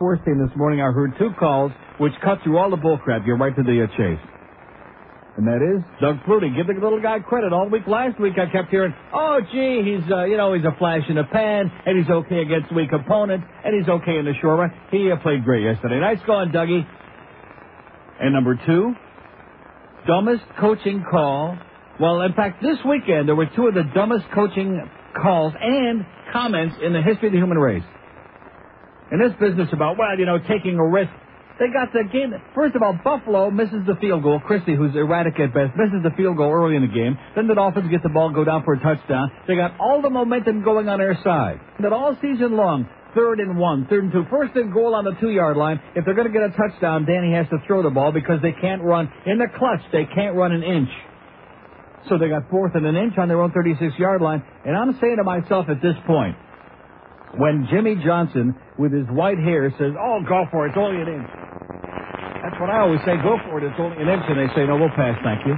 First thing this morning, I heard two calls which cut through all the bullcrap. Get right to the uh, chase. And that is Doug Flutie. Give the little guy credit. All week last week, I kept hearing, "Oh, gee, he's uh, you know he's a flash in the pan, and he's okay against weak opponents, and he's okay in the short run." He uh, played great yesterday. Nice going, Dougie. And number two, dumbest coaching call. Well, in fact, this weekend there were two of the dumbest coaching calls and comments in the history of the human race. In this business about, well, you know, taking a risk. They got the game. First of all, Buffalo misses the field goal. Christie, who's erratic at best, misses the field goal early in the game. Then the Dolphins get the ball, go down for a touchdown. They got all the momentum going on their side. That all season long, third and one, third and two, first and goal on the two yard line. If they're going to get a touchdown, Danny has to throw the ball because they can't run in the clutch. They can't run an inch. So they got fourth and an inch on their own 36 yard line. And I'm saying to myself at this point, when Jimmy Johnson, with his white hair, says, Oh, go for it, it's only an inch. That's what I always say, go for it, it's only an inch. And they say, No, we'll pass, thank you.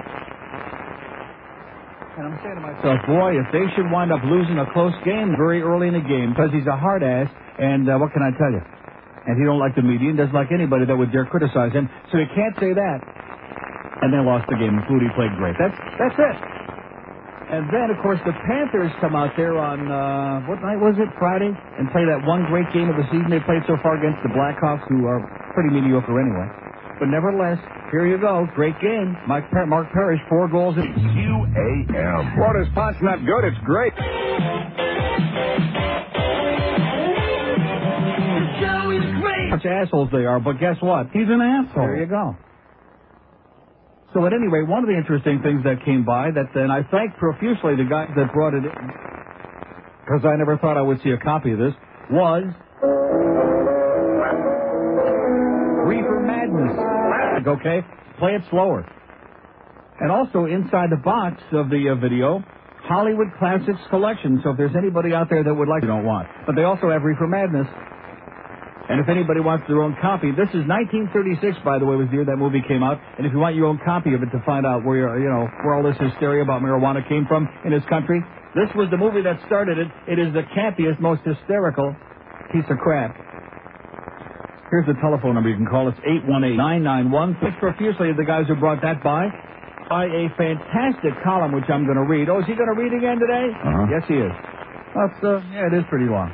And I'm saying to myself, boy, if they should wind up losing a close game very early in the game, because he's a hard ass, and uh, what can I tell you? And he don't like the media and doesn't like anybody that would dare criticize him, so he can't say that. And they lost the game, Flutie played great. That's that's it. And then, of course, the Panthers come out there on, uh, what night was it? Friday? And play that one great game of the season they played so far against the Blackhawks, who are pretty mediocre anyway. But nevertheless, here you go. Great game. Mike per- Mark Parrish, four goals. In- UAM. Water's pot's not good, it's great. Such assholes they are, but guess what? He's an asshole. There you go. So at any rate, one of the interesting things that came by that, and I thank profusely the guy that brought it in, because I never thought I would see a copy of this, was Reefer Madness. Okay, play it slower. And also inside the box of the uh, video, Hollywood Classics Collection. So if there's anybody out there that would like, you don't want, but they also have Reefer Madness. And if anybody wants their own copy, this is 1936, by the way, was the year that movie came out. And if you want your own copy of it to find out where you know where all this hysteria about marijuana came from in this country, this was the movie that started it. It is the campiest, most hysterical piece of crap. Here's the telephone number you can call. It's 818-991. Thanks profusely of the guys who brought that by. By a fantastic column, which I'm going to read. Oh, is he going to read again today? Uh-huh. Yes, he is. That's, uh, yeah, it is pretty long.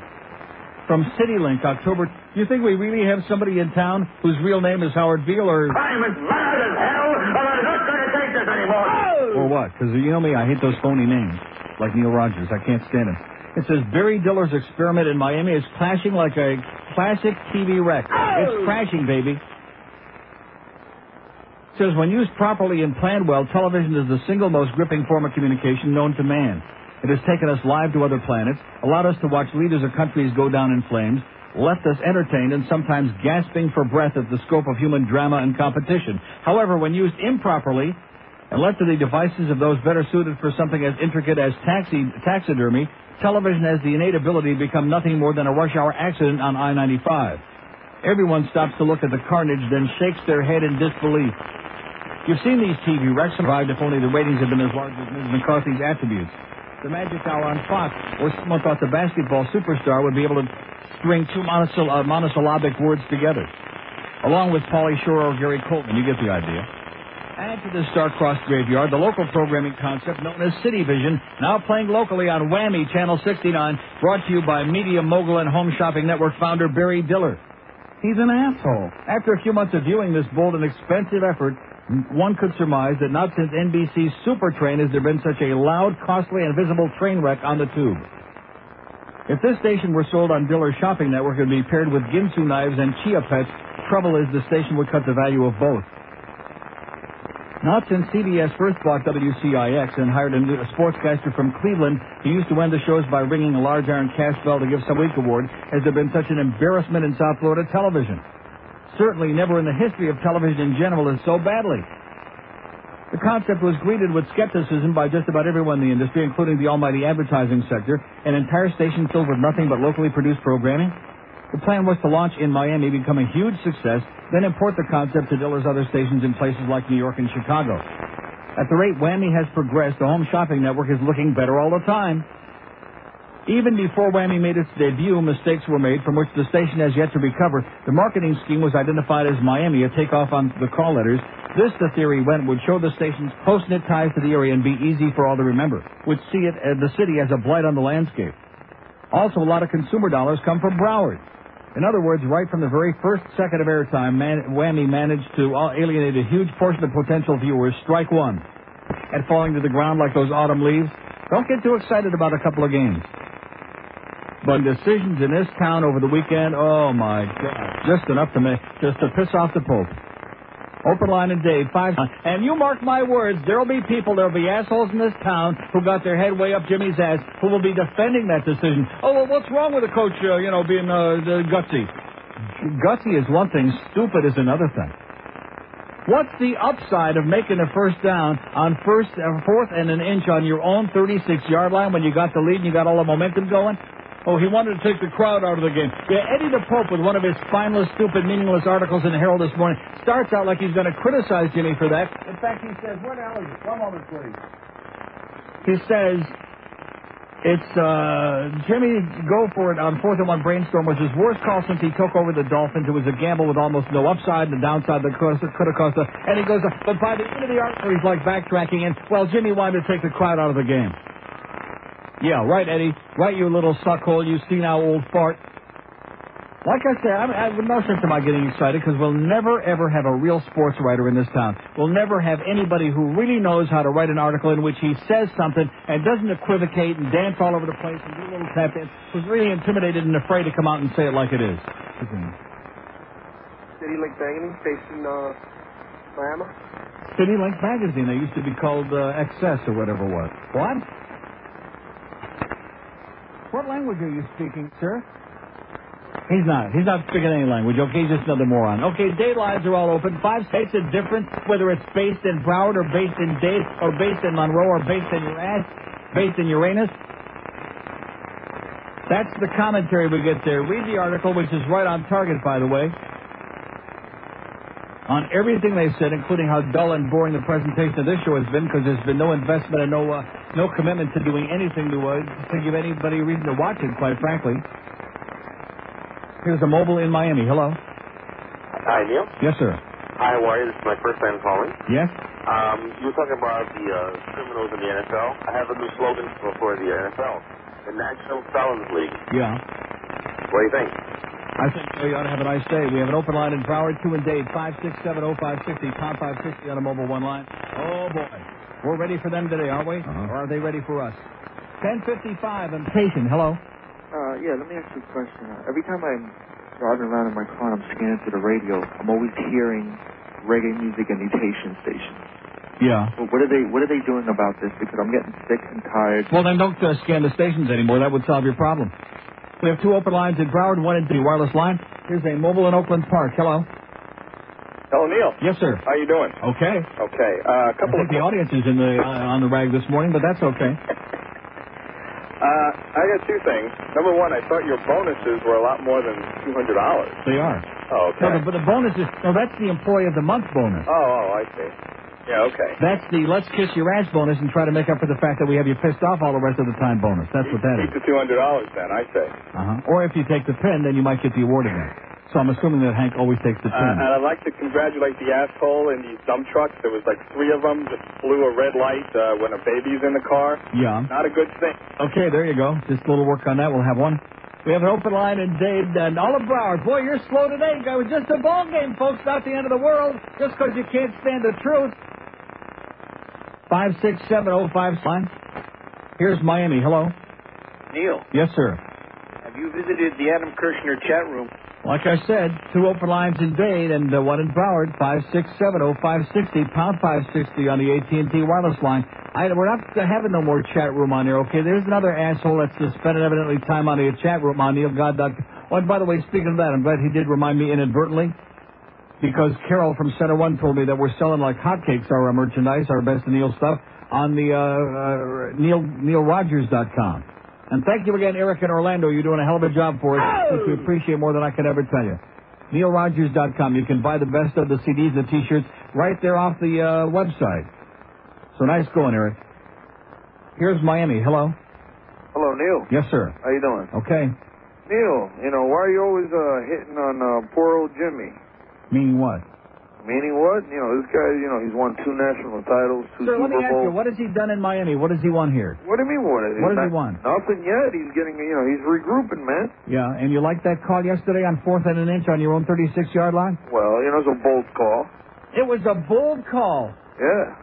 From CityLink, October. Do you think we really have somebody in town whose real name is Howard Beale, or I'm as mad as hell, and I'm not going to take this anymore. Oh! or what? Because you know me, I hate those phony names, like Neil Rogers. I can't stand them. It says Barry Diller's experiment in Miami is clashing like a classic TV wreck. Oh! It's crashing, baby. It says when used properly and planned well, television is the single most gripping form of communication known to man. It has taken us live to other planets, allowed us to watch leaders of countries go down in flames, left us entertained and sometimes gasping for breath at the scope of human drama and competition. However, when used improperly and left to the devices of those better suited for something as intricate as taxi, taxidermy, television has the innate ability to become nothing more than a rush hour accident on I-95. Everyone stops to look at the carnage, then shakes their head in disbelief. You've seen these TV wrecks survived if only the ratings had been as large as Ms. McCarthy's attributes. The Magic Hour on Fox, where someone thought the basketball superstar would be able to string two monosyll- uh, monosyllabic words together. Along with Pauly Shore or Gary Coltman, you get the idea. Add to the star-crossed graveyard the local programming concept known as City Vision, now playing locally on Whammy Channel 69, brought to you by media mogul and home shopping network founder Barry Diller. He's an asshole. After a few months of viewing this bold and expensive effort, one could surmise that not since NBC's Super Train has there been such a loud, costly, and visible train wreck on the tube. If this station were sold on Diller's shopping network and be paired with Ginsu knives and Chia pets, trouble is the station would cut the value of both. Not since CBS first bought WCIX and hired a, new, a sportscaster from Cleveland who used to end the shows by ringing a large iron cash bell to give some week award has there been such an embarrassment in South Florida television. Certainly never in the history of television in general is so badly. The concept was greeted with skepticism by just about everyone in the industry, including the almighty advertising sector, an entire station filled with nothing but locally produced programming. The plan was to launch in Miami, become a huge success, then import the concept to Diller's other stations in places like New York and Chicago. At the rate Whammy has progressed, the home shopping network is looking better all the time. Even before Whammy made its debut, mistakes were made from which the station has yet to recover. The marketing scheme was identified as Miami, a takeoff on the call letters. This, the theory went, would show the station's close-knit ties to the area and be easy for all to remember. Would see it, uh, the city as a blight on the landscape. Also, a lot of consumer dollars come from Broward. In other words, right from the very first second of airtime, man, Whammy managed to uh, alienate a huge portion of potential viewers. Strike one. And falling to the ground like those autumn leaves. Don't get too excited about a couple of games. But decisions in this town over the weekend, oh my God, just enough to make, just to piss off the Pope. Open line and Dave, five. And you mark my words, there'll be people, there'll be assholes in this town who got their head way up Jimmy's ass who will be defending that decision. Oh, well, what's wrong with the coach, uh, you know, being uh, gutsy? Gutsy is one thing, stupid is another thing. What's the upside of making a first down on first, uh, fourth and an inch on your own 36 yard line when you got the lead and you got all the momentum going? Oh, he wanted to take the crowd out of the game. Yeah, Eddie the Pope, with one of his spineless, stupid, meaningless articles in the Herald this morning, starts out like he's going to criticize Jimmy for that. In fact, he says, "What hell is it? One moment, please. He says, it's uh, Jimmy go for it on fourth and one brainstorm was his worst call since he took over the Dolphins. It was a gamble with almost no upside and the downside that could have cost. Us. And he goes, but by the end of the article, he's like backtracking and Well, Jimmy wanted to take the crowd out of the game. Yeah, right, Eddie. Right, you little suckhole. You see now, old fart. Like I said, I'm, I, no sense am I getting excited because we'll never ever have a real sports writer in this town. We'll never have anybody who really knows how to write an article in which he says something and doesn't equivocate and dance all over the place and do little tap dance. Who's really intimidated and afraid to come out and say it like it is. City Link Magazine, based in uh, Miami. City Link Magazine. They used to be called uh, Excess or whatever it was. What? What language are you speaking, sir? He's not. He's not speaking any language. Okay, he's just another moron. Okay, day are all open. Five states are different, whether it's based in Broward or based in Dade or based in Monroe or based in Uranus, based in Uranus. That's the commentary we get there. Read the article, which is right on target, by the way, on everything they said, including how dull and boring the presentation of this show has been, because there's been no investment and no uh, no commitment to doing anything to uh, to give anybody a reason to watch it. Quite frankly. Here's a mobile in Miami. Hello. Hi, Neil. Yes, sir. Hi, how are you? This is my first time calling. Yes. Um, you were talking about the uh, criminals in the NFL. I have a new slogan for, for the NFL, the National Felons League. Yeah. What do you think? I think you ought to have a nice day. We have an open line in Broward, two and Dade, five six seven oh five sixty, pound five sixty on a mobile one line. Oh boy, we're ready for them today, aren't we? Uh-huh. Or are they ready for us? Ten fifty five and patient. Hello. Uh, yeah, let me ask you a question. Uh, every time I'm driving around in my car and I'm scanning through the radio, I'm always hearing reggae music and mutation stations. Yeah. Well, what are they What are they doing about this? Because I'm getting sick and tired. Well, then don't uh, scan the stations anymore. That would solve your problem. We have two open lines in Broward, one in the wireless line. Here's a mobile in Oakland Park. Hello. Hello, Neil. Yes, sir. How you doing? Okay. Okay. Uh, a I couple think of the audience is in the uh, on the rag this morning, but that's okay. Uh, I got two things. Number one, I thought your bonuses were a lot more than two hundred dollars. They are. Oh, okay. the, but the bonus is no. That's the employee of the month bonus. Oh, oh, I see. Yeah, okay. That's the let's kiss your ass bonus and try to make up for the fact that we have you pissed off all the rest of the time bonus. That's what that is. Keep the two hundred dollars then. I say. Uh-huh. Or if you take the pin, then you might get the award again. So I'm assuming that Hank always takes the Uh, and I'd like to congratulate the asshole in these dump trucks. There was like three of them just blew a red light uh, when a baby's in the car. yeah. Not a good thing. Okay, there you go. Just a little work on that. We'll have one. We have an open line in Dade and Olive Broward. Boy, you're slow today. It was just a ball game, folks. Not the end of the world. Just because you can't stand the truth. Five six seven oh five line. Here's Miami. Hello. Neil, Yes, sir. have you visited the Adam Kirshner chat room? Like I said, two open lines in Dade and uh, one in Broward. Five six seven oh five sixty pound five sixty on the AT and T wireless line. I, we're not having no more chat room on there. Okay, there's another asshole that's uh, spending evidently time on the chat room on NeilGod.com. Oh, and by the way, speaking of that, I'm glad he did remind me inadvertently because Carol from Center One told me that we're selling like hotcakes our uh, merchandise, our best of Neil stuff on the uh, uh, Neil NeilRogers.com. And thank you again, Eric in Orlando. You're doing a hell of a job for us, which we appreciate more than I can ever tell you. NeilRogers.com. You can buy the best of the CDs and the T-shirts right there off the uh, website. So nice going, Eric. Here's Miami. Hello. Hello, Neil. Yes, sir. How you doing? Okay. Neil, you know, why are you always uh, hitting on uh, poor old Jimmy? Meaning what? Meaning what? You know, this guy, you know, he's won two national titles, two Sir, let Super me ask you, what has he done in Miami? What does he want here? What do you mean what? What does he want? Nothing yet. He's getting, you know, he's regrouping, man. Yeah, and you liked that call yesterday on fourth and an inch on your own 36-yard line? Well, you know, it's a bold call. It was a bold call. Yeah.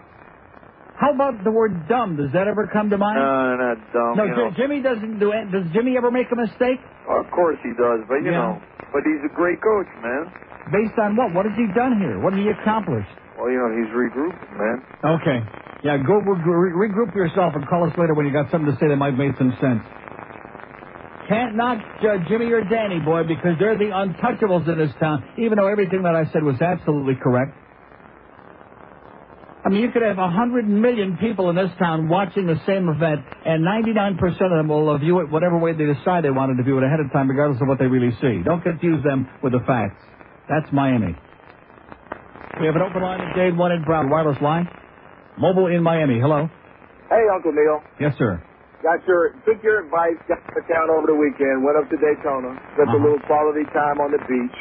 How about the word dumb? Does that ever come to mind? No, not dumb. no. J- Jimmy doesn't do it. Does Jimmy ever make a mistake? Of course he does, but you Yeah. know, but he's a great coach, man. Based on what? What has he done here? What has he accomplished? Well, you know, he's regrouped, man. Okay. Yeah, go re- re- regroup yourself and call us later when you got something to say that might make some sense. Can't knock uh, Jimmy or Danny, boy, because they're the untouchables in this town, even though everything that I said was absolutely correct. I mean, you could have a hundred million people in this town watching the same event, and 99% of them will view it whatever way they decide they wanted to view it ahead of time, regardless of what they really see. Don't confuse them with the facts. That's Miami. We have an open line at Dade 1 in Brown. Wireless line. Mobile in Miami. Hello. Hey, Uncle Neil. Yes, sir. Got your took your advice, got to town over the weekend, went up to Daytona, spent a Uh-huh. little quality time on the beach.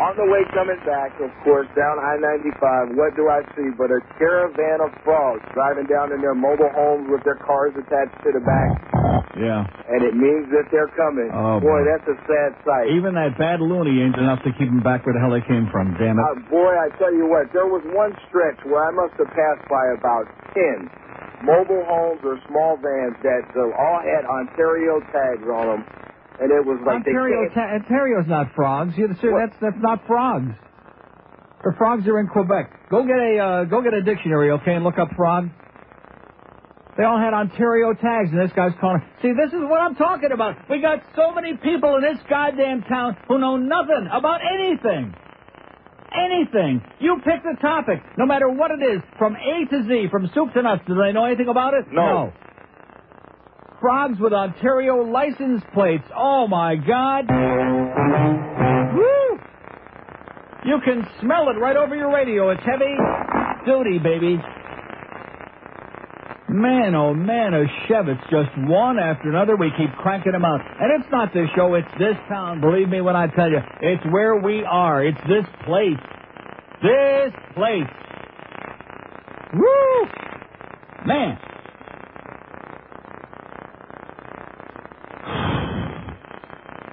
On the way coming back, of course, down I-95, what do I see but a caravan of frogs driving down in their mobile homes with their cars attached to the back, Yeah. and it means that they're coming. Oh, boy, boy. that's a sad sight. Even that bad loony ain't enough to keep them back where the hell they came from. Damn it. Uh, boy, I tell you what, there was one stretch where I must have passed by about 10 mobile homes or small vans that uh, all had Ontario tags on them. And it was like Ontario, they can't... Ontario's not frogs. You, sir, that's that's not frogs. The frogs are in Quebec. Go get a uh, go get a dictionary, okay, and look up frog. They all had Ontario tags, and this guy's calling. See, this is what I'm talking about. We got so many people in this goddamn town who know nothing about anything. Anything. You pick the topic, no matter what it is, from A to Z, from soup to nuts. Do they know anything about it? No. Frogs with Ontario license plates. Oh my God. Woo! You can smell it right over your radio. It's heavy duty, baby. Man, oh man, oh a Chevets just one after another. We keep cranking them out. And it's not this show, it's this town. Believe me when I tell you, it's where we are. It's this place. This place. Woo! Man.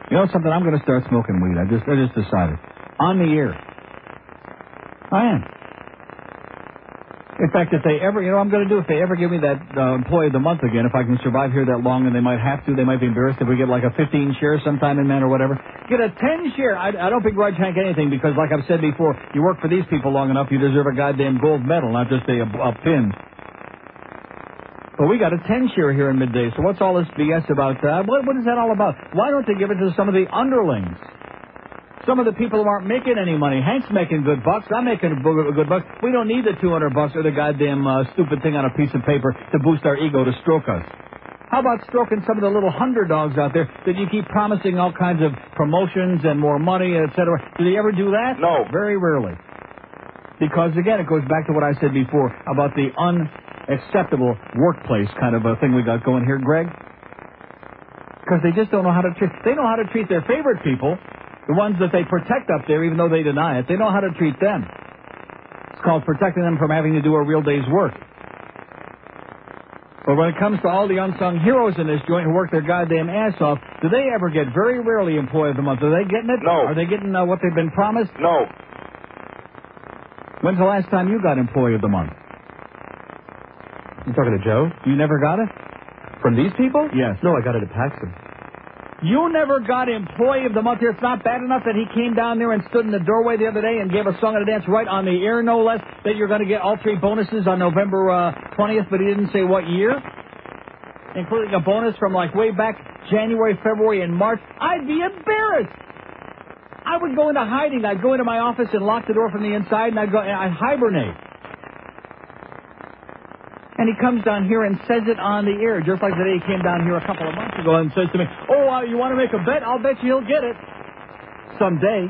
You know something? I'm going to start smoking weed. I just, I just decided. On the air. I am. In fact, if they ever, you know, I'm going to do if they ever give me that uh, employee of the month again, if I can survive here that long, and they might have to, they might be embarrassed if we get like a 15 share sometime in man or whatever. Get a 10 share. I, I don't begrudge Hank anything because, like I've said before, you work for these people long enough, you deserve a goddamn gold medal, not just a, a pin. But we got a 10 share here in midday, so what's all this BS about? Uh, what, what is that all about? Why don't they give it to some of the underlings? Some of the people who aren't making any money. Hank's making good bucks. I'm making a good bucks. We don't need the 200 bucks or the goddamn uh, stupid thing on a piece of paper to boost our ego to stroke us. How about stroking some of the little hundred dogs out there that you keep promising all kinds of promotions and more money, etc.? Do they ever do that? No. Very rarely. Because again, it goes back to what I said before about the unacceptable workplace kind of a thing we got going here, Greg. Because they just don't know how to treat. They know how to treat their favorite people, the ones that they protect up there, even though they deny it. They know how to treat them. It's called protecting them from having to do a real day's work. But when it comes to all the unsung heroes in this joint who work their goddamn ass off, do they ever get very rarely employee of the month? Are they getting it? No. Are they getting uh, what they've been promised? No. When's the last time you got employee of the month? You talking to Joe? You never got it? From these people? Yes. No, I got it at Paxson. You never got employee of the month. Here. It's not bad enough that he came down there and stood in the doorway the other day and gave a song and a dance right on the air, no less, that you're going to get all three bonuses on November uh, 20th, but he didn't say what year, including a bonus from like way back January, February, and March. I'd be embarrassed. I would go into hiding. I'd go into my office and lock the door from the inside, and I'd go and I'd hibernate. And he comes down here and says it on the air, just like the day he came down here a couple of months ago and says to me, "Oh, uh, you want to make a bet? I'll bet you he'll get it someday."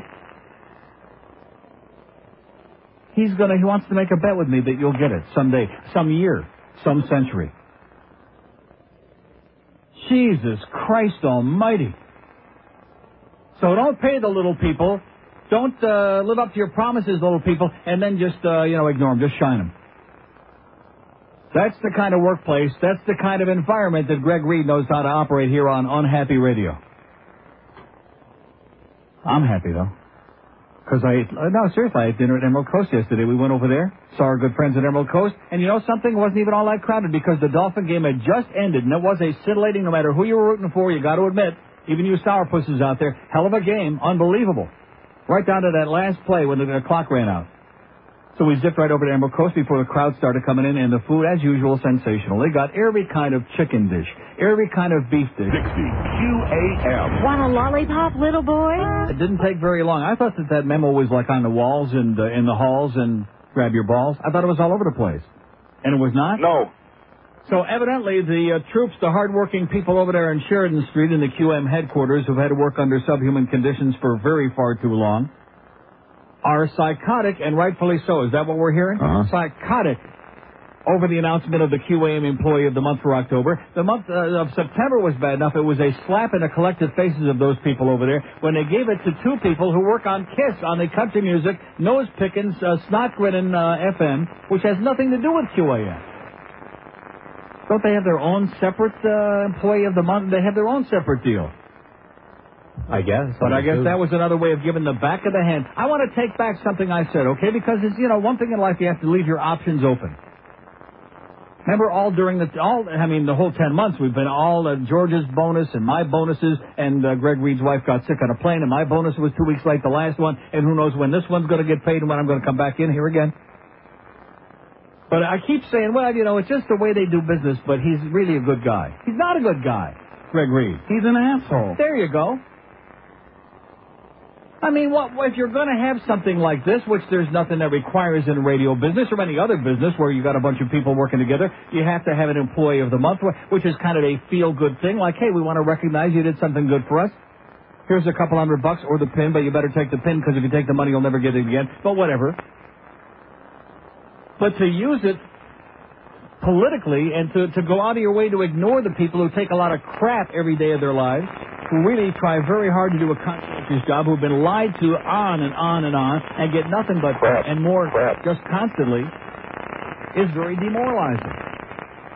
He's gonna. He wants to make a bet with me that you'll get it someday, some year, some century. Jesus Christ Almighty. So don't pay the little people. Don't uh, live up to your promises, little people, and then just uh, you know ignore them. Just shine them. That's the kind of workplace. That's the kind of environment that Greg Reed knows how to operate here on Unhappy Radio. I'm happy though. Because I, uh, no, seriously, I had dinner at Emerald Coast yesterday. We went over there, saw our good friends at Emerald Coast, and you know something? It wasn't even all that crowded because the Dolphin game had just ended, and it was a scintillating, no matter who you were rooting for, you got to admit, even you sourpusses out there, hell of a game, unbelievable. Right down to that last play when the clock ran out. So we zipped right over to Emerald Coast before the crowd started coming in, and the food, as usual, sensational. They got every kind of chicken dish, every kind of beef dish. 60 QAM. Want a lollipop, little boy? It didn't take very long. I thought that that memo was like on the walls and uh, in the halls and grab your balls. I thought it was all over the place. And it was not? No. So evidently the uh, troops, the hardworking people over there in Sheridan Street in the QM headquarters who've had to work under subhuman conditions for very far too long are psychotic and rightfully so. Is that what we're hearing? Uh-huh. Psychotic over the announcement of the QAM Employee of the Month for October. The month uh, of September was bad enough. It was a slap in the collective faces of those people over there when they gave it to two people who work on KISS, on the country music, nose pickings, uh, snot grinning uh, FM, which has nothing to do with QAM. Don't they have their own separate uh, Employee of the Month? They have their own separate deal. I guess. But I guess that was another way of giving the back of the hand. I want to take back something I said, okay? Because it's, you know, one thing in life you have to leave your options open. Remember all during the, all, I mean, the whole 10 months we've been all uh, George's bonus and my bonuses and uh, Greg Reed's wife got sick on a plane and my bonus was two weeks late the last one and who knows when this one's going to get paid and when I'm going to come back in here again. But I keep saying, well, you know, it's just the way they do business, but he's really a good guy. He's not a good guy, Greg Reed. He's an asshole. There you go. I mean, what if you're going to have something like this, which there's nothing that requires in radio business or any other business where you've got a bunch of people working together, you have to have an employee of the month, which is kind of a feel-good thing. Like, hey, we want to recognize you did something good for us. Here's a couple hundred bucks or the pin, but you better take the pin because if you take the money, you'll never get it again. But whatever. But to use it politically and to, to go out of your way to ignore the people who take a lot of crap every day of their lives, who really try very hard to do a conscientious job, who've been lied to on and on and on, and get nothing but Crap. and more Crap. just constantly, is very demoralizing.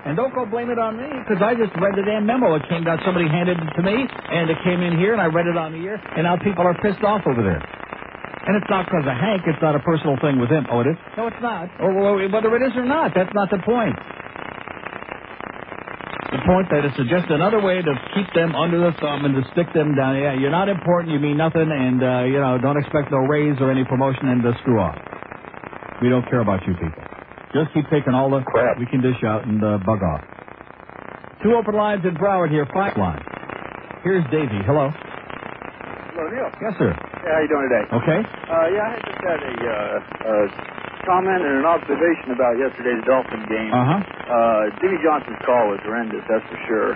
And don't go blame it on me, because I just read the damn memo. It came down, somebody handed it to me, and it came in here, and I read it on the air, and now people are pissed off over there. And it's not because of Hank. It's not a personal thing with him. Oh, it is? No, it's not. Or or whether it is or not, that's not the point. The point that it's just another way to keep them under the thumb and to stick them down. Yeah, you're not important. You mean nothing, and uh, you know, don't expect no raise or any promotion, and to screw off. We don't care about you people. Just keep taking all the Crap. we can dish out and uh, bug off. Two open lines in Broward here. Five line. Here's Davey. Hello. Hello, Neil. Yes, sir. Yeah, how you doing today? Okay. Uh, yeah, I just had a uh, uh, comment and an observation about yesterday's Dolphin game. Uh huh. Uh, Jimmy Johnson's call was horrendous, that's for sure.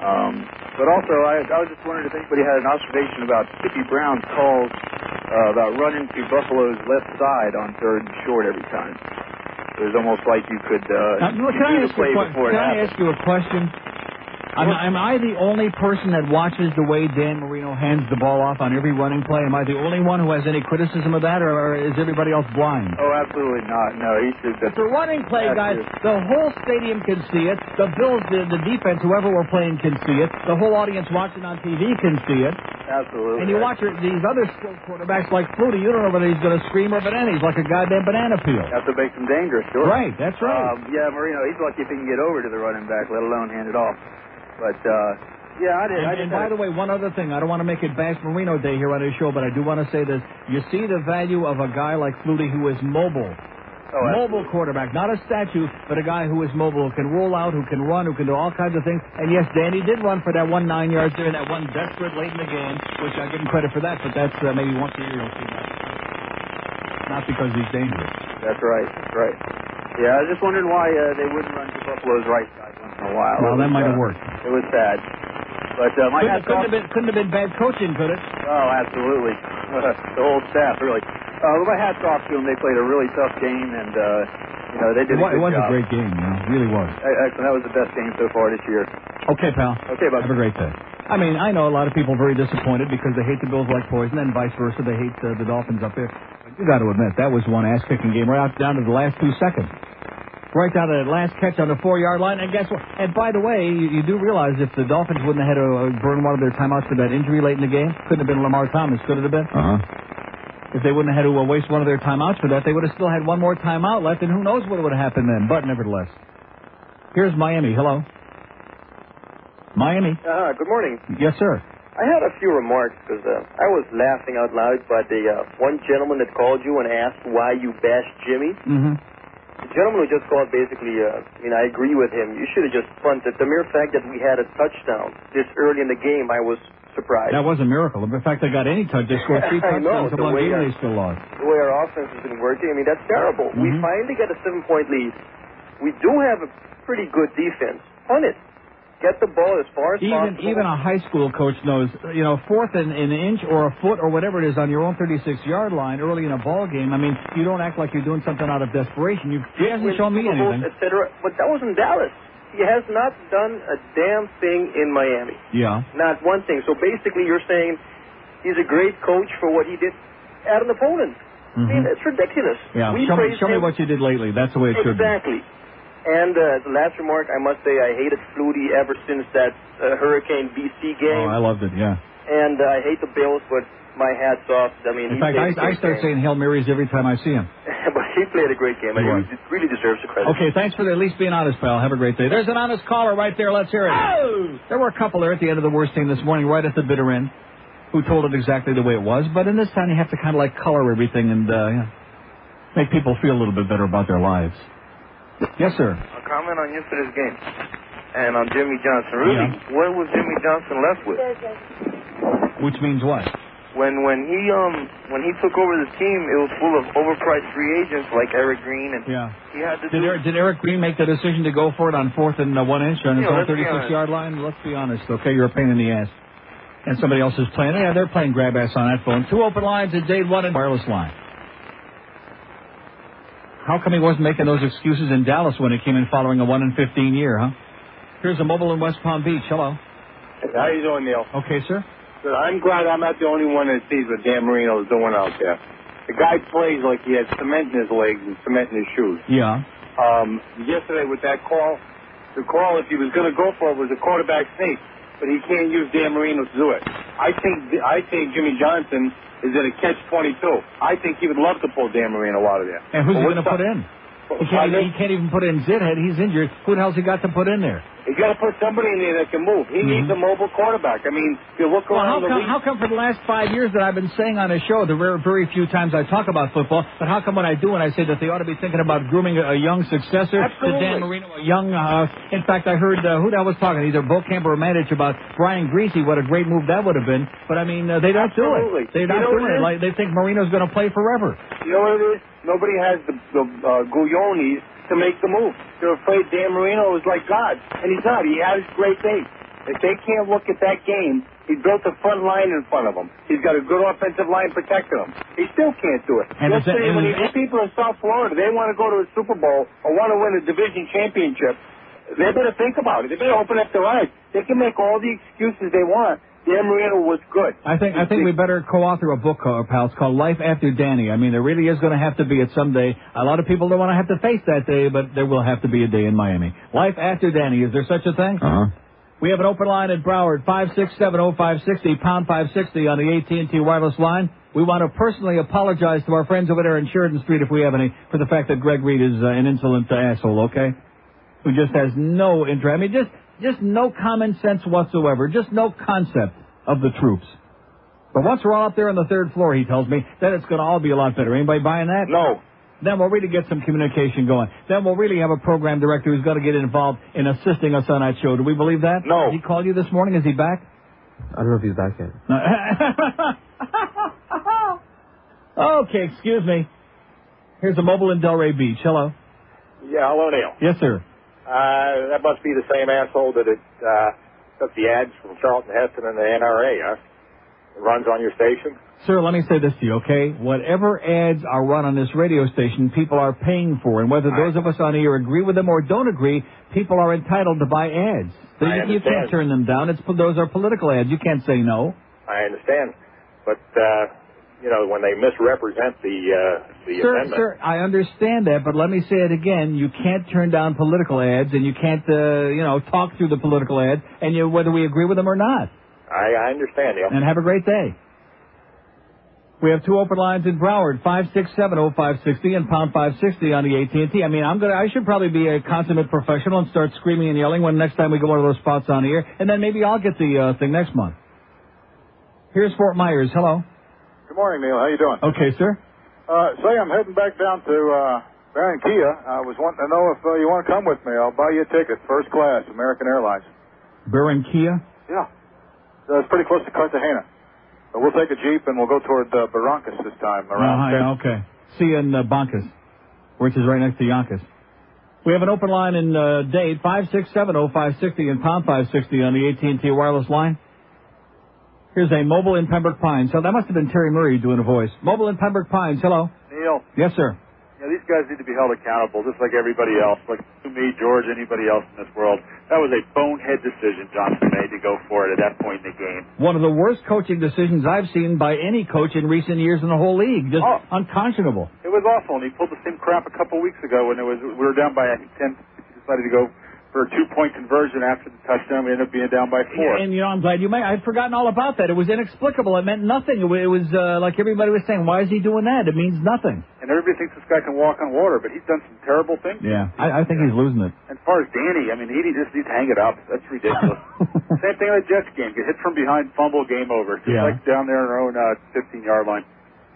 Um, but also, I, I was just wondering if anybody had an observation about Kippy Brown's calls uh, about running to Buffalo's left side on third and short every time. It was almost like you could uh, Now, you can I do the play a before Can I happened. ask you a question? Am, am I the only person that watches the way Dan Marino hands the ball off on every running play? Am I the only one who has any criticism of that, or, is everybody else blind? Oh, absolutely not. No, he should. It's a running play, guys. The whole stadium can see it. The Bills, the, the defense, whoever we're playing, can see it. The whole audience watching on TV can see it. Absolutely. And you watch these other quarterbacks like Flutie, you don't know whether he's going to scream or banana. He's like a goddamn banana peel. That's what makes him dangerous, sure. Right, that's right. Um, yeah, Marino, he's lucky if he can get over to the running back, let alone hand it off. But, uh, yeah, I did. I And, did and by the way, one other thing, I don't want to make it Bash Marino Day here on his show, but I do want to say this. You see the value of a guy like Flutie who is mobile. Oh, mobile quarterback, not a statue, but a guy who is mobile, who can roll out, who can run, who can do all kinds of things. And yes, Danny did run for that one nine yards there, that one desperate late in the game, which I give him credit for that. But that's uh, maybe once a year you'll see that. Not because he's dangerous. That's right. That's right. Yeah, I was just wondering why uh, they wouldn't run to Buffalo's right side a while. Well, that might have uh, worked. It was sad. But uh, my Couldn't, hat's couldn't have been, couldn't have been bad coaching, could it? Oh, absolutely. the whole staff, really. Uh, my hat's off to them. They played a really tough game, and uh, you know they did It a good it was job. a great game, you know, it really was. Excellent. That was the best game so far this year. Okay, pal. Okay, bud. Have a great day. I mean, I know a lot of people are very disappointed because they hate the Bills like poison, and vice versa. They hate uh, the Dolphins up there. But you got to admit that was one ass-kicking game right out down to the last two seconds. Right down to that last catch on the four-yard line. And guess what? And by the way, you, you do realize if the Dolphins wouldn't have had to uh, burn one of their timeouts for that injury late in the game, couldn't have been Lamar Thomas, could it have been? Uh huh. If they wouldn't have had to uh, waste one of their timeouts for that, they would have still had one more timeout left, and who knows what would have happened then. But nevertheless, here's Miami. Hello, Miami. Uh, good morning. Yes, sir. I had a few remarks because uh, I was laughing out loud by the uh, one gentleman that called you and asked why you bashed Jimmy. Mm-hmm. The gentleman who just called basically, uh, I mean, I agree with him. You should have just punted. The mere fact that we had a touchdown this early in the game, I was surprised. That was a miracle. In fact, they got any touch. They scored three I know, touchdowns. the way they still lost. the way our offense has been working, I mean, that's terrible. We Mhm. finally get a seven-point lead. We do have a pretty good defense. Punt it. Get the ball as far as Even possible. even a high school coach knows, you know, fourth and an inch or a foot or whatever it is on your own 36 yard line early in a ball game. I mean, you don't act like you're doing something out of desperation. You he hasn't shown me anything. Et cetera. But that was in Dallas. He has not done a damn thing in Miami. Yeah. Not one thing. So basically, you're saying he's a great coach for what he did at an opponent. I mean, Mhm. it's ridiculous. Yeah. We Show me, show me what you did lately. That's the way it should be. Exactly. And uh, as a last remark, I must say I hated Flutie ever since that uh, Hurricane BC game. Oh, I loved it. Yeah. and uh, I hate the Bills, but my hat's off. I mean, In fact, played I, a I great start game. saying Hail Marys every time I see him. but he played a great game, and He he really deserves the credit. Okay, thanks for at least being honest, pal. Have a great day. There's an honest caller right there. Let's hear it. Oh! There were a couple there at the end of the worst team this morning, right at the bitter end, who told it exactly the way it was. But in this town, you have to kind of like color everything and uh, you make people feel a little bit better about their lives. Yes, sir. A comment on yesterday's game and on Jimmy Johnson. Really, what was Jimmy Johnson left with? Which means what? When when he um when he took over the team, it was full of overpriced free agents like Eric Green, and Yeah. he had to Did. Eric, did Eric Green make the decision to go for it on fourth and uh, one inch on his own 36 yard line? Let's be honest, okay? You're a pain in the ass. And somebody else is playing. Yeah, they're playing grab ass on that phone. Two open lines at Dade, one and wireless line. How come he wasn't making those excuses in Dallas when he came in following a 1 in 15 year, huh? Here's a mobile in West Palm Beach. Hello. How you doing, Neil? Okay, sir. Good. I'm glad I'm not the only one that sees what Dan Marino is doing out there. The guy plays like he has cement in his legs and cement in his shoes. Yeah. Um, yesterday with that call, the call, if he was going to go for it, was a quarterback sneak, but he can't use Dan Marino to do it. I think I think Jimmy Johnson is at a catch 22. I think he would love to pull Dan Marino out of there. And who's he going to put in? He can't, even, he can't even put in Zithead. He's injured. Who the hell's he got to put in there? You got to put somebody in there that can move. He needs a mobile quarterback. I mean, if you look Mm-hmm. Well, how around the come, how come for the last five years that I've been saying on the show, the very, very few times I talk about football, but how come when I do and I say that they ought to be thinking about grooming a, a young successor to Dan Marino, a young, uh, in fact, I heard, uh, who that was talking, either Bo Camp or Mandich about Brian Griese, what a great move that would have been, but I mean, uh, they don't Absolutely. do it. They're You not know doing it? Like, they think Marino's going to play forever. You know what it is? Nobody has the, the uh, Guglionis to make the move. They're afraid Dan Marino is like God, and he's not. He has great things. If they can't look at that game, he built a front line in front of him. He's got a good offensive line protecting him. He still can't do it. And that- Yesterday, and when these people in South Florida, they want to go to a Super Bowl or want to win a division championship, they better think about it. They better open up their eyes. They can make all the excuses they want. Dan Marino was good. I think I think we better co-author a book, uh, pals, called Life After Danny. I mean, there really is going to have to be it someday. A lot of people don't want to have to face that day, but there will have to be a day in Miami. Life After Danny. Is there such a thing? Uh huh. We have an open line at Broward, 5670560, pound 560 on the AT&T wireless line. We want to personally apologize to our friends over there in Sheridan Street, if we have any, for the fact that Greg Reed is uh, an insolent uh, asshole, okay? Who just has no interest. I mean, just, just no common sense whatsoever. Just no concept of the troops. But once we're all up there on the third floor, he tells me, then it's going to all be a lot better. Anybody buying that? No. Then we'll really get some communication going. Then we'll really have a program director who's going to get involved in assisting us on that show. Do we believe that? No. Did he call you this morning? Is he back? I don't know if he's back yet. okay, excuse me. Here's a mobile in Delray Beach. Hello. Yeah, hello, Neil. Yes, sir. Uh, that must be the same asshole that it, uh, took the ads from Charlton Heston and the NRA, huh? It runs on your station? Sir, let me say this to you, okay? Whatever ads are run on this radio station, people are paying for. And whether those of us on here agree with them or don't agree, people are entitled to buy ads. So I you, you can't turn them down. It's Those are political ads. You can't say no. I understand, but uh, you know when they misrepresent the uh, the Sir, amendment. sir, I understand that, but let me say it again. You can't turn down political ads, and you can't, uh, you know, talk through the political ads, and you, whether we agree with them or not. I, I understand, Neil. And have a great day. We have two open lines in Broward, 5670560 and pound 560 on the AT&T. I mean, I'm gonna, I should probably be a consummate professional and start screaming and yelling when next time we go one of those spots on the air, and then maybe I'll get the uh, thing next month. Here's Fort Myers. Hello. Good morning, Neil. How you doing? Okay, sir. Uh, say I'm heading back down to uh, Barranquilla. I was wanting to know if uh, you want to come with me. I'll buy you a ticket, first class, American Airlines. Barranquilla. Yeah. Uh, it's pretty close to Cartagena. But we'll take a jeep and we'll go toward uh, Barrancas this time around. Uh-huh, yeah, okay. See you in uh, Bancas, which is right next to Yonkers. We have an open line in uh, Dade, 5670560 and pound 560 on the AT&T wireless line. Here's a mobile in Pembroke Pines. So that must have been Terry Murray doing a voice. Mobile in Pembroke Pines. Hello. Neil, Yes, sir. know, these guys need to be held accountable, just like everybody else, like to me, George, anybody else in this world. That was a bonehead decision Johnson made to go for it at that point in the game. One of the worst coaching decisions I've seen by any coach in recent years in the whole league. Just Oh. unconscionable. It was awful, and he pulled the same crap a couple weeks ago when it was we were down by I think ten. He decided to go for a two-point conversion after the touchdown. We ended up being down by four. And you know, I'm glad you may. I'd forgotten all about that. It was inexplicable. It meant nothing. It wa- it was uh, like everybody was saying, "Why is he doing that?" It means nothing. And everybody thinks this guy can walk on water, but he's done some terrible things. Yeah, I, I think he's losing it. As far as Danny, I mean, he just needs to hang it up. That's ridiculous. Same thing with the Jets game. Get hit from behind, fumble, game over. Just Yeah. like down there in our own uh, 15-yard line.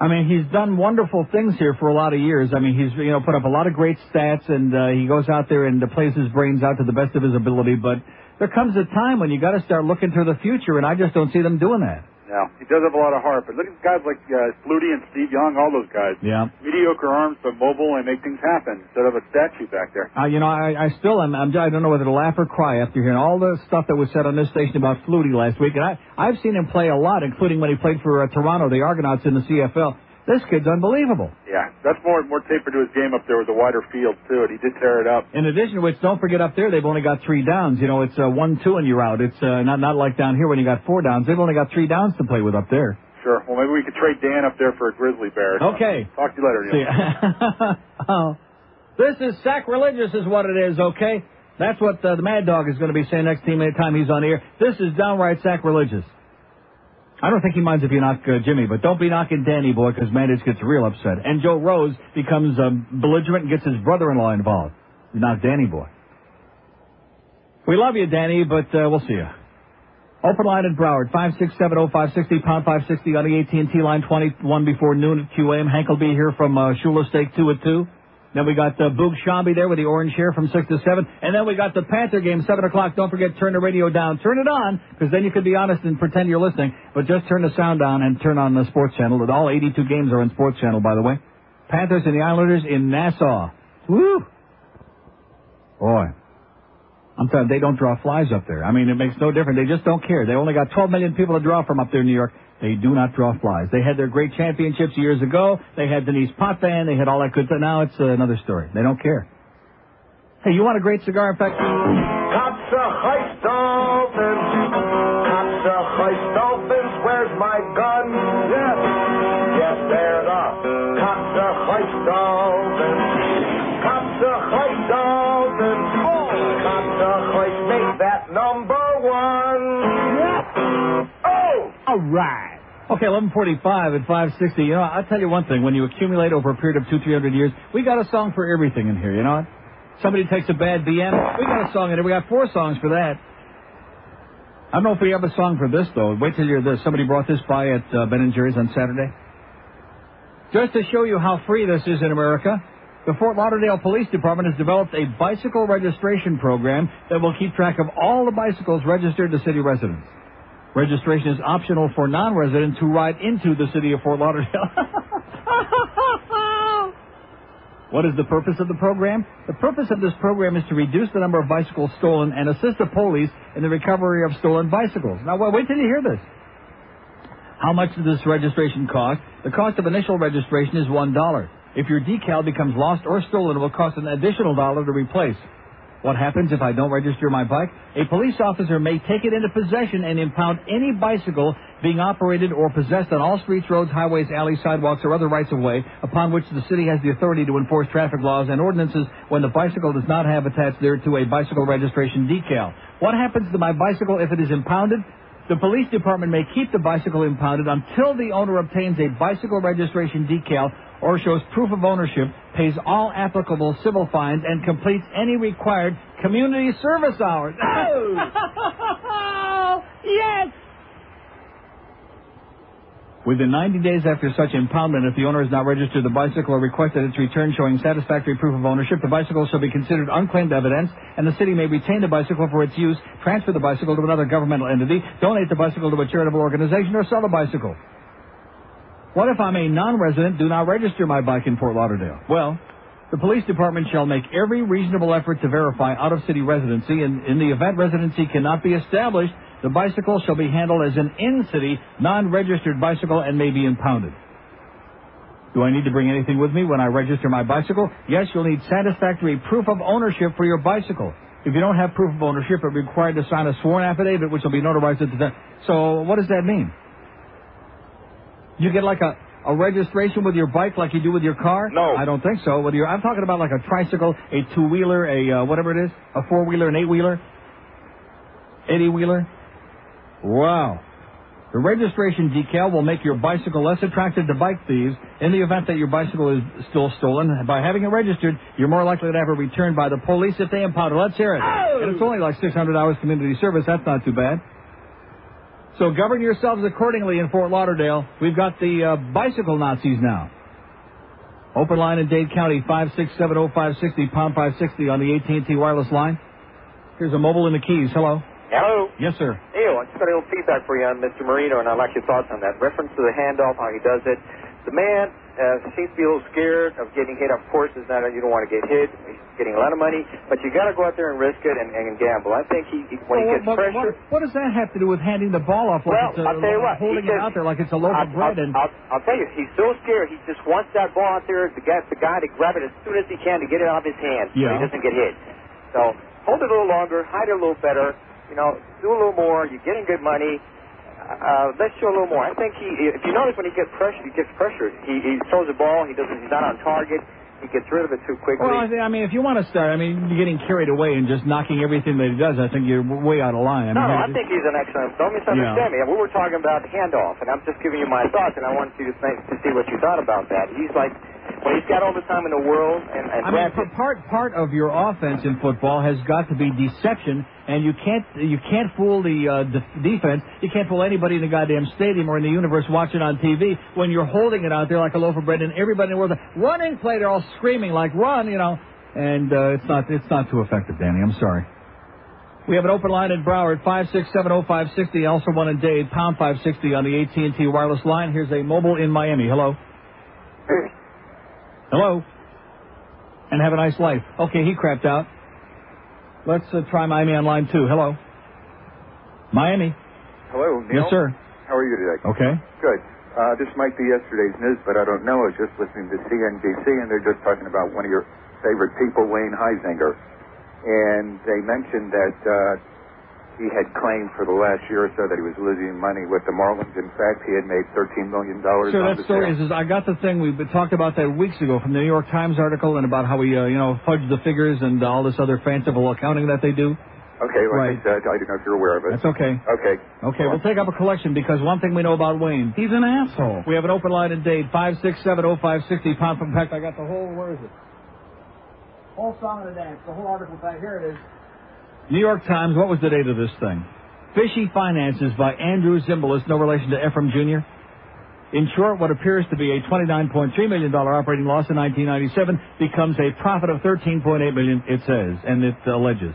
I mean, he's done wonderful things here for a lot of years. I mean, he's you know put up a lot of great stats, and uh, he goes out there and plays his brains out to the best of his ability. But there comes a time when you got to start looking to the future, and I just don't see them doing that. Now, he does have a lot of heart, but look at guys like uh, Flutie and Steve Young, all those guys. Yeah. Mediocre arms, but mobile and make things happen instead of a statue back there. Uh, you know, I, I still am. I'm, I don't know whether to laugh or cry after hearing all the stuff that was said on this station about Flutie last week. And I, I've seen him play a lot, including when he played for uh, Toronto, the Argonauts in the CFL. This kid's unbelievable. Yeah, that's more more tapered to his game up there with the wider field too, and he did tear it up. In addition to which, don't forget up there they've only got three downs. You know, it's uh, one, two, and you're out. It's uh, not not like down here when you got four downs. They've only got three downs to play with up there. Sure. Well, maybe we could trade Dan up there for a grizzly bear. Okay. Talk to you later. Neil. See, oh, this is sacrilegious, is what it is. Okay, that's what uh, the Mad Dog is going to be saying next time time he's on the air. This is downright sacrilegious. I don't think he minds if you knock uh, Jimmy, but don't be knocking Danny boy because Mandich gets real upset. And Joe Rose becomes um, belligerent and gets his brother-in-law involved. You knock Danny boy. We love you, Danny, but uh, we'll see you. Open line in Broward, 5670560, pound 560 on the AT&T line, 21 before noon at QAM. Hank will be here from uh, Shula Steak 2 at 2. Then we got uh, Boog Sciambi there with the orange hair from 6 to 7. And then we got the Panther game, 7 o'clock. Don't forget, turn the radio down. Turn it on, because then you can be honest and pretend you're listening. But just turn the sound down and turn on the Sports Channel. All 82 games are on Sports Channel, by the way. Panthers and the Islanders in Nassau. Woo! Boy. I'm telling you, they don't draw flies up there. I mean, it makes no difference. They just don't care. They only got 12 million people to draw from up there in New York. They do not draw flies. They had their great championships years ago. They had Denis Potvin. They had all that good stuff. Now it's another story. They don't care. Hey, you want a great cigar? In fact, Katze Heist Dolphins. Katze Heist Dolphins. Where's my gun? Yes. Yes, there the Katze Heist Dolphins. Katze Heist Dolphins. Oh. Katze Heist make that number one. Yes. Oh. all right. Okay, 1145 and 560. You know, I'll tell you one thing. When you accumulate over a period of two, three hundred years, we got a song for everything in here, you know? Somebody takes a bad BM, we got a song in it. We got four songs for that. I don't know if we have a song for this, though. Wait till you hear this. Somebody brought this by at uh, Ben & Jerry's on Saturday. Just to show you how free this is in America, the Fort Lauderdale Police Department has developed a bicycle registration program that will keep track of all the bicycles registered to city residents. Registration is optional for non-residents who ride into the city of Fort Lauderdale. what is the purpose of the program? The purpose of this program is to reduce the number of bicycles stolen and assist the police in the recovery of stolen bicycles. Now, wait till you hear this. How much does this registration cost? The cost of initial registration is $1. If your decal becomes lost or stolen, it will cost an additional dollar to replace. What happens if I don't register my bike? A police officer may take it into possession and impound any bicycle being operated or possessed on all streets, roads, highways, alleys, sidewalks, or other rights of way upon which the city has the authority to enforce traffic laws and ordinances when the bicycle does not have attached thereto a bicycle registration decal. What happens to my bicycle if it is impounded? The police department may keep the bicycle impounded until the owner obtains a bicycle registration decal or shows proof of ownership, pays all applicable civil fines, and completes any required community service hours. Oh, yes! Within 90 days after such impoundment, if the owner has not registered the bicycle or requested its return showing satisfactory proof of ownership, the bicycle shall be considered unclaimed evidence, and the city may retain the bicycle for its use, transfer the bicycle to another governmental entity, donate the bicycle to a charitable organization, or sell the bicycle. What if I'm a non-resident, do not register my bike in Fort Lauderdale? Well, the police department shall make every reasonable effort to verify out-of-city residency, and in the event residency cannot be established, the bicycle shall be handled as an in-city, non-registered bicycle and may be impounded. Do I need to bring anything with me when I register my bicycle? Yes, you'll need satisfactory proof of ownership for your bicycle. If you don't have proof of ownership, you're required to sign a sworn affidavit, which will be notarized at the time. So, what does that mean? You get like a, a registration with your bike like you do with your car? No. I don't think so. With your, I'm talking about like a tricycle, a two-wheeler, a uh, whatever it is, a four-wheeler, an eight-wheeler, eighty-wheeler. Wow. The registration decal will make your bicycle less attractive to bike thieves in the event that your bicycle is still stolen. By having it registered, you're more likely to have it returned by the police if they impound it. Let's hear it. And it's only like 600 hours community service. That's not too bad. So govern yourselves accordingly in Fort Lauderdale. We've got the uh, bicycle Nazis now. Open line in Dade County, 5670560, pound 560 on the AT&T wireless line. Here's a mobile in the Keys. Hello. Hello. Yes, sir. Neil, I just got a little feedback for you on Mr. Marino, and I'd like your thoughts on that. Reference to the handoff, how he does it. The man uh, seems to be a little scared of getting hit. Of course, it's not you don't want to get hit. He's getting a lot of money, but you got to go out there and risk it and, and gamble. I think he, he when he gets what, pressure. what, what does that have to do with handing the ball off like Well, it's a, I'll tell you what, holding he it out there like it's a loaf I'll, of bread I'll, and I'll, I'll tell you, he's so scared. He just wants that ball out there. The guy, the guy to grab it as soon as he can to get it out of his hand, so he doesn't get hit. So hold it a little longer, hide it a little better. You know, do a little more. You're getting good money. Uh, let's show a little more. I think he, if you notice when he gets pressured, he gets pressured. He, he throws the ball. He doesn't. He's not on target. He gets rid of it too quickly. Well, I, think, I mean, if you want to start, I mean, you're getting carried away and just knocking everything that he does. I think you're way out of line. I no, mean, no, I think he's an excellent. Don't misunderstand me. We were talking about handoff, and I'm just giving you my thoughts, and I wanted you to think to see what you thought about that. He's like, when he's got all the time in the world, and, and I mean, part part of your offense in football has got to be deception, and you can't you can't fool the uh, de- defense. You can't fool anybody in the goddamn stadium or in the universe watching on TV when you're holding it out there like a loaf of bread, and everybody in the world running play. They're all screaming like run, you know, and uh, it's not it's not too effective, Danny. I'm sorry. We have an open line in Broward, five six seven oh five sixty. Also one in Dade, pound five sixty on the AT and T wireless line. Here's a mobile in Miami. Hello. Hello. And have a nice life. Okay, he crapped out. Let's uh, try Miami on line two. Hello. Miami. Hello, Neil. Yes, sir. How are you today? Okay. Good. Uh, this might be yesterday's news, but I don't know. I was just listening to CNBC, and they're just talking about one of your favorite people, Wayne Huizenga. And they mentioned that uh, he had claimed for the last year or so that he was losing money with the Marlins. In fact, he had made $13 million Sure, on that the story is, is I got the thing we talked about that weeks ago from the New York Times article and about how we uh, you know fudged the figures and all this other fanciful accounting that they do. Okay, like Right. I said, I don't know if you're aware of it. That's okay. Okay. Okay, we'll take up a collection because one thing we know about Wayne, he's an asshole. We have an open line in Dade, five six seven oh five sixty pound from fact. I got the whole where is it? Whole song and the dance. The whole article here it is. New York Times. What was the date of this thing? Fishy Finances by Andrew Zimbalist, no relation to Efrem Jr. In short, what appears to be a $29.3 million operating loss in 1997 becomes a profit of 13.8 million, it says, and it alleges.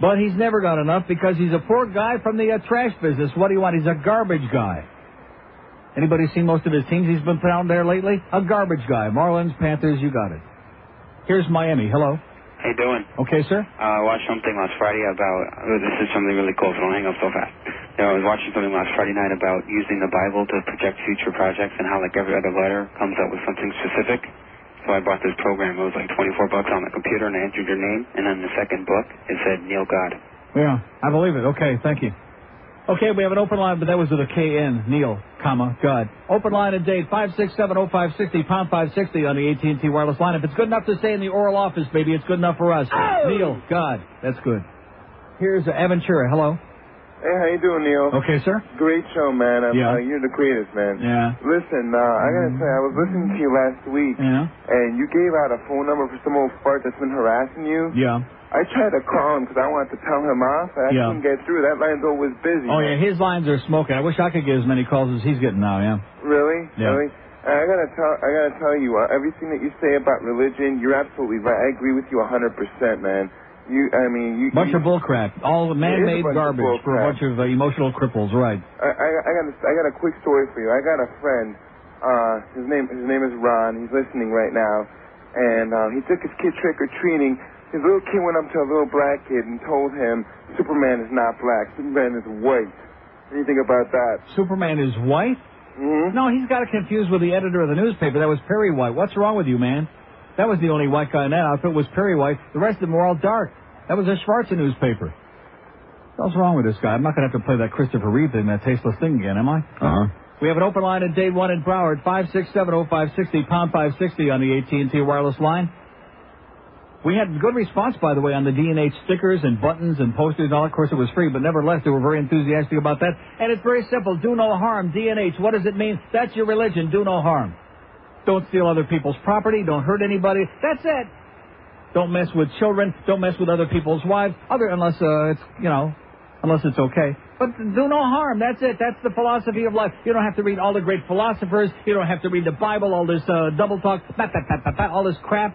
But he's never got enough because he's a poor guy from the uh, trash business. What do you want? He's a garbage guy. Anybody seen most of his teams he's been found there lately? A garbage guy. Marlins, Panthers, you got it. Here's Miami. Hello. You doing? Okay, sir. Uh, I watched something last Friday about. Oh, this is something really cool, so don't hang up so fast. you know, I was watching something last Friday night about using the Bible to project future projects and how like every other letter comes up with something specific. So I bought this program. It was like 24 bucks on the computer, and I entered your name, and then the second book it said Neil God. Yeah, I believe it. Okay, thank you. Okay, we have an open line, but that was with a K-N, Neil, comma, God. Open line and Dade, 5670560, pound 560 on the AT&T wireless line. If it's good enough to stay in the oral office, baby, it's good enough for us. Neil, God, that's good. Here's uh, Evan hello. Hey, how you doing, Neil? Okay, sir. Great show, man. I'm, Yeah. uh, you're the greatest, man. Yeah. Listen, uh, I gotta say, I was listening to you last week, Yeah. and you gave out a phone number for some old fart that's been harassing you. Yeah. I tried to call him because I wanted to tell him off, I Yeah. couldn't get through. That line's always busy. Oh, man. yeah, his lines are smoking. I wish I could get as many calls as he's getting now, yeah. Really? Yeah. Really? I gotta tell, I gotta tell you, uh, everything that you say about religion, you're absolutely right. I agree with you 100%, man. You, I mean, you. Bunch you, of bullcrap. All the It is a man-made of garbage for a bunch of uh, emotional cripples, right. I, I, I got, a, I got a quick story for you. I got a friend. Uh, his name, his name is Ron. He's listening right now, and uh, he took his kid trick or treating. His little kid went up to a little black kid and told him Superman is not black. Superman is white. What do you think about that? Superman is white? Mm-hmm. No, he's got it confused with the editor of the newspaper. That was Perry White. What's wrong with you, man? That was the only white guy in that outfit was Perry White. The rest of them were all dark. That was a Schwarzer newspaper. What's wrong with this guy? I'm not going to have to play that Christopher Reeve thing, that tasteless thing again, am I? Uh-huh. We have an open line at Dade 1 in Broward, 5670560, pound 560 on the AT&T wireless line. We had good response, by the way, on the D&H stickers and buttons and posters and all. Of course, it was free, but nevertheless, they were very enthusiastic about that. And it's very simple. Do no harm. D&H. What does it mean? That's your religion. Do no harm. Don't steal other people's property. Don't hurt anybody. That's it. Don't mess with children. Don't mess with other people's wives. Other unless uh, it's you know, unless it's okay. But do no harm. That's it. That's the philosophy of life. You don't have to read all the great philosophers. You don't have to read the Bible. All this uh, double talk, all this crap.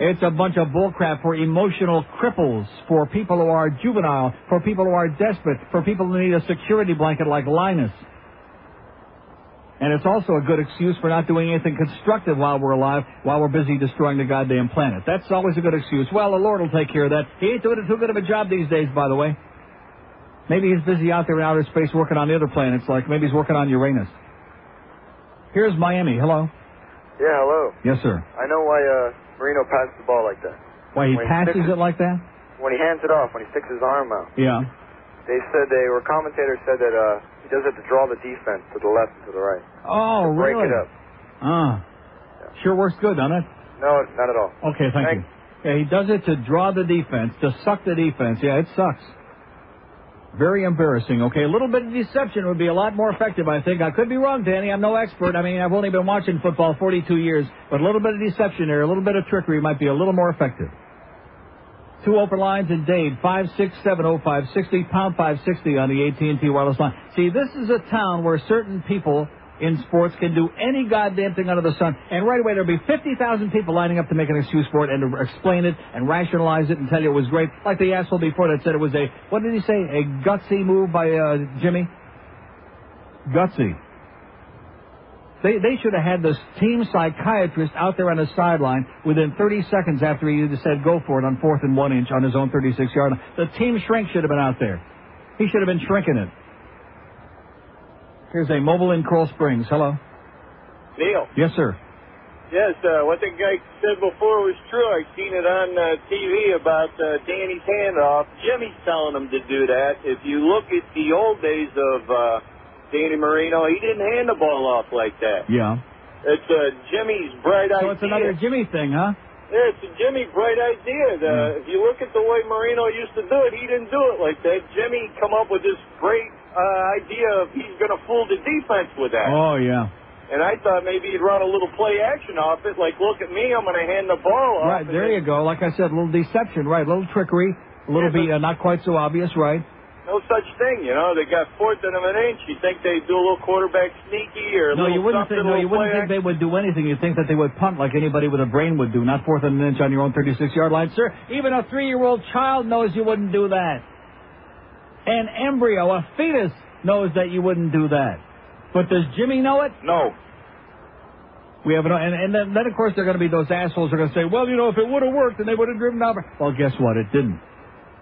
It's a bunch of bullcrap for emotional cripples, for people who are juvenile, for people who are desperate, for people who need a security blanket like Linus. And it's also a good excuse for not doing anything constructive while we're alive, while we're busy destroying the goddamn planet. That's always a good excuse. Well, the Lord will take care of that. He ain't doing too good of a job these days, by the way. Maybe he's busy out there in outer space working on the other planets, like maybe he's working on Uranus. Here's Miami. Hello. Yeah, hello. Yes, sir. I know why uh, Marino passed the ball like that. Why he When he passes sticks- it like that? When he hands it off, when he sticks his arm out. Yeah. They said they were commentators said that uh, he does it to draw the defense to the left and to the right. Oh, to break really? it up. Ah. Sure works good, doesn't it? No, not at all. Okay, thank you. Yeah, he does it to draw the defense, to suck the defense. Yeah, it sucks. Very embarrassing. Okay, a little bit of deception would be a lot more effective, I think. I could be wrong, Danny. I'm no expert. I mean, I've only been watching football 42 years, but a little bit of deception there, a little bit of trickery might be a little more effective. Two open lines in Dade, 5670560, pound 560 on the AT&T wireless line. See, this is a town where certain people in sports can do any goddamn thing under the sun, and right away there'll be 50,000 people lining up to make an excuse for it and to explain it and rationalize it and tell you it was great. Like the asshole before that said it was a, what did he say, a gutsy move by uh, Jimmy? Gutsy. They, they should have had this team psychiatrist out there on the sideline within 30 seconds after he said go for it on fourth and one inch on his own 36 yard line. The team shrink should have been out there. He should have been shrinking it. Here's a mobile in Coral Springs. Hello. Neil. Yes, sir. Yes, uh, what the guy said before was true. I seen it on uh, TV about uh, Danny's handoff. Jimmy's telling him to do that. If you look at the old days of uh, Danny Marino, he didn't hand the ball off like that. Yeah. It's uh, Jimmy's bright So idea. So it's another Jimmy thing, huh? Yeah, it's a Jimmy bright idea. The, If you look at the way Marino used to do it, he didn't do it like that. Jimmy come up with this great uh, idea of he's going to fool the defense with that. Oh, yeah. And I thought maybe he'd run a little play action off it, like, look at me, I'm going to hand the ball off. Right, there you go. Like I said, a little deception, right? A little trickery, a little bit uh, not quite so obvious, right? No such thing, you know. They got fourth of an inch. You think they'd do a little quarterback sneaky or a No, you wouldn't think. No, you wouldn't think they would do anything. You'd think that they would punt like anybody with a brain would do, not fourth and an inch on your own 36-yard line, sir. Even a three-year-old child knows you wouldn't do that. An embryo, a fetus, knows that you wouldn't do that. But does Jimmy know it? No. We have an, and, and then, then of course they're going to be those assholes who are going to say, well, you know, if it would have worked, then they would have driven down. Well, guess what? It didn't.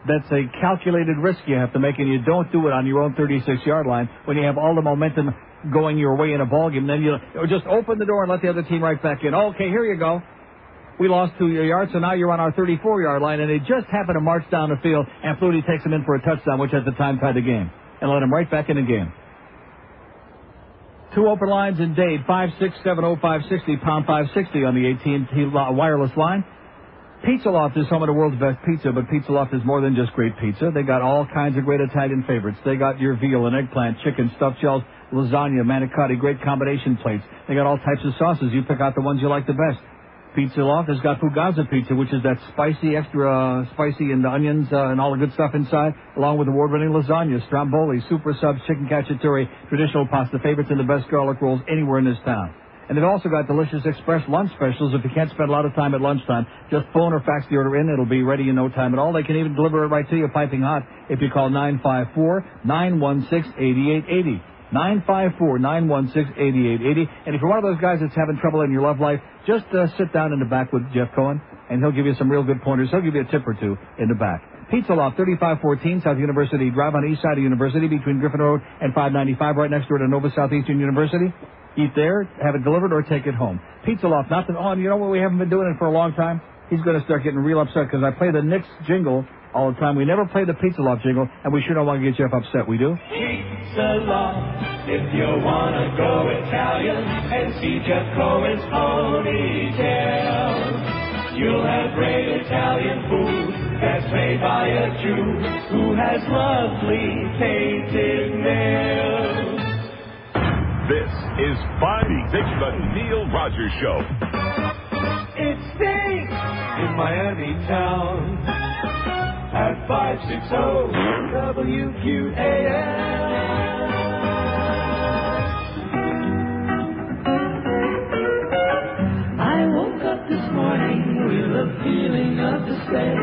That's a calculated risk you have to make, and you don't do it on your own 36-yard line when you have all the momentum going your way in a ballgame. Then you just open the door and let the other team right back in. Okay, here you go. We lost two yards, so now you're on our 34-yard line, and they just happen to march down the field, and Flutie takes him in for a touchdown, which at the time tied the game, and let him right back in the game. Two open lines in Dade, 5670560, pound 560 on the AT&T uh, wireless line. Pizza Loft is home of the world's best pizza, but Pizza Loft is more than just great pizza. They got all kinds of great Italian favorites. They got your veal and eggplant, chicken, stuffed shells, lasagna, manicotti, great combination plates. They got all types of sauces. You pick out the ones you like the best. Pizza Loft has got Fugazza pizza, which is that spicy, extra uh, spicy and the onions uh, and all the good stuff inside, along with award-winning lasagna, stromboli, super subs, chicken cacciatore, traditional pasta favorites, and the best garlic rolls anywhere in this town. And they've also got delicious express lunch specials. If you can't spend a lot of time at lunchtime, just phone or fax the order in. It'll be ready in no time at all. They can even deliver it right to you piping hot if you call 954-916-8880. 954-916-8880. And if you're one of those guys that's having trouble in your love life, just uh, sit down in the back with Jeff Cohen, and he'll give you some real good pointers. He'll give you a tip or two in the back. Pizza Loft, 3514 South University Drive on the east side of University between Griffin Road and 595, right next door to Nova Southeastern University. Eat there, have it delivered, or take it home. Pizza Loft, not that, oh, you know what, we haven't been doing it for a long time? He's going to start getting real upset because I play the Knicks jingle all the time. We never play the Pizza Loft jingle, and we sure don't want to get Jeff upset. We do? Pizza Loft, if you want to go Italian and see Jeff Cohen's ponytail. You'll have great Italian food that's made by a Jew who has lovely painted nails. This is Five Six the Neil Rogers Show. It's stinks in Miami town at 560 WQAM. I woke up this morning with a feeling of despair.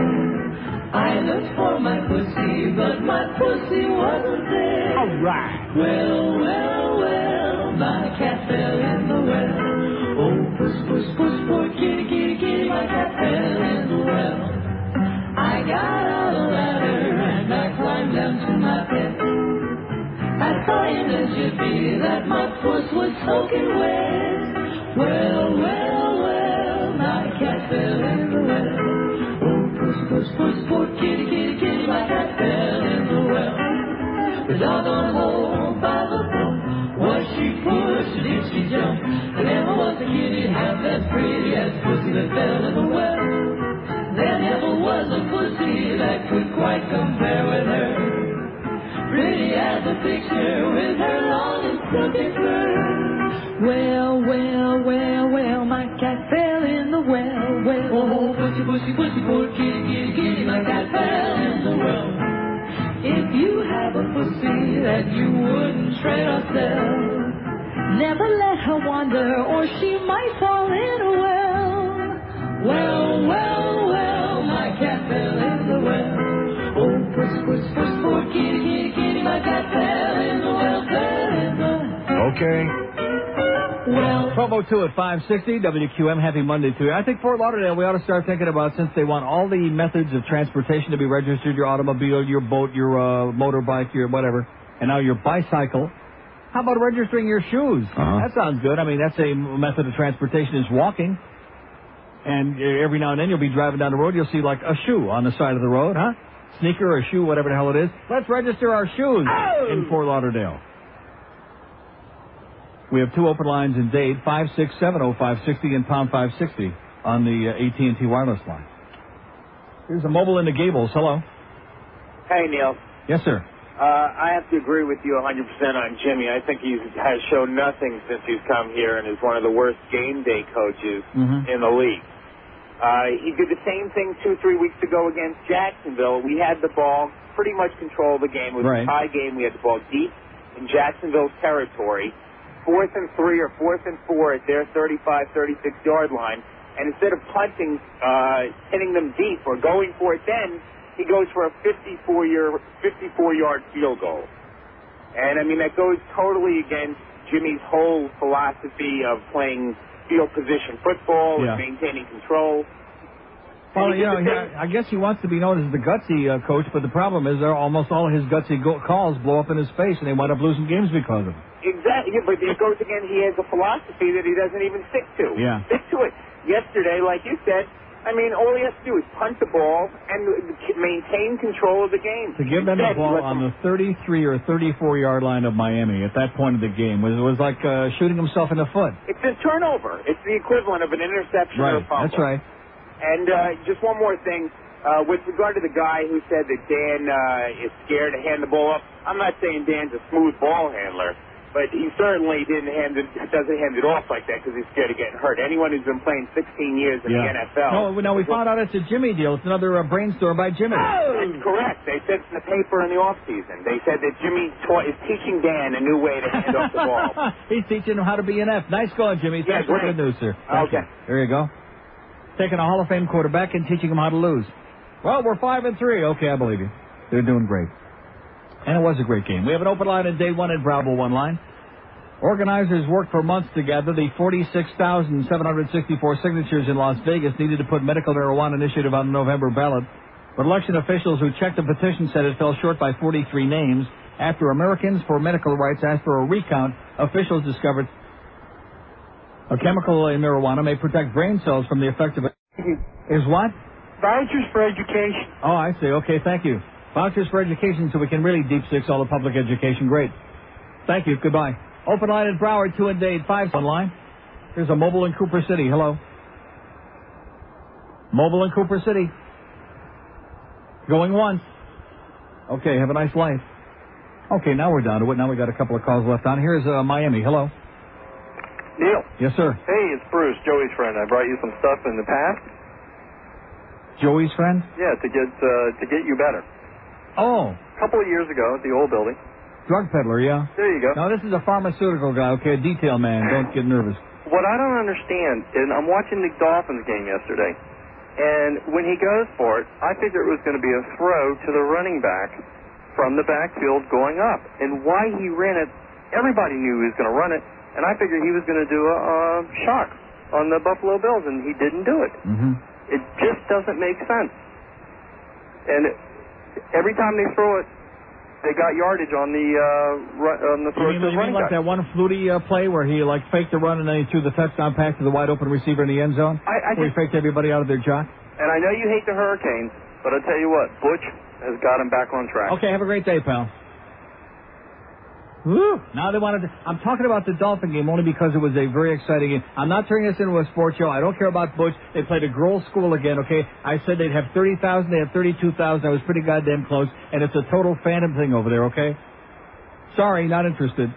I looked for my pussy, but my pussy wasn't there. All right. Well, well, well, my cat fell in the well. Oh, puss, puss, puss, poor kitty, kitty, kitty, my cat fell in the well. Got out a ladder and I climbed down to my pet. I find as you be that my puss was soaking wet. Well, well, well, my cat fell in the well. Oh, puss, puss, puss, poor kitty, kitty, kitty, my cat fell in the well. The doggone hole by the pump. Was she pushed did she jump? There never was a kitty half as pretty as pussy that fell in the well. Was a pussy that could quite compare with her. Pretty as a picture with her long and silky fur. Well, well, well, well, my cat fell in the well. Well, oh, oh, pussy, pussy, pussy, poor kitty, kitty, kitty, my cat fell in the well. If you have a pussy that you wouldn't tread or sell, never let her wander or she might fall in a well. Well, well, well, kitty, kitty, kitty, my cat in the well, in the Okay. well. Provo 2 at 560 WQM. Happy Monday to you. I think Fort Lauderdale, we ought to start thinking about since they want all the methods of transportation to be registered your automobile, your boat, your uh, motorbike, your whatever, and now your bicycle. How about registering your shoes? That sounds good. I mean, that's a method of transportation is walking. And every now and then you'll be driving down the road, you'll see like a shoe on the side of the road, huh? Sneaker or shoe, whatever the hell it is. Let's register our shoes in Fort Lauderdale. We have two open lines in Dade, 5670560 and pound 560 on the uh, AT&T wireless line. Here's a mobile in the Gables. Hello. Hey, Neil. Yes, sir. Uh, I have to agree with you 100% on Jimmy. I think he has shown nothing since he's come here and is one of the worst game day coaches Mm-hmm. in the league. Uh, he did the same thing two, three weeks ago against Jacksonville. We had the ball, pretty much control of the game. It was Right. a tie game. We had the ball deep in Jacksonville's territory, fourth and three or fourth and four at their 35, 36 yard line. And instead of punting, uh, hitting them deep or going for it then, he goes for a 54 year, 54 yard field goal. And I mean, that goes totally against Jimmy's whole philosophy of playing field position football Yeah. and maintaining control. Well, you know, did the same- he- I guess he wants to be known as the gutsy uh, coach, but the problem is, there almost all his gutsy go- calls blow up in his face, and they wind up losing games because of it. Exactly, yeah, but it goes again. He has a philosophy that he doesn't even stick to. Yeah. Stick to it. Yesterday, like you said, I mean, all he has to do is punt the ball and maintain control of the game. To give them the ball on the 33 or 34 yard line of Miami at that point of the game was was like uh, shooting himself in the foot. It's a turnover. It's the equivalent of an interception or a fumble. That's right. And uh, just one more thing. Uh, with regard to the guy who said that Dan uh, is scared to hand the ball up, I'm not saying Dan's a smooth ball handler, but he certainly didn't hand it, doesn't hand it off like that because he's scared of getting hurt. Anyone who's been playing 16 years in the NFL. No, no, we found out it's a Jimmy deal. It's another uh, brainstorm by Jimmy. Oh! That's correct. They said in the paper in the off season. They said that Jimmy taught, is teaching Dan a new way to hand off the ball. He's teaching him how to be an F. Nice going, Jimmy. Yeah, Thanks for the news, sir. Thank Okay. you. There you go. Taking a Hall of Fame quarterback and teaching him how to lose. Well, we're five and three. Okay, I believe you. They're doing great. And it was a great game. We have an open line in Dade one at Bravo one line. Organizers worked for months to gather the 46,764 signatures in Las Vegas needed to put medical marijuana initiative on the November ballot. But election officials who checked the petition said it fell short by 43 names. After Americans for Medical Rights asked for a recount, officials discovered a chemical in marijuana may protect brain cells from the effect of it. Is what? Vouchers for education. Oh, I see. Okay, thank you. Vouchers for education so we can really deep six all the public education. Great. Thank you. Goodbye. Open line at Broward, 2 and Dade, 5 on line. Here's a mobile in Cooper City. Hello. Mobile in Cooper City. Going once. Okay, have a nice life. Okay, now we're down to it. Now we got a couple of calls left on. Here's uh, Miami. Hello. Neil. Yes, sir. Hey, it's Bruce, Joey's friend. I brought you some stuff in the past. Joey's friend? Yeah, to get uh, to get you better. Oh, A couple of years ago at the old building. drug peddler, yeah. There you go. Now, this is a pharmaceutical guy, okay? A detail man. Don't get nervous. What I don't understand, and I'm watching the Dolphins game yesterday, and when he goes for it, I figured it was going to be a throw to the running back from the backfield going up. And why he ran it, everybody knew he was going to run it, and I figured he was going to do a, a shock on the Buffalo Bills, and he didn't do it. Mm-hmm. It just doesn't make sense. And every time they throw it, they got yardage on the uh, run, on the You throw mean, you mean like that one Flutie uh, play where he like faked the run and then he threw the touchdown pass to the wide open receiver in the end zone? I, I where just, he faked everybody out of their jock? and I know you hate the Hurricanes, but I'll tell you what, Butch has got him back on track. Okay, have a great day, pal. Woo! Now they wanted to. I'm talking about the Dolphin game only because it was a very exciting game. I'm not turning this into a sports show. I don't care about Butch. They played a girls' school again, okay? I said they'd have 30,000. They had 32,000. I was pretty goddamn close. And it's a total phantom thing over there, okay? Sorry, not interested.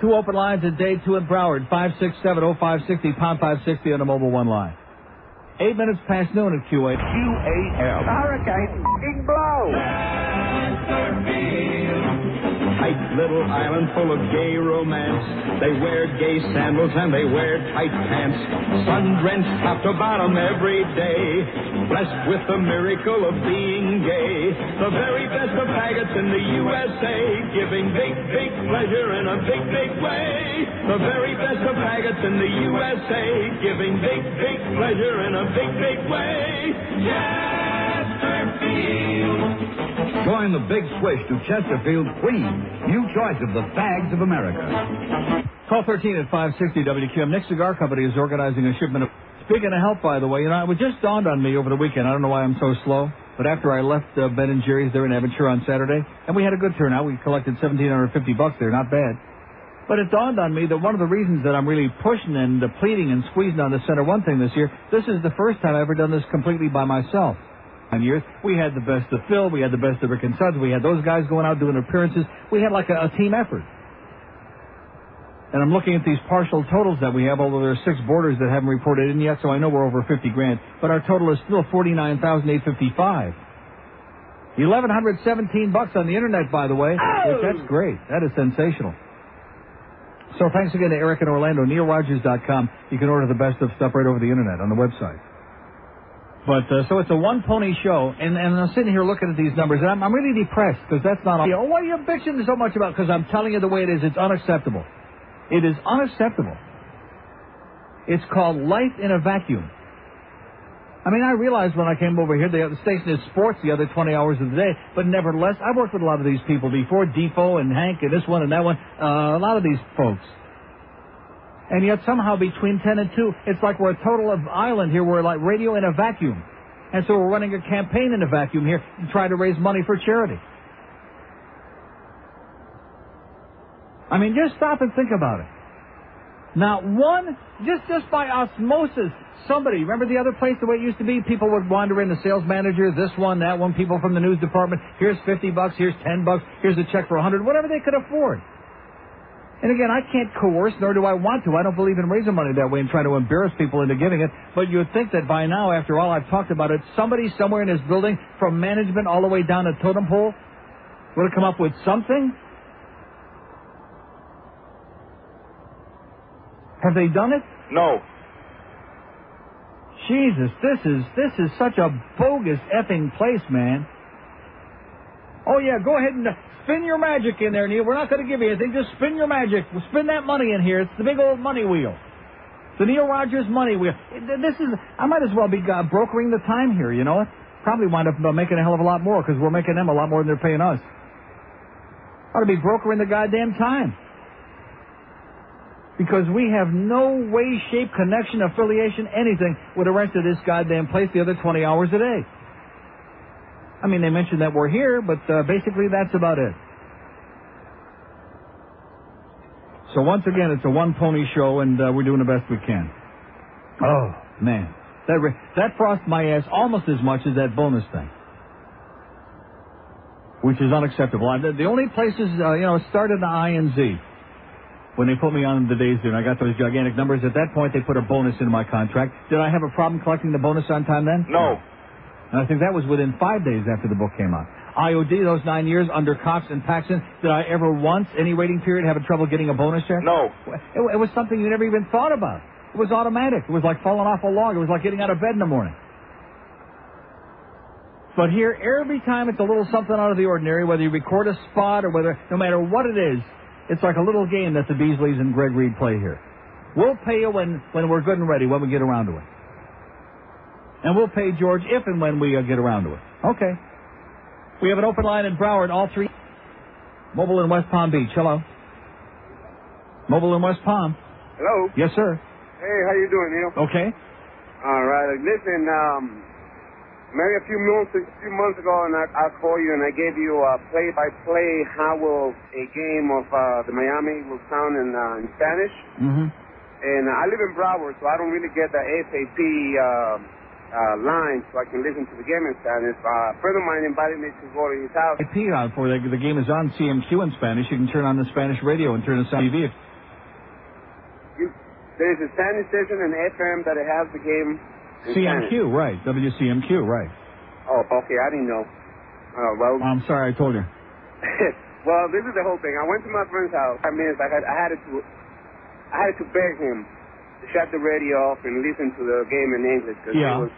Two open lines at Dade two in Broward. 5670560, pound 560 on the mobile one line. Eight minutes past noon at QA. QAM. Hurricane, big blow. Tight little island full of gay romance. They wear gay sandals and they wear tight pants. Sun drenched top to bottom every day. Blessed with the miracle of being gay. The very best of faggots in the USA. Giving big, big pleasure in a big, big way. The very best of faggots in the USA. Giving big, big pleasure in a big, big way. Chesterfield. Join the big swish to Chesterfield Queen, new choice of the fags of America. Call 13 at 560 WQM. Next Cigar Company is organizing a shipment of. Speaking of help, by the way, you know, it just dawned on me over the weekend. I don't know why I'm so slow, but after I left uh, Ben and Jerry's there in Aventura on Saturday, and we had a good turnout. We collected 1,750 bucks there, not bad. But it dawned on me that one of the reasons that I'm really pushing and pleading and squeezing on the center one thing this year, this is the first time I've ever done this completely by myself. Years, we had the best of Phil, we had the best of Rick and Suds, we had those guys going out doing appearances. We had like a, a team effort. And I'm looking at these partial totals that we have, although there are six borders that haven't reported in yet, so I know we're over 50 grand. But our total is still 49,855. 1,117 bucks on the internet, by the way. Which, that's great. That is sensational. So thanks again to Eric in Orlando. NeilRogers.com. You can order the best of stuff right over the internet on the website. But uh, so it's a one pony show, and, and I'm sitting here looking at these numbers, and I'm, I'm really depressed because that's not all. Oh, what are you bitching so much about? Because I'm telling you the way it is. It's unacceptable. It is unacceptable. It's called life in a vacuum. I mean, I realized when I came over here, the, station is sports the other 20 hours of the day, but nevertheless, I've worked with a lot of these people before, Defoe and Hank and this one and that one, uh, a lot of these folks. And yet somehow between 10 and 2, it's like we're a total of island here. We're like radio in a vacuum. And so we're running a campaign in a vacuum here to try to raise money for charity. I mean, just stop and think about it. Not one, just just by osmosis, somebody. Remember the other place the way it used to be? People would wander in, the sales manager, this one, that one, people from the news department. Here's 50 bucks, here's 10 bucks, here's a check for 100, whatever they could afford. And again, I can't coerce, nor do I want to. I don't believe in raising money that way and trying to embarrass people into giving it. But you would think that by now, after all I've talked about it, somebody somewhere in this building, from management all the way down to totem pole, would have come up with something. Have they done it? No. Jesus, this is this is such a bogus effing place, man. Oh yeah, go ahead and spin your magic in there, Neil. We're not going to give you anything. Just spin your magic. Spin that money in here. It's the big old money wheel. The Neil Rogers money wheel. This is. I might as well be uh, brokering the time here. You know? Probably wind up uh, making a hell of a lot more because we're making them a lot more than they're paying us. Ought to be brokering the goddamn time. Because we have no way, shape, connection, affiliation, anything with the rest of this goddamn place the other 20 hours a day. I mean, they mentioned that we're here, but uh, basically that's about it. So once again, it's a one pony show, and uh, we're doing the best we can. Oh man, that re- that frost my ass almost as much as that bonus thing, which is unacceptable. I, the, the only places, uh, you know, started the INZ when they put me on the days there, and I got those gigantic numbers. At that point, they put a bonus in my contract. Did I have a problem collecting the bonus on time then? No. And I think that was within five days after the book came out. IOD, those nine years under Cox and Paxson, did I ever once, any rating period, have a trouble getting a bonus check? No. It, it was something you never even thought about. It was automatic. It was like falling off a log. It was like getting out of bed in the morning. But here, every time it's a little something out of the ordinary, whether you record a spot or whether, no matter what it is, it's like a little game that the Beasleys and Greg Reed play here. We'll pay you when, when we're good and ready, when we get around to it. And we'll pay George if and when we uh, get around to it. Okay. We have an open line in Broward, all three. Mobile in West Palm Beach. Hello. Mobile in West Palm. Hello. Yes, sir. Hey, how you doing, Neil? Okay. All right. Listen, um, maybe a few months, a few months ago, and I, I called you and I gave you a play-by-play how will a game of uh, the Miami will sound in, uh, in Spanish. Mm-hmm. And I live in Broward, so I don't really get the FAP uh, uh, line, so I can listen to the game in Spanish. Uh, a friend of mine invited me to go to his house. I pee out for the, the game is on CMQ in Spanish. You can turn on the Spanish radio and turn it on TV. You, there's a Spanish station and FM that it has the game. In Spanish. CMQ, right? WCMQ, right? Oh, okay. I didn't know. Uh, well, I'm sorry, I told you. well, this is the whole thing. I went to my friend's house. Five minutes. I had I had to I had to beg him shut the radio off and listen to the game in English. 'cause Yeah. Was,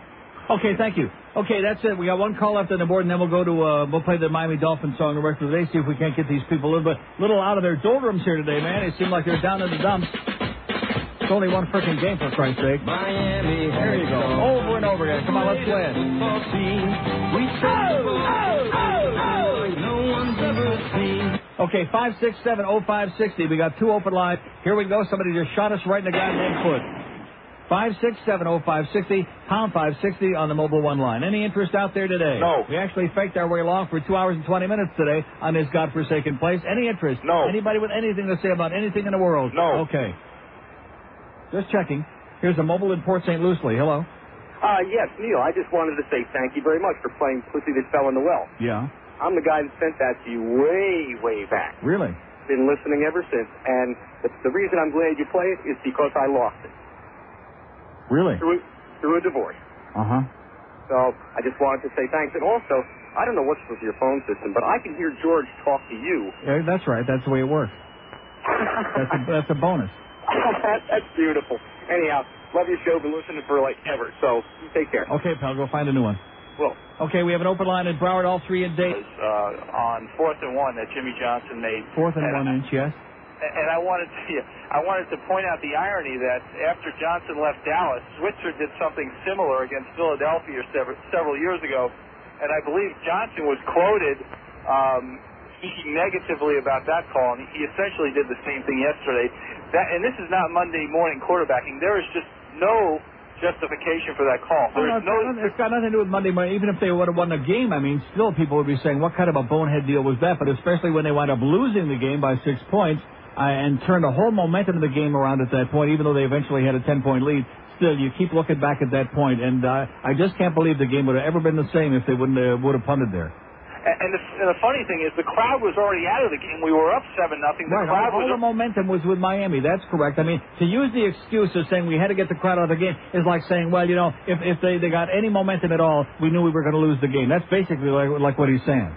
Okay, thank you. Okay, that's it. We got one call left on the board, and then we'll go to uh, we'll play the Miami Dolphins song the rest of the day. See if we can't get these people a little bit little out of their doldrums here today, man. They seem like they're down in the dumps. It's only one freaking game for Christ's sake. Miami. There you go. Over and over again. Come on, let's play it. We no one's ever seen. Okay, five six seven oh five sixty. We got two open lines. Here we go. Somebody just shot us right in the goddamn foot. Five six seven oh five sixty pound five sixty on the mobile one line. Any interest out there today? No. We actually faked our way along for two hours and twenty minutes today on this godforsaken place. Any interest? No. Anybody with anything to say about anything in the world? No. Okay. Just checking. Here's a mobile in Port St. Lucie. Hello. Uh, yes, Neil, I just wanted to say thank you very much for playing Pussy That Fell in the Well. Yeah. I'm the guy that sent that to you way, way back. Really? Been listening ever since, and the, the reason I'm glad you play it is because I lost it Really? through, through a divorce. Uh huh. So I just wanted to say thanks. And also, I don't know what's with your phone system, but I can hear George talk to you. Yeah, that's right. That's the way it works. That's a, that's a bonus. that's beautiful. Anyhow, love your show. Been listening for like ever. So take care. Okay, pal. Go find a new one. Well, Okay, we have an open line in Broward. All three in Dade. uh, on fourth and one that Jimmy Johnson made. Fourth and one inch. Yes. and I wanted to I wanted to point out the irony that after Johnson left Dallas, Switzer did something similar against Philadelphia several, several years ago, and I believe Johnson was quoted um, speaking negatively about that call, and he essentially did the same thing yesterday. That and this is not Monday morning quarterbacking. There is just no justification for that call. Well, There is it's, no got nothing, it's got nothing to do with Monday morning. Even if they would have won the game, I mean, still people would be saying, what kind of a bonehead deal was that? But especially when they wind up losing the game by six points uh, and turned the whole momentum of the game around at that point, even though they eventually had a 10-point lead. Still, you keep looking back at that point, and uh, I just can't believe the game would have ever been the same if they wouldn't uh, would have punted there. And, and, the, and the funny thing is, the crowd was already out of the game. We were up seven nothing. The Right, crowd all, the momentum was with Miami. That's correct. I mean, to use the excuse of saying we had to get the crowd out of the game is like saying, well, you know, if if they, they got any momentum at all, we knew we were going to lose the game. That's basically like like what he's saying.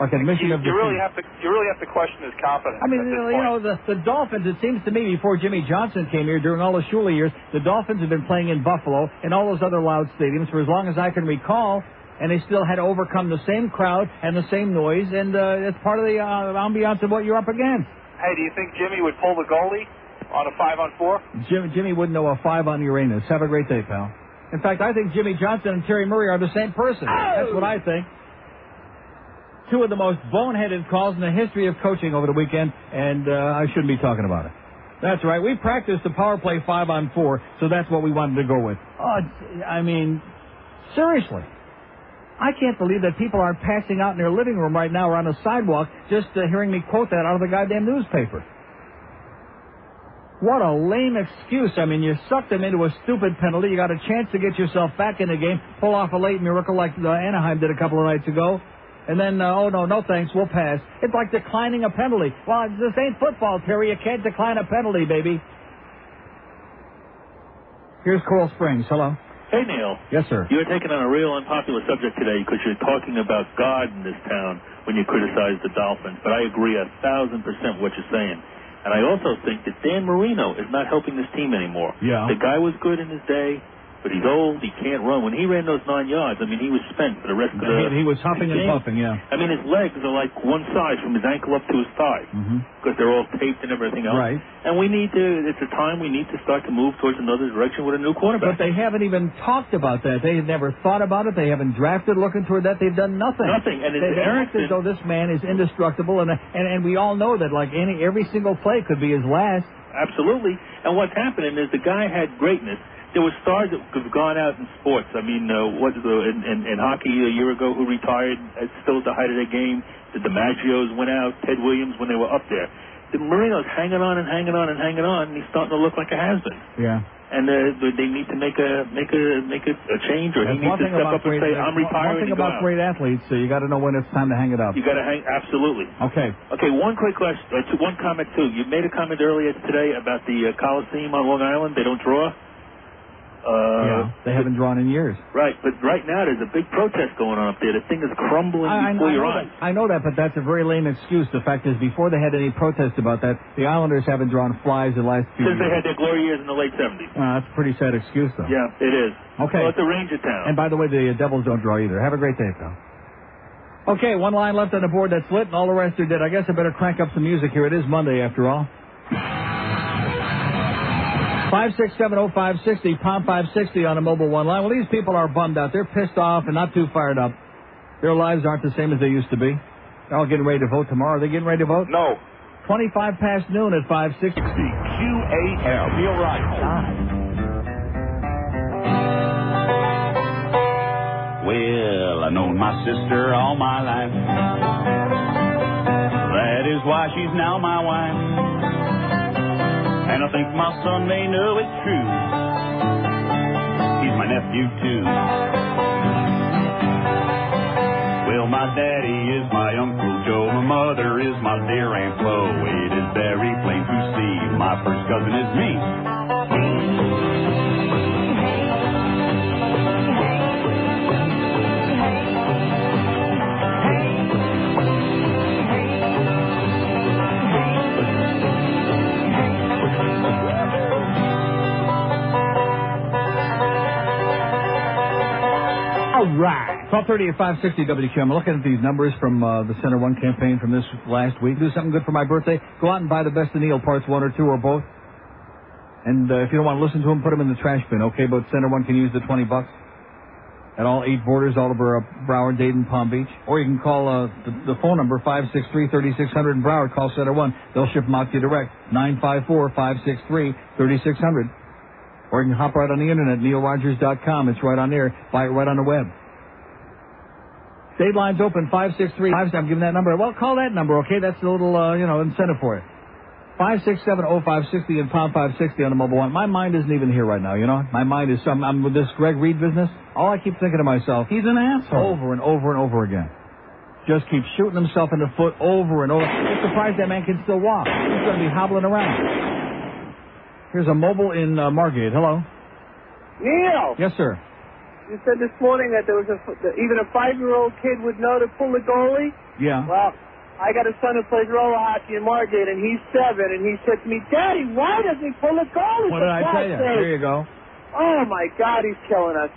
Like admission you, of you really have to you really have to question his confidence. I mean, you point. know, the, the Dolphins, it seems to me, before Jimmy Johnson came here, during all the Shula years, the Dolphins have been playing in Buffalo and all those other loud stadiums for as long as I can recall, and they still had to overcome the same crowd and the same noise, and uh, it's part of the uh, ambiance of what you're up against. Hey, do you think Jimmy would pull the goalie on a five on four? Jim, Jimmy wouldn't know a five on Uranus. Have a great day, pal. In fact, I think Jimmy Johnson and Terry Murray are the same person. That's what I think. Two of the most boneheaded calls in the history of coaching over the weekend, and uh, I shouldn't be talking about it. That's right. We practiced the power play five on four, so that's what we wanted to go with. Oh, I mean, seriously. I can't believe that people aren't passing out in their living room right now or on the sidewalk just uh, hearing me quote that out of the goddamn newspaper. What a lame excuse. I mean, you sucked them into a stupid penalty. You got a chance to get yourself back in the game, pull off a late miracle like uh, Anaheim did a couple of nights ago. And then, uh, oh, no, no thanks, we'll pass. It's like declining a penalty. Well, this ain't football, Terry. You can't decline a penalty, baby. Here's Coral Springs. Hello. Hey, Neil. Yes, sir. You're taking on a real unpopular subject today because you're talking about God in this town when you criticize the Dolphins. But I agree a thousand percent what you're saying. And I also think that Dan Marino is not helping this team anymore. Yeah. The guy was good in his day, but he's old. He can't run. When he ran those nine yards, I mean, he was spent for the rest of the. He, he was huffing and game. puffing, yeah. I mean, his legs are like one size from his ankle up to his thigh Mm-hmm. because they're all taped and everything else. Right. And we need to. It's a time we need to start to move towards another direction with a new quarterback. But they haven't even talked about that. They have never thought about it. They haven't drafted looking toward that. They've done nothing. Nothing. And they, it's they act Erickson- as though this man is indestructible, and, and and we all know that like any every single play could be his last. Absolutely. And what's happening is the guy had greatness. There were stars that have gone out in sports. I mean, uh, what the in, in, in hockey a year ago who retired at still at the height of their game. The DiMaggios went out. Ted Williams when they were up there. The Marino's hanging on and hanging on and hanging on, and he's starting to look like a has-been. Yeah. And uh, they need to make a make a make a, a change, or That's he needs to step up and say, "I'm retiring." One thing about great athletes, uh, you got to know when it's time to hang it up. You got to hang absolutely. Okay. Okay, one quick question, uh, one comment too. You made a comment earlier today about the uh, Coliseum on Long Island. They don't draw. Uh, yeah. They haven't drawn in years. Right, but right now there's a big protest going on up there. The thing is crumbling I, before I your know eyes. that, I know that, but that's a very lame excuse. The fact is, before they had any protest about that, the Islanders haven't drawn flies the last few Since they had their glory years in the late 70s. Uh, that's a pretty sad excuse, though. Yeah, it is. Okay. Well, it's a Ranger town. And by the way, the uh, Devils don't draw either. Have a great day, pal. Okay, one line left on the board that's lit, and all the rest are dead. I guess I better crank up some music here. It is Monday, after all. Five six seven oh five sixty pound five sixty on a mobile one line. Well, these people are bummed out. They're pissed off and not too fired up. Their lives aren't the same as they used to be. They're all getting ready to vote tomorrow. Are they getting ready to vote? No. Twenty-five past noon at five sixty. QAM. Neil Rogers. Well, I've known my sister all my life. That is why she's now my wife. And I think my son may know it's true. He's my nephew too. Well, my daddy is my Uncle Joe. My mother is my dear Aunt Flo. It is very plain to see. My first cousin is me. Right. 1230 at 560 WQM. Looking at these numbers from uh, the Center One campaign from this last week. Do something good for my birthday. Go out and buy the best of Neil parts one or two or both. And uh, if you don't want to listen to them, put them in the trash bin, okay? But Center One can use the 20 bucks at all eight borders, uh, Broward, Dayton, Palm Beach. Or you can call uh, the, the phone number 563-3600 in Broward. Call Center One. They'll ship them out to you direct. 954-563-3600. Or you can hop right on the internet, neilrogers.com. It's right on there. Buy it right on the web. State lines open 563. I'm giving that number. Well, call that number, okay? That's a little, uh, you know, incentive for you. 5670560 and pound 560 on the mobile one. My mind isn't even here right now, you know? My mind is some, I'm with this Greg Reed business. All I keep thinking to myself, he's an asshole. Over and over and over again. Just keeps shooting himself in the foot over and over. I'm surprised that man can still walk. He's going to be hobbling around. Here's a mobile in uh, Margate. Hello. Neil, Yes, sir. You said this morning that there was a even a five-year-old kid would know to pull the goalie. Yeah. Well, I got a son who plays roller hockey in Margate, and he's seven, and he said to me, "Daddy, why doesn't he pull the goalie?" What did I tell you? sake?" There you go. Oh my God, he's killing us.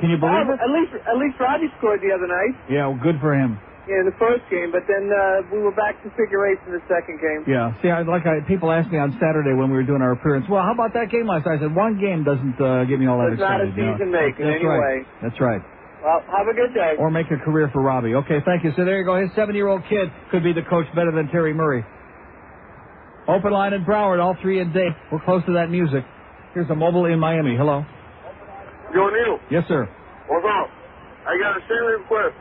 Can you believe Oh, it? At least, at least Robbie scored the other night Yeah, well, good for him. In the first game, but then uh, we were back to figure eight in the second game. Yeah. See, I, like I, people asked me on Saturday when we were doing our appearance, well, how about that game last night? I said, one game doesn't uh, get me all that It's not a excited. you know. season maker That's anyway. Right. That's right. Well, have a good day. Or make a career for Robbie. Okay, thank you. So there you go. His seven-year-old kid could be the coach better than Terry Murray. Open line in Broward, all three in Dade. We're close to that music. Here's a mobile in Miami. Hello. Yo, Neil, Yes, sir. what's up? I got a serious request.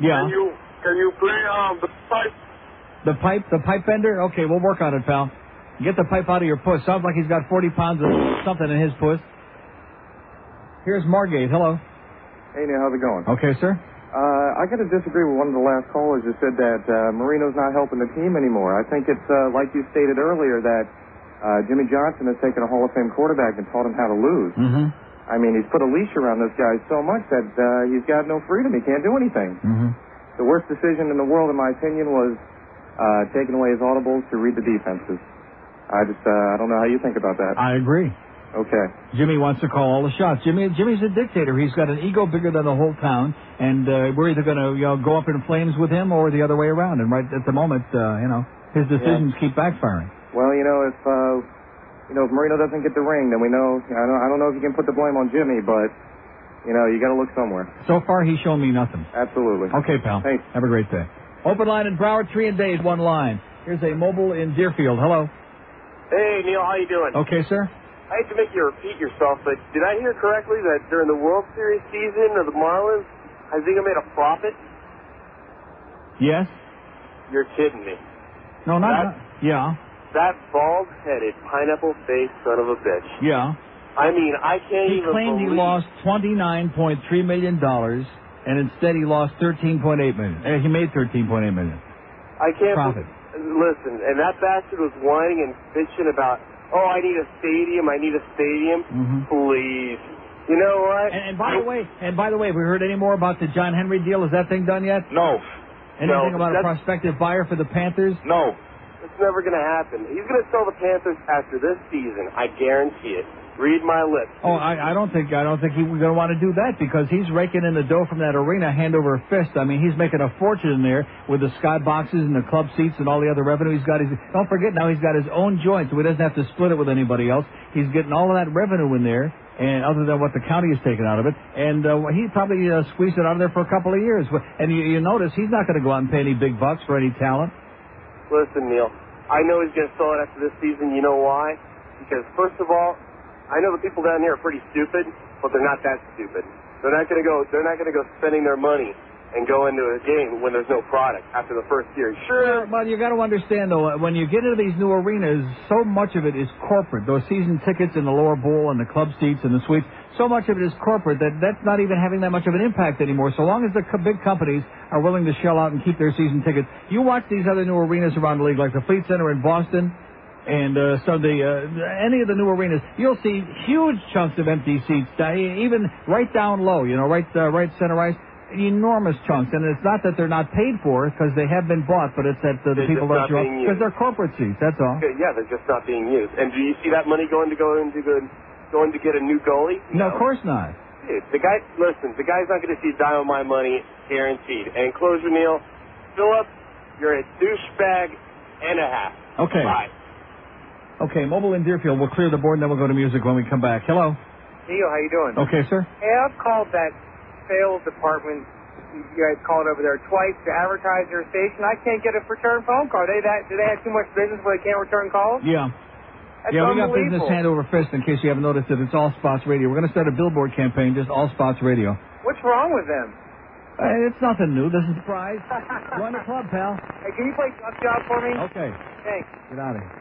Yeah. Can you can you play um the pipe? The pipe, the pipe bender? Okay, we'll work on it, pal. Get the pipe out of your puss. Sounds like he's got 40 pounds of something in his puss. Here's Margate. Hello. Hey, Neil, how's it going? Okay, sir. Uh, I got to disagree with one of the last callers who said that uh, Marino's not helping the team anymore. I think it's uh, like you stated earlier that uh, Jimmy Johnson has taken a Hall of Fame quarterback and taught him how to lose. Mm-hmm. I mean, he's put a leash around this guy so much that uh, he's got no freedom. He can't do anything. Mm-hmm. The worst decision in the world, in my opinion, was uh, taking away his audibles to read the defenses. I just, uh, I don't know how you think about that. I agree. Okay. Jimmy wants to call all the shots. Jimmy, Jimmy's a dictator. He's got an ego bigger than the whole town, and uh, we're either going to you know, go up in flames with him or the other way around. And right at the moment, uh, you know, his decisions keep backfiring. Well, you know, if uh, you know if Marino doesn't get the ring, then we know. I don't, I don't know if you can put the blame on Jimmy, but you know, you got to look somewhere. So far, he's shown me nothing. Absolutely. Okay, pal. Thanks. Have a great day. Open line in Broward, three in days, one line. Here's a mobile in Deerfield. Hello. Hey, Neil, how you doing? Okay, sir. I hate to make you repeat yourself, but did I hear correctly that during the World Series season of the Marlins, Huizenga made a profit? Yes. You're kidding me. No, not. That- not- yeah. That bald-headed, pineapple-faced son of a bitch. Yeah. I mean, I can't He even claimed he lost twenty-nine point three million dollars, and instead he lost thirteen point eight million. Uh, he made thirteen point eight million. I can't... Profit. Listen, and that bastard was whining and bitching about, oh, I need a stadium, I need a stadium. Mm-hmm. Please. You know what? And, and by the way, and by the way, have we heard any more about the John Henry deal? Is that thing done yet? No. Anything No, about a prospective buyer for the Panthers? No. It's never going to happen. He's going to sell the Panthers after this season. I guarantee it. Read my lips. Oh, I, I don't think I don't think he's going to want to do that because he's raking in the dough from that arena hand over fist. I mean, he's making a fortune in there with the sky boxes and the club seats and all the other revenue he's got. He's, don't forget now he's got his own joint, so he doesn't have to split it with anybody else. He's getting all of that revenue in there, and other than what the county has taken out of it, and uh, he probably uh, squeezed it out of there for a couple of years. And you, you notice he's not going to go out and pay any big bucks for any talent. Listen, Neil. I know he's going to sell it after this season. You know why? Because first of all, I know the people down here are pretty stupid, but they're not that stupid. They're not going to go. They're not going to go spending their money and go into a game when there's no product after the first year. Sure. Well, you got to understand though, when you get into these new arenas, so much of it is corporate. Those season tickets in the lower bowl and the club seats and the suites, so much of it is corporate that that's not even having that much of an impact anymore. So long as the co- big companies are willing to shell out and keep their season tickets, you watch these other new arenas around the league, like the Fleet Center in Boston. And uh, the uh, any of the new arenas, you'll see huge chunks of empty seats, uh, even right down low, you know, right uh, right center ice, enormous chunks. And it's not that they're not paid for because they have been bought, but it's that uh, the They're people don't show up because they're corporate seats. That's all. Yeah, they're just not being used. And do you see that money going to go into good, going to get a new goalie? No, of course not. Dude, the guy, listen, the guy's not going to see a dime of my money, guaranteed. And closure, Neil, Philip, you're a douchebag and a half. Okay. Bye. Okay, mobile in Deerfield. We'll clear the board and then we'll go to music when we come back. Hello. Neil, how you doing? Okay, sir. Hey, I've called that sales department. You guys called over there twice to advertise your station. I can't get a return phone call. They that do they have too much business where they can't return calls? Yeah. That's yeah, we got business hand over fist in case you haven't noticed it. It's All Spots Radio. We're going to start a billboard campaign, just All Spots Radio. What's wrong with them? Uh, it's nothing new. This is Prize. Join the club, pal. Hey, can you play Duck Job for me? Okay. Thanks. Get out of here.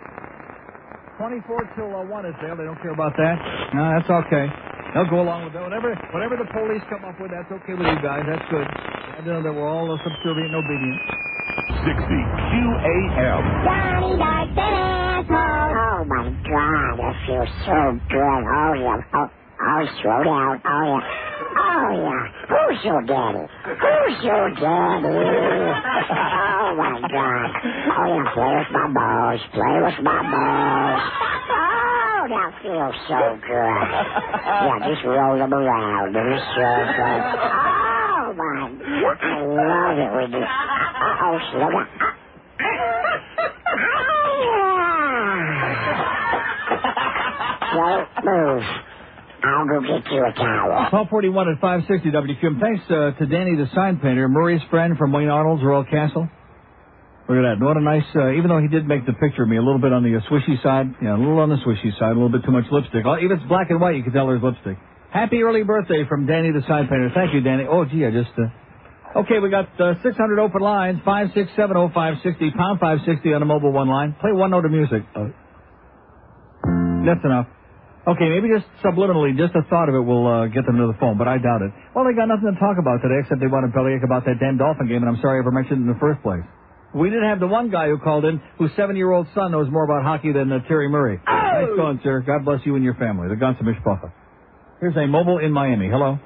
24 till uh, 1 is there. They don't care about that. No, that's okay. They'll go along with that. Whatever, whatever the police come up with, that's okay with you guys. That's good. I know that we're all uh, subservient and obedient. 60 QAM. Johnny Dark. Oh my God, that feels so good. Oh yeah. Oh, oh slow down. Oh yeah. Oh yeah. Who's your daddy? Who's your daddy? Oh my God. Oh yeah. Play with my balls. Play with my balls. Oh, that feels so good. Yeah, just roll them around. Oh my God. I love it with you. Uh oh, slow down. Don't move. I'll go get you a towel. 1241 at 560 WQAM. Thanks uh, to Danny the sign painter, Murray's friend from Wayne Arnold's Royal Castle. Look at that. What a nice, uh, even though he did make the picture of me a little bit on the uh, swishy side, yeah, a little on the swishy side, a little bit too much lipstick. Even if it's black and white, you can tell there's lipstick. Happy early birthday from Danny the sign painter. Thank you, Danny. Oh, gee, I just, uh... Okay, we got uh, 600 open lines, 5670560, pound 560 on the mobile one line. Play one note of music. Uh, that's enough. Okay, maybe just subliminally, just the thought of it will uh, get them to the phone, but I doubt it. Well, they got nothing to talk about today except they want to bellyache about that damn Dolphin game, and I'm sorry I ever mentioned it in the first place. We did have the one guy who called in whose seven-year-old son knows more about hockey than uh, Terry Murray. Nice going, sir. God bless you and your family. The Guns of Mishpacha. Here's a mobile in Miami. Hello?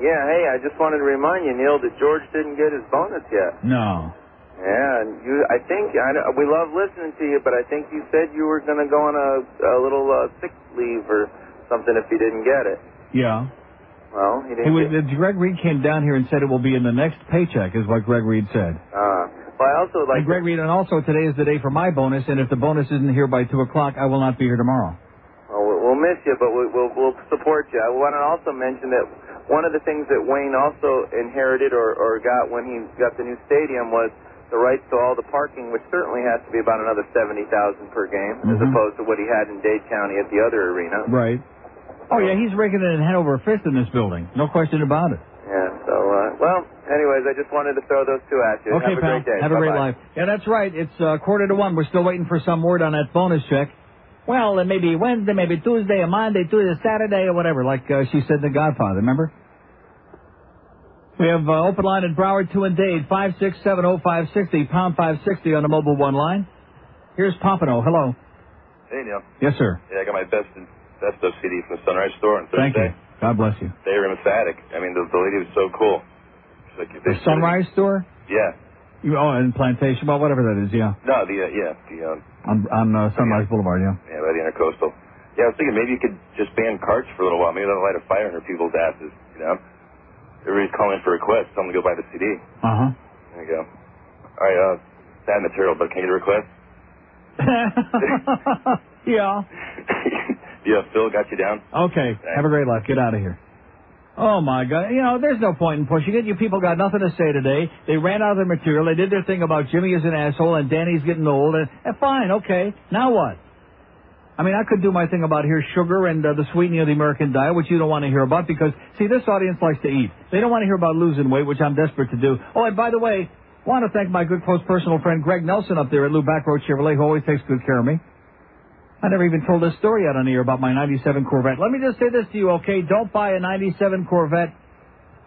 Yeah, hey, I just wanted to remind you, Neil, that George didn't get his bonus yet. No. Yeah, and you, I think, I we love listening to you, but I think you said you were going to go on a, a little uh, sick leave or something if you didn't get it. Yeah. Well, he didn't wait, get uh, Greg Reed came down here and said it will be in the next paycheck, is what Greg Reed said. Uh, but I also like and Greg Reed, and also today is the day for my bonus, and if the bonus isn't here by 2 o'clock, I will not be here tomorrow. Well, we'll- we'll miss you, but we, we'll, we'll support you. I want to also mention that one of the things that Wayne also inherited or, or got when he got the new stadium was the rights to all the parking, which certainly has to be about another seventy thousand per game, as Mhm. opposed to what he had in Dade County at the other arena. Right. Oh, yeah, he's raking it in hand over fist in this building. No question about it. Yeah. So, uh, well, anyways, I just wanted to throw those two at you. Okay, Have a pal. great day. Have a great Bye-bye. life. Yeah, that's right. It's uh, quarter to one. We're still waiting for some word on that bonus check. Well, it may be Wednesday, maybe Tuesday, or Monday, Tuesday, Saturday, or whatever, like uh, she said in The Godfather, remember? We have uh, open line in Broward, 2 and Dade, 5670560, pound 560 on the mobile one line. Here's Pompano. Hello. Hey, Neil. Yes, sir. Yeah, I got my best best of CD from the Sunrise store on Thursday. Thank you. God bless you. They were emphatic. I mean, the, the lady was so cool. She's like, The Sunrise store? Yeah. You, oh, in Plantation. Well, whatever that is, yeah. No, the uh, yeah, the um, On, on uh, Sunrise Boulevard, yeah. yeah, by the Intercoastal. Yeah, I was thinking maybe you could just ban carts for a little while. Maybe that'll light a fire under people's asses. You know, everybody's calling for requests. Tell them to go buy the CD. Uh-huh. There you go. All right, uh, bad material, but can you get a request? yeah. Yeah, Phil got you down. Okay. Have a great life. Get out of here. Oh my God! You know, there's no point in pushing it. You people got nothing to say today. They ran out of their material. They did their thing about Jimmy is an asshole and Danny's getting old. And, and fine, okay. Now what? I mean, I could do my thing about here's sugar and uh, the sweetening of the American diet, which you don't want to hear about because, see, this audience likes to eat. They don't want to hear about losing weight, which I'm desperate to do. Oh, and by the way, want to thank my good close personal friend Greg Nelson up there at Lou Bachrodt Chevrolet, who always takes good care of me. I never even told this story out on the air about my 97 Corvette. Let me just say this to you, okay? Don't buy a 97 Corvette.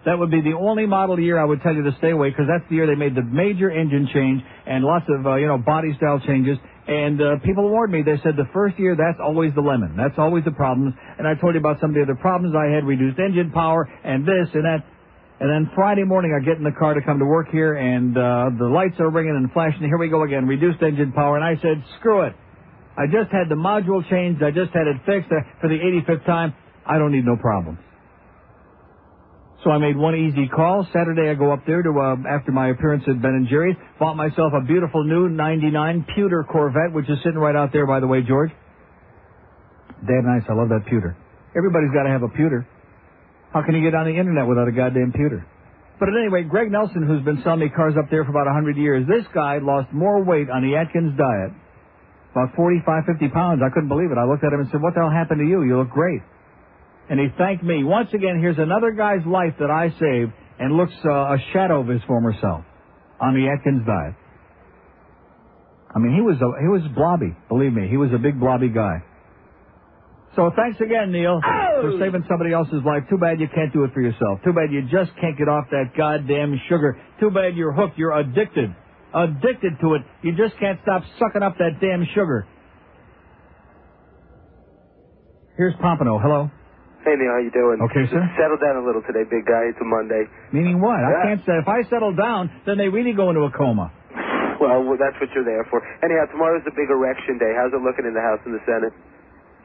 That would be the only model year I would tell you to stay away because that's the year they made the major engine change and lots of, uh, you know, body style changes. And uh, people warned me. They said the first year, that's always the lemon. That's always the problems. And I told you about some of the other problems I had, reduced engine power and this and that. And then Friday morning, I get in the car to come to work here, and uh, the lights are ringing and flashing. Here we go again, reduced engine power. And I said, screw it. I just had the module changed. I just had it fixed uh, for the 85th time. I don't need no problems. So I made one easy call. Saturday I go up there to, uh, after my appearance at Ben and Jerry's, bought myself a beautiful new 99 pewter Corvette, which is sitting right out there, by the way, George. Damn nice. I love that pewter. Everybody's got to have a pewter. How can you get on the internet without a goddamn pewter? But at any rate, Greg Nelson, who's been selling me cars up there for about a 100 years, this guy lost more weight on the Atkins diet. About 45, 50 pounds. I couldn't believe it. I looked at him and said, what the hell happened to you? You look great. And he thanked me. Once again, here's another guy's life that I saved and looks uh, a shadow of his former self on the Atkins diet. I mean, he was a, he was blobby. Believe me, he was a big blobby guy. So thanks again, Neil, for saving somebody else's life. Too bad you can't do it for yourself. Too bad you just can't get off that goddamn sugar. Too bad you're hooked. You're addicted. Addicted to it. You just can't stop sucking up that damn sugar. Here's Pompano. Hello. Hey Neil, how you doing? Okay, sir. Settle down a little today, big guy. It's a Monday. Meaning what? I can't say. If I settle down, then they really go into a coma. Well, that's what you're there for. Anyhow, tomorrow's the big election day. How's it looking in the House and the Senate,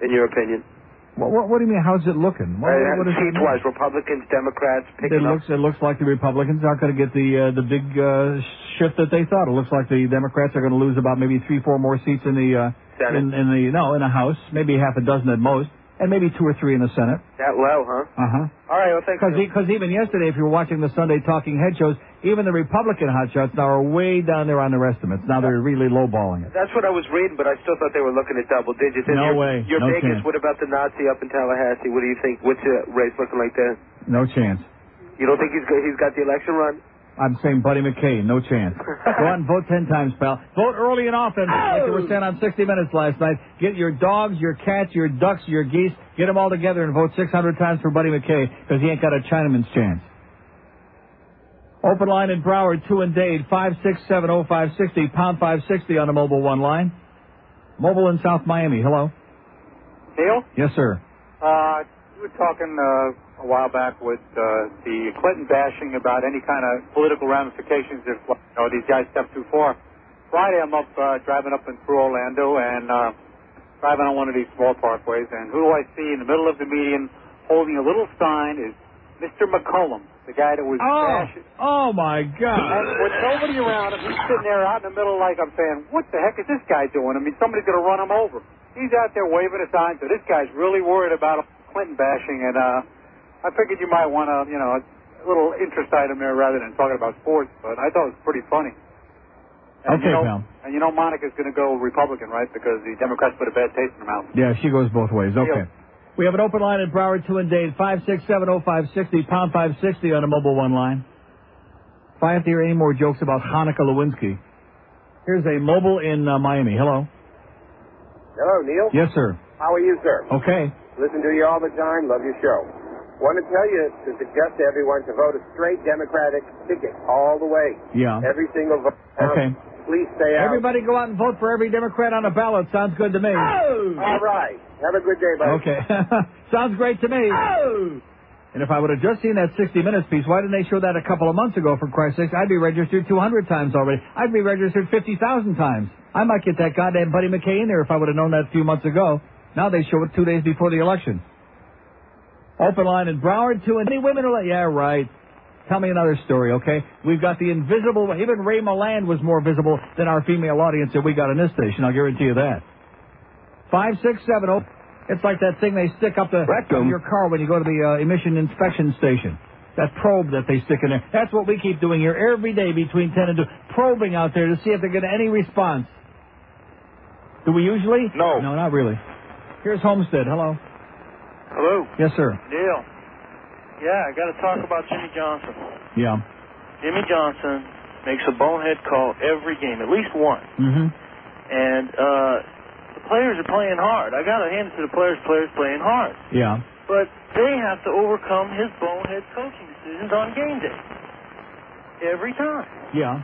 in your opinion? What, what, what do you mean? How's it looking? What, Uh, what does it seat-wise, Republicans, Democrats, It picking up. looks it looks like the Republicans aren't going to get the uh, the big uh, shift that they thought. It looks like the Democrats are going to lose about maybe three, four more seats in the uh, Senate. in, in the no in the House, maybe half a dozen at most, and maybe two or three in the Senate. That low, huh? Uh huh. All right, well, thank Because because even yesterday, if you were watching the Sunday Talking Head shows, even the Republican hotshots now are way down there on their estimates. Now they're really lowballing it. That's what I was reading, but I still thought they were looking at double digits. And No your, way. Your No Vegas, chance. what about the Nazi up in Tallahassee? What do you think? What's the race looking like there? No chance. You don't think he's got, he's got the election run? I'm saying Buddy MacKay, no chance. Go and vote ten times, pal. Vote early and often, like they were saying on 60 Minutes last night. Get your dogs, your cats, your ducks, your geese, get them all together and vote 600 times for Buddy MacKay because he ain't got a Chinaman's chance. Open line in Broward, 2 and Dade, 5670560, pound 560 on the mobile one line. Mobile in South Miami, hello. Neil, Yes, sir. uh, you were talking uh, a while back with uh, the Clinton bashing about any kind of political ramifications if you know, these guys step too far. Friday, I'm up uh, driving up and through Orlando and uh, driving on one of these small parkways, and who do I see in the middle of the median holding a little sign is Mr. McCollum, the guy that was Oh, bashing. oh my God. And with nobody around him, he's sitting there out in the middle like I'm saying, what the heck is this guy doing? I mean, somebody's going to run him over. He's out there waving a sign, so this guy's really worried about Clinton bashing, and uh, I figured you might want to, you know, a little interest item there rather than talking about sports, but I thought it was pretty funny. And Okay, you know, pal. And you know Monica's going to go Republican, right? Because the Democrats put a bad taste in her mouth. Yeah, she goes both ways. Okay. We have an open line in Broward, 2 and Dade, 5670560, pound 560 on the mobile one line. If I have to hear any more jokes about Hanukkah Lewinsky, here's a mobile in uh, Miami. Hello. Hello, Neil. Yes, sir. How are you, sir? Okay. Listen to you all the time. Love your show. Want to tell you to suggest to everyone to vote a straight Democratic ticket all the way. Yeah. Every single vote. Okay. Please stay out. Everybody go out and vote for every Democrat on the ballot. Sounds good to me. Oh! All right. Have a good day, buddy. Okay. Sounds great to me. Oh! And if I would have just seen that 60 Minutes piece, why didn't they show that a couple of months ago, for Christ's sake? I'd be registered 200 times already. I'd be registered 50,000 times. I might get that goddamn Buddy MacKay in there if I would have known that a few months ago. Now they show it two days before the election. Open line in Broward, two and any women are like, yeah, right. Tell me another story, okay? We've got the invisible, even Ray Milland was more visible than our female audience that we got on this station, I'll guarantee you that. 5670. It's like that thing they stick up the in your car when you go to the uh, emission inspection station. That probe that they stick in there. That's what we keep doing here every day between 10 and 2. Probing out there to see if they get any response. Do we usually? No. No, not really. Here's Homestead. Hello. Hello, Yes, sir. Neil. Yeah, I got to talk about Jimmy Johnson. Yeah. Jimmy Johnson makes a bonehead call every game, at least one. Mm-hmm. And uh, the players are playing hard. I got to hand it to the players. Players playing hard, Yeah. but they have to overcome his bonehead coaching decisions on game day every time. Yeah.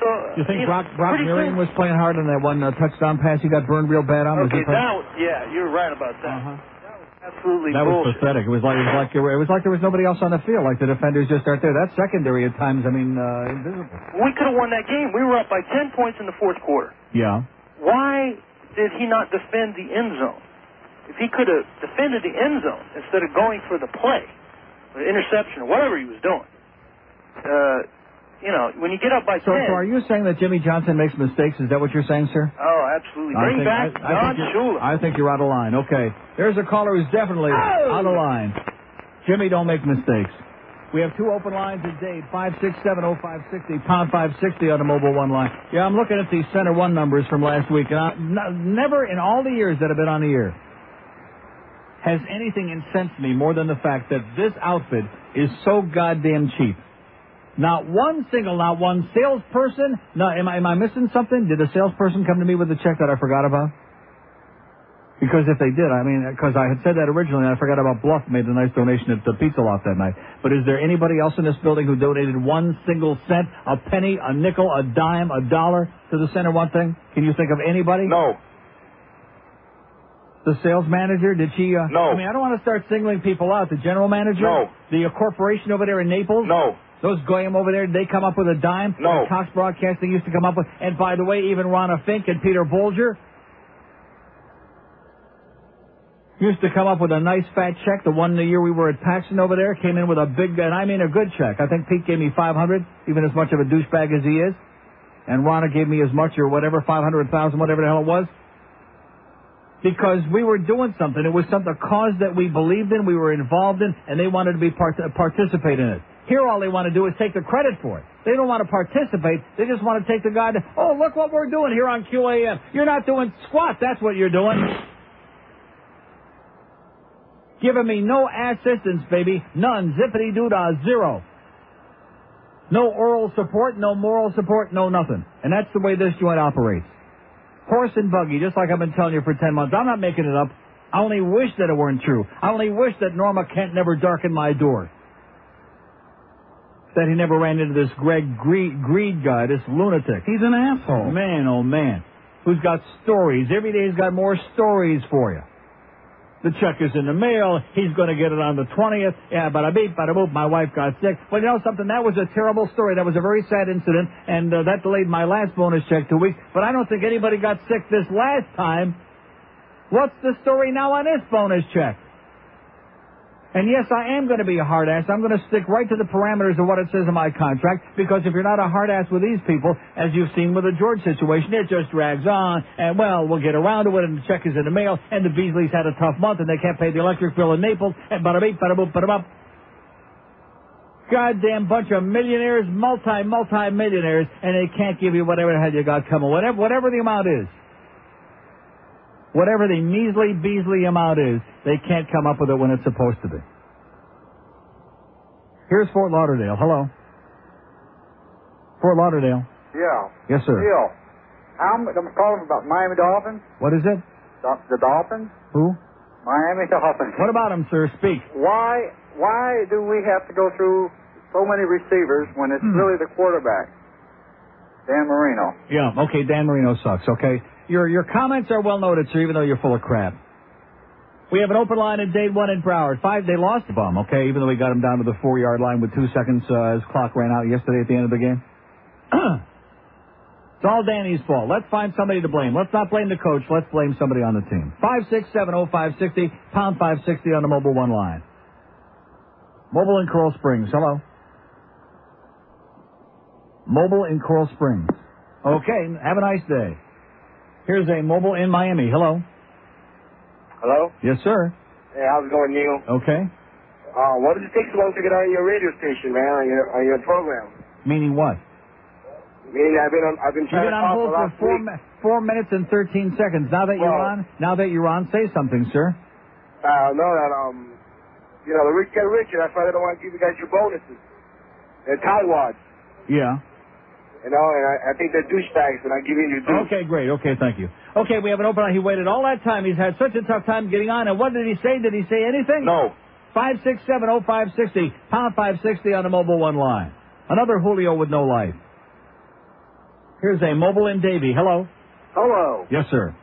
So You think know, Brock, Brock Marion was playing hard on that one uh, touchdown pass he got burned real bad on? Was Okay, playing- now yeah, you're right about that. Uh-huh. That was absolutely That was pathetic. It was like it was like it was like there was nobody else on the field. Like the defenders just aren't there. That secondary at times, I mean, uh, invisible. We could have won that game. We were up by 10 points in the fourth quarter. Yeah. Why did he not defend the end zone? If he could have defended the end zone instead of going for the play, or the interception, or whatever he was doing. Uh, you know, when you get up by So, 10. so are you saying that Jimmy Johnson makes mistakes? Is that what you're saying, sir? Oh, absolutely. I Bring think- back I- I Don think you're- Shula. I think you're out of line. Okay. There's a caller who's definitely oh! out of line. Jimmy, don't make mistakes. We have two open lines at Dade, 5670560, pound 560 on the mobile one line. Yeah, I'm looking at these center one numbers from last week, and I, n- never in all the years that I've been on the air has anything incensed me more than the fact that this outfit is so goddamn cheap. Not one single, not one salesperson. No, am I am I missing something? Did a salesperson come to me with a check that I forgot about? Because if they did, I mean, because I had said that originally, and I forgot about Bluff made a nice donation at the Pizza Loft that night. But is there anybody else in this building who donated one single cent, a penny, a nickel, a dime, a dollar to the Center One thing? Can you think of anybody? No. The sales manager, did she? Uh, No. I mean, I don't want to start singling people out. The general manager? No. The corporation over there in Naples? No. Those goyim over there, did they come up with a dime? No. Cox Broadcasting used to come up with. And by the way, even Ronna Fink and Peter Bolger used to come up with a nice fat check. The one the year we were at Paxson over there came in with a big, and I mean a good check. I think Pete gave me 500, even as much of a douchebag as he is. And Ronna gave me as much or whatever, 500,000, whatever the hell it was. Because we were doing something. It was something, a cause that we believed in, we were involved in, and they wanted to be part- participate in it. Here, all they want to do is take the credit for it. They don't want to participate. They just want to take the guy to, oh, look what we're doing here on QAM. You're not doing squat. That's what you're doing. Giving me no assistance, baby. None. Zippity doo dah. Zero. No oral support, no moral support, no nothing. And that's the way this joint operates. Horse and buggy, just like I've been telling you for 10 months. I'm not making it up. I only wish that it weren't true. I only wish that Norma Kent never darkened my door. That he never ran into this Greg Greed, Greed guy, this lunatic. He's an asshole. Man, oh man. Who's got stories. Every day he's got more stories for you. The check is in the mail. He's going to get it on the 20th. Yeah, bada beep, bada boop. My wife got sick. Well, you know something? That was a terrible story. That was a very sad incident, and uh, that delayed my last bonus check two weeks. But I don't think anybody got sick this last time. What's the story now on this bonus check? And yes, I am going to be a hard ass. I'm going to stick right to the parameters of what it says in my contract because if you're not a hard ass with these people, as you've seen with the George situation, it just drags on. And well, we'll get around to it, and the check is in the mail. And the Beasleys had a tough month, and they can't pay the electric bill in Naples. And bada beep, bada boop, bada bop. Goddamn bunch of millionaires, multi multi millionaires, and they can't give you whatever the hell you got coming. Whatever whatever the amount is. Whatever the measly Beasley amount is, they can't come up with it when it's supposed to be. Here's Fort Lauderdale. Hello. Fort Lauderdale. Yeah. Yes, sir. Neil, I'm, I'm calling about Miami Dolphins. What is it? The, the Dolphins? Who? Miami Dolphins. What about them, sir? Speak. Why why do we have to go through so many receivers when it's Hmm. really the quarterback? Dan Marino. Yeah, okay, Dan Marino sucks, okay? Your your comments are well noted, sir, even though you're full of crap. We have an open line in day one in Broward. Five, they lost the bum, okay, even though we got him down to the four yard line with two seconds, uh, his clock ran out yesterday at the end of the game. it's all Danny's fault. Let's find somebody to blame. Let's not blame the coach. Let's blame somebody on the team. Five six seven oh five sixty pound five sixty on the mobile one line. Mobile in Coral Springs. Hello. Mobile in Coral Springs. Okay, have a nice day. Here's a mobile in Miami. Hello. Hello? Yes, sir. Hey, how's it going, Neil? Okay. Uh, why does it take so long to get on your radio station, man, on your, on your program? Meaning what? Meaning I've been on, I've been trying You've been to on hold for four, mi- four minutes and 13 seconds. Now that you're on, now that you're on, say something, sir. Uh, no, that, um, you know, the rich get richer. That's why they don't want to give you guys your bonuses. They're tightwads, Yeah. You know, and I, I think they're douchebags, and I give you your due. Okay, great. Okay, thank you. Okay, we have an open line. He waited all that time. He's had such a tough time getting on. And what did he say? Did he say anything? No. Five six seven oh five sixty pound five sixty on the mobile one line. Another Julio with no life. Here's a mobile in Davie. Hello. Hello. Yes, sir.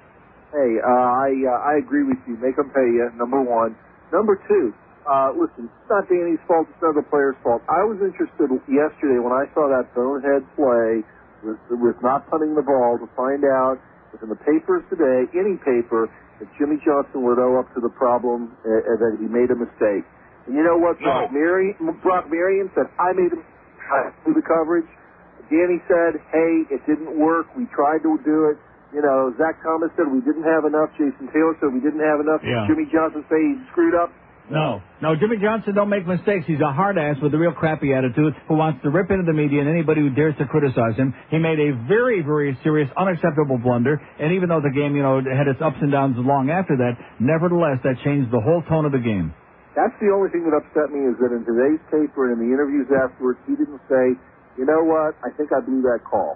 Hey, uh, I uh, I agree with you. Make them pay you. Number one. Number two. Uh, listen, it's not Danny's fault. It's not the player's fault. I was interested yesterday when I saw that bonehead play with with not punting the ball to find out if in the papers today, any paper, that Jimmy Johnson would owe up to the problem uh, that he made a mistake. And you know what? Brock, Mary, Brock Marion said, I made him do the coverage. Danny said, hey, it didn't work. We tried to do it. You know, Zach Thomas said we didn't have enough. Jason Taylor said we didn't have enough. Yeah. Jimmy Johnson say he screwed up. No, no, Jimmy Johnson don't make mistakes. He's a hard ass with a real crappy attitude who wants to rip into the media and anybody who dares to criticize him. He made a very, very serious, unacceptable blunder, and even though the game, you know, had its ups and downs long after that, nevertheless, that changed the whole tone of the game. That's the only thing that upset me is that in today's paper and in the interviews afterwards, he didn't say, you know what, I think I blew that call.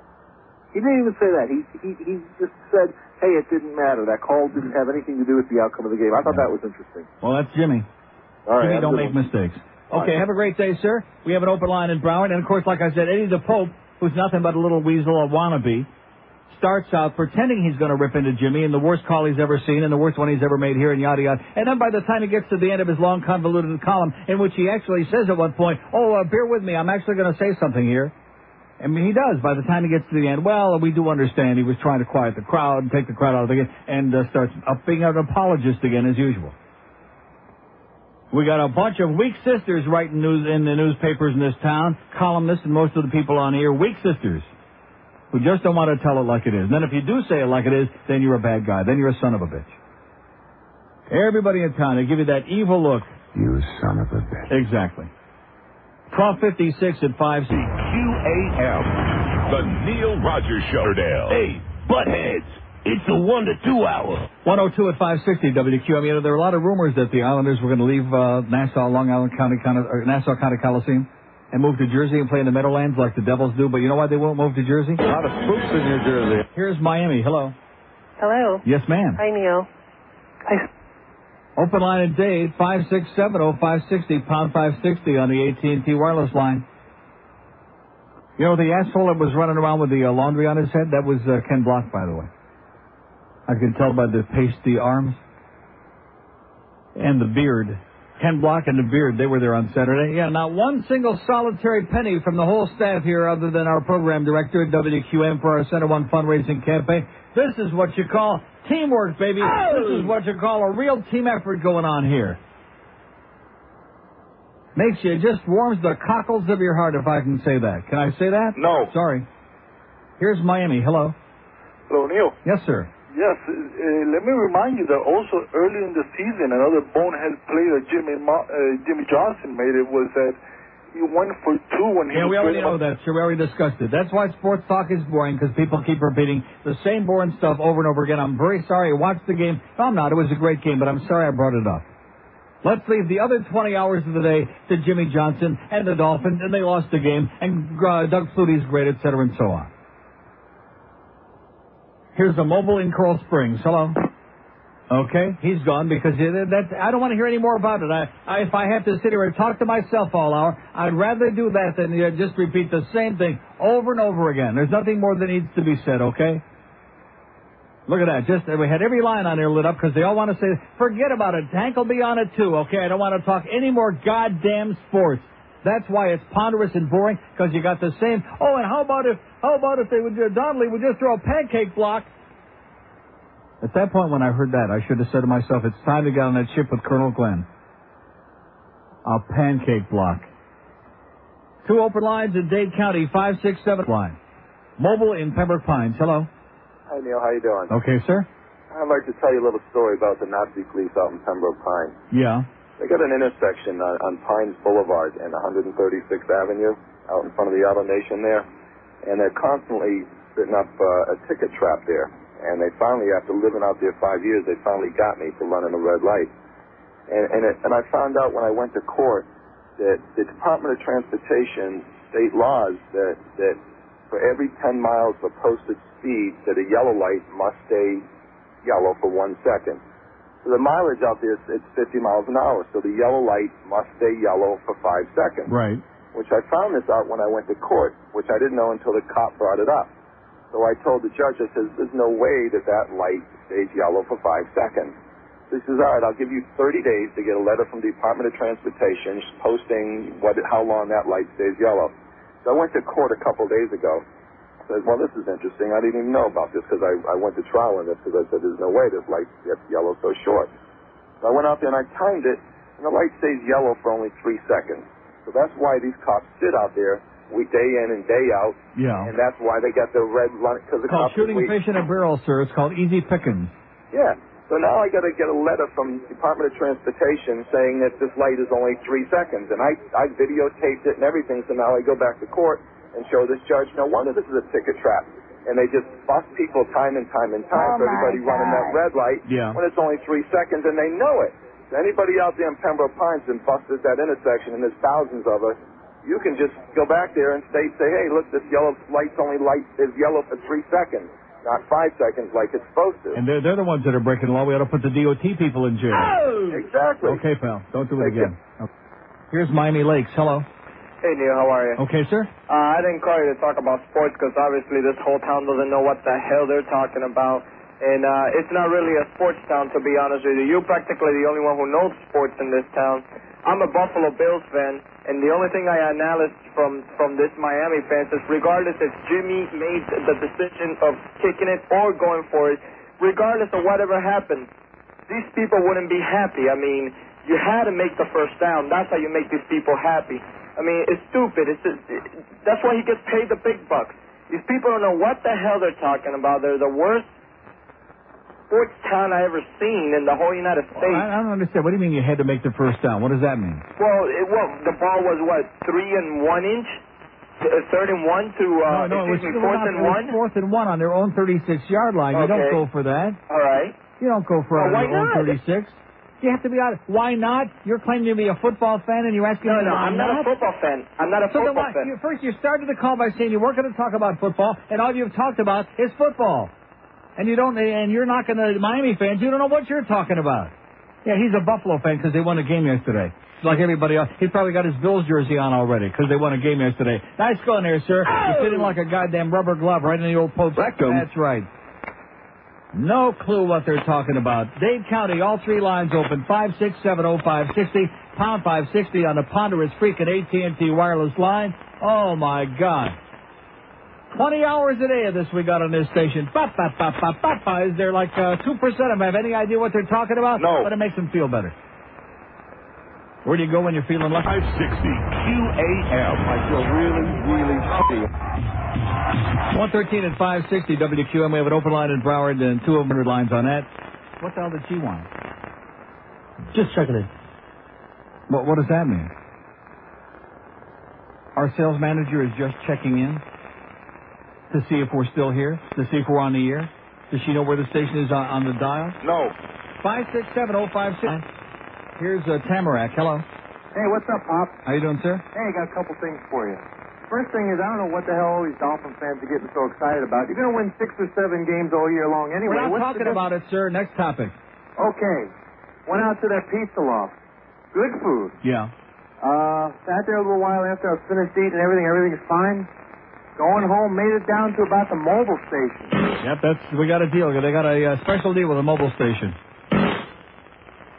He didn't even say that. He he he just said, hey, it didn't matter. That call didn't have anything to do with the outcome of the game. I thought that was interesting. Well, that's Jimmy. All right, Jimmy don't make one. mistakes. Okay, right. have a great day, sir. We have an open line in Broward, and of course, like I said, Eddie the Pope, who's nothing but a little weasel, a wannabe, starts out pretending he's going to rip into Jimmy and the worst call he's ever seen and the worst one he's ever made here and yada yada. And then by the time he gets to the end of his long convoluted column, in which he actually says at one point, "Oh, uh, bear with me, I'm actually going to say something here." I mean, he does. By the time he gets to the end, well, we do understand he was trying to quiet the crowd and take the crowd out of the game, and uh, starts up being an apologist again as usual. We got a bunch of weak sisters writing news in the newspapers in this town, columnists and most of the people on here, weak sisters, who just don't want to tell it like it is. And then if you do say it like it is, then you're a bad guy. Then you're a son of a bitch. Everybody in town, they give you that evil look. You son of a bitch. Exactly. 1256 at 5 QAM. The Neil Rogers Show. Dale. Hey, buttheads. It's a 1 to 2 hour. 102 at 560 WQAM. You know, there are a lot of rumors that the Islanders were going to leave uh, Nassau, Long Island County, County or Nassau County Coliseum and move to Jersey and play in the Meadowlands like the Devils do. But you know why they won't move to Jersey? A lot of spooks in New Jersey. Here's Miami. Hello. Hello. Yes, ma'am. Hi, Neil. Hi. Open line at Dade, 5670560, pound 560 on the AT&T wireless line. You know, the asshole that was running around with the uh, laundry on his head, that was uh, Ken Block, by the way. I can tell by the pasty arms and the beard. Ken Block and the beard, they were there on Saturday. Yeah, not one single solitary penny from the whole staff here other than our program director at WQAM for our Center One fundraising campaign. This is what you call teamwork, baby. This is oh. what you call a real team effort going on here. Makes you, it just warms the cockles of your heart if I can say that. Can I say that? No. Sorry. Here's Miami. Hello. Hello, Neil. Yes, sir. Yes, uh, let me remind you that also early in the season, another bonehead play that Jimmy Mo- uh, Jimmy Johnson made it was that he went for two when he Yeah, we already know that. Sure, we already discussed it. That's why sports talk is boring because people keep repeating the same boring stuff over and over again. I'm very sorry. I watched the game. No, I'm not. It was a great game, but I'm sorry I brought it up. Let's leave the other 20 hours of the day to Jimmy Johnson and the Dolphins, and they lost the game, and uh, Doug Flutie's great, et cetera, and so on. Here's a mobile in Coral Springs. Hello. Okay, he's gone because that I don't want to hear any more about it. I, I, if I have to sit here and talk to myself all hour, I'd rather do that than uh, just repeat the same thing over and over again. There's nothing more that needs to be said. Okay. Look at that. Just we had every line on there lit up because they all want to say, "Forget about it. Tank will be on it too." Okay, I don't want to talk any more goddamn sports. That's why it's ponderous and boring because you got the same. Oh, and how about if how about if they would uh, Donnelly would just throw a pancake block? At that point, when I heard that, I should have said to myself, "It's time to get on that ship with Colonel Glenn." A pancake block. Two open lines in Dade County, five six seven line. Mobile in Pembroke Pines. Hello. Hi, Neil. How you doing? Okay, sir. I'd like to tell you a little story about the Nazi police out in Pembroke Pines. Yeah. They got an intersection on, on Pines Boulevard and 136th Avenue out in front of the Auto Nation there, and they're constantly setting up uh, a ticket trap there. And they finally, after living out there five years, they finally got me for running a red light. And and, it, and I found out when I went to court that the Department of Transportation state laws that that for every 10 miles of posted speed, that a yellow light must stay yellow for one second. So the mileage out there, is- it's 50 miles an hour. So the yellow light must stay yellow for five seconds. Right. Which I found this out when I went to court, which I didn't know until the cop brought it up. So I told the judge, I says, there's no way that that light stays yellow for five seconds. So he says, all right, I'll give you 30 days to get a letter from the Department of Transportation posting what, how long that light stays yellow. So I went to court a couple days ago. Said, well, this is interesting. I didn't even know about this because I, I went to trial on this because I said, there's no way this light gets yellow so short. So I went out there and I timed it, and the light stays yellow for only three seconds. So that's why these cops sit out there week day in and day out, Yeah. and that's why they got the red light because the It's called cops shooting fish in a barrel, sir. It's called easy pickings. Yeah. So now I got to get a letter from Department of Transportation saying that this light is only three seconds, and I I videotaped it and everything. So now I go back to court and show this judge. No wonder this is a ticket trap. And they just bust people time and time and time Oh, for my everybody running that red light Yeah. when it's only three seconds, and they know it. So anybody out there in Pembroke Pines and busted that intersection, and there's thousands of us, you can just go back there and say, say, hey, look, this yellow light's only light is yellow for three seconds, not five seconds like it's supposed to. And they're, they're the ones that are breaking the law. We ought to put the DOT people in jail. Oh! Exactly. Okay, pal. Don't do it again. Okay. Here's Miami Lakes. Hello. Hey Neil, how are you? Okay, sir. Uh, I didn't call you to talk about sports because obviously this whole town doesn't know what the hell they're talking about. And uh, it's not really a sports town, to be honest with you. You're practically the only one who knows sports in this town. I'm a Buffalo Bills fan, and the only thing I analyze from, from this Miami fans is regardless if Jimmy made the decision of kicking it or going for it, regardless of whatever happened, these people wouldn't be happy. I mean, you had to make the first down. That's how you make these people happy. I mean, it's stupid. It's just, that's why he gets paid the big bucks. These people don't know what the hell they're talking about. They're the worst sports town I ever seen in the whole United States. I, I don't understand. What do you mean you had to make the first down? What does that mean? Well, it, well, the ball was what three and one inch, Uh, third and one to uh, no, no, it was, me, fourth and one. fourth and one on their own 36 yard line. You don't go for that. All right. You don't go for it Well, your own 36. You have to be out. Why not? You're claiming to be a football fan and you're asking No, me no, why I'm not a football fan. I'm not a so then football why, fan. you, first, you started the call by saying you weren't going to talk about football, and all you've talked about is football. And you don't, and you're not going to Miami fans. You don't know what you're talking about. Yeah, he's a Buffalo fan because they won a game yesterday. Like everybody else, he probably got his Bills jersey on already because they won a game yesterday. Nice going there, sir. You're fitting oh! like a goddamn rubber glove right in the old post. That's right. No clue what they're talking about. Dade County, all three lines open. Five six seven oh five sixty pound five sixty on the ponderous freaking AT and T wireless line. Oh my God! Twenty hours a day of this we got on this station. Ba ba ba ba ba ba. Is there like uh, two percent of them have any idea what they're talking about? No. But it makes them feel better. Where do you go when you're feeling lucky? 560 QAM. I feel really, really shitty. 113 and 560 WQAM. We have an open line in Broward and 200 lines on that. What the hell did she want? Just checking in. What, what does that mean? Our sales manager is just checking in to see if we're still here, to see if we're on the air. Does she know where the station is on, on the dial? No. 5670560. Here's uh, Tamarac. Hello. Hey, what's up, Pop? How you doing, sir? Hey, I got a couple things for you. First thing is, I don't know what the hell all these Dolphin fans are getting so excited about. You're going to win six or seven games all year long anyway. We're not What's talking about it, sir. Next topic. Okay. Went out to that pizza loft. Good food. Yeah. Uh, sat there a little while after I was finished eating everything. Everything's fine. Going home, made it down to about the mobile station. Yep, that's we got a deal. They got a uh, special deal with a mobile station.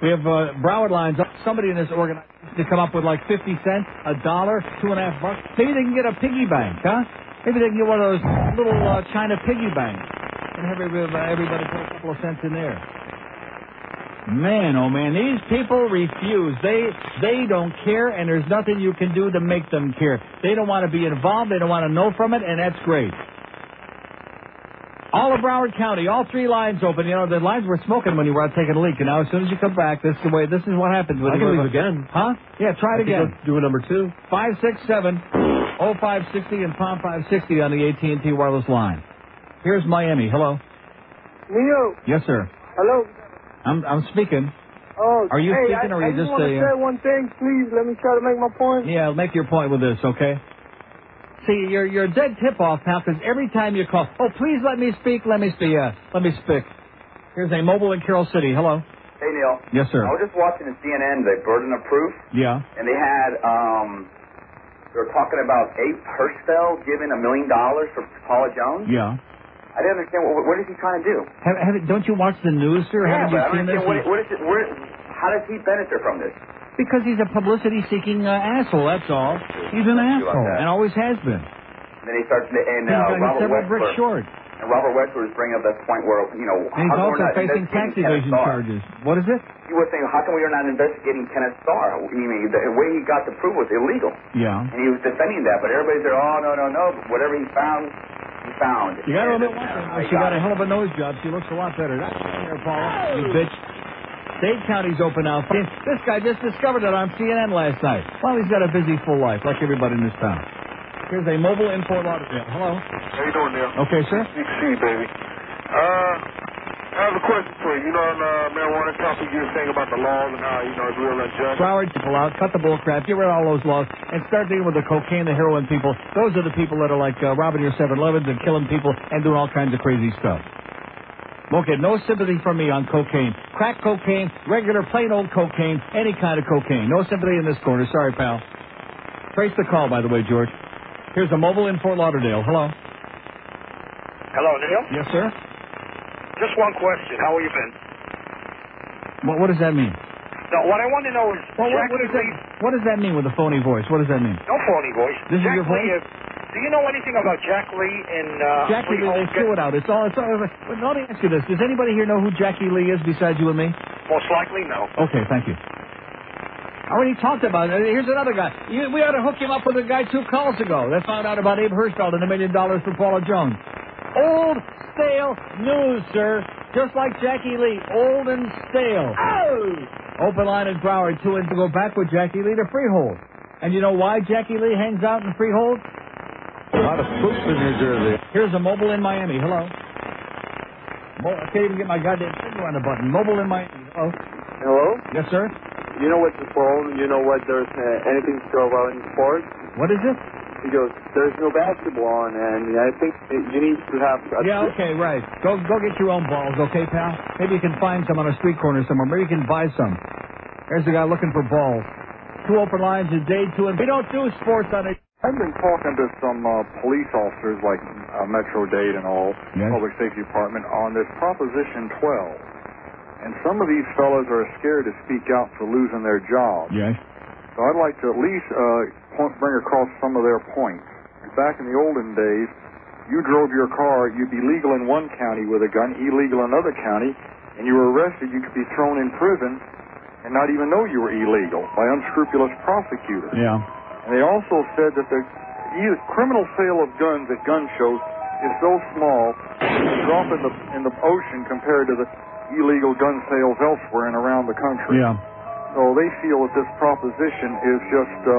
We have uh, Broward lines. up. Somebody in this organization to come up with like 50 cents, a dollar, two and a half bucks. Maybe they can get a piggy bank, huh? Maybe they can get one of those little uh, China piggy banks and have everybody, everybody put a couple of cents in there. Man, oh man, these people refuse. They they don't care, and there's nothing you can do to make them care. They don't want to be involved. They don't want to know from it, and that's great. All of Broward County, all three lines open. You know, the lines were smoking when you were out taking a leak, and now as soon as you come back, this is the way. This is what happens. When I you can go- leave again. Huh? Yeah, try it I again. can do a number two. Five six seven oh five sixty and pound five sixty on the AT and T wireless line. Here's Miami. Hello. Neo, Yes, sir. hello. I'm I'm speaking. Oh, Are you hey, speaking I, or are you I just want to a, uh, say one thing, please. Let me try to make my point. Yeah, make your point with this, okay? See, you're you're a dead tip off, pal, because every time you call, oh, please let me speak, let me speak, yeah, let me speak. Here's a mobile in Carol City. Hello. Hey, Neil. Yes, sir. I was just watching the CNN, the Burden of Proof, Yeah. and they had, um, they were talking about Abe Hirschfeld giving a million dollars for Paula Jones. Yeah. I didn't understand, what, what is he trying to do? Have, have, don't you watch the news, sir? yeah, Haven't you I seen this? what, what is it, where, how does he benefit from this? Because he's a publicity-seeking uh, asshole. That's all. He's an Let's do like asshole, and always has been. And Then he starts, and He's, uh, he's Robert several bricks short. And Robert Westwood is bringing up that point where, you know, And he's also facing tax evasion charges. What is it? You was saying, how come we are not investigating Kenneth Starr? You mean the way he got the proof was illegal? Yeah. And he was defending that, but everybody said, oh, no, no, no. but Whatever he found, he found. You got to And, uh, thing. I She got got a hell of a nose job. She looks a lot better. That's here, Paula. You bitch. Dade County's open now. This guy just discovered it on CNN last night. Well, he's got a busy, full life, like everybody in this town. Here's a mobile in Fort Lauderdale. Hello. How you doing, Neil? Okay, sir. Big C, baby. Uh, I have a question for you. You know, on uh, marijuana topic, you were saying about the laws and how, you know, it's real unjust. Broward people out, cut the bull crap, get rid of all those laws, and start dealing with the cocaine, the heroin people. Those are the people that are like uh, robbing your 7-Elevens and killing people and doing all kinds of crazy stuff. Won't get no sympathy from me on cocaine. Crack cocaine, regular plain old cocaine, any kind of cocaine. No sympathy in this corner. Sorry, pal. Trace the call, by the way, George. Here's a mobile in Fort Lauderdale. Hello. Hello, Neil. Yes, sir. Just one question. How have you been? What, what does that mean? No, what I want to know is Well, what, what, does that, what does that mean with a phony voice? What does that mean? No phony voice. This is Jack your voice? uh, do you know anything about Jack Lee and uh, Jackie Lee, they threw it out. It's all. It's all. But let me ask you this: Does anybody here know who Jackie Lee is besides you and me? Most likely, no. Okay, thank you. I already talked about it. Here's another guy. You, we ought to hook him up with a guy two calls ago that found out about Abe Hirschfeld and a million dollars for Paula Jones. Old, stale news, sir. Just like Jackie Lee, old and stale. Oh! Open line in Broward, two in to go back with Jackie Lee to Freehold. And you know why Jackie Lee hangs out in Freehold? A lot of spooks in New Jersey. Here's a mobile in Miami. Hello. Mo- I can't even get my goddamn finger on the button. Mobile in Miami. Hello. Hello? Yes, sir. You know what's the phone? You know what? There's uh, anything to go about in sports? What is it? He goes, there's no basketball on, and I think that you need to have. A Yeah, okay, right. Go go get your own balls, okay, pal? Maybe you can find some on a street corner somewhere. Maybe you can buy some. There's the guy looking for balls. Two open lines a day, two and we don't do sports on it. I've been talking to some uh, police officers like uh, Metro Dade and all, Yes. Public Safety Department, on this Proposition 12. And some of these fellows are scared to speak out for losing their jobs. Yes. So I'd like to at least uh, point, bring across some of their points. Back in the olden days, you drove your car, you'd be legal in one county with a gun, illegal in another county, and you were arrested, you could be thrown in prison and not even know you were illegal by unscrupulous prosecutors. Yeah. They also said that the criminal sale of guns at gun shows is so small, it's a drop in the in the ocean compared to the illegal gun sales elsewhere and around the country. Yeah. So they feel that this proposition is just uh,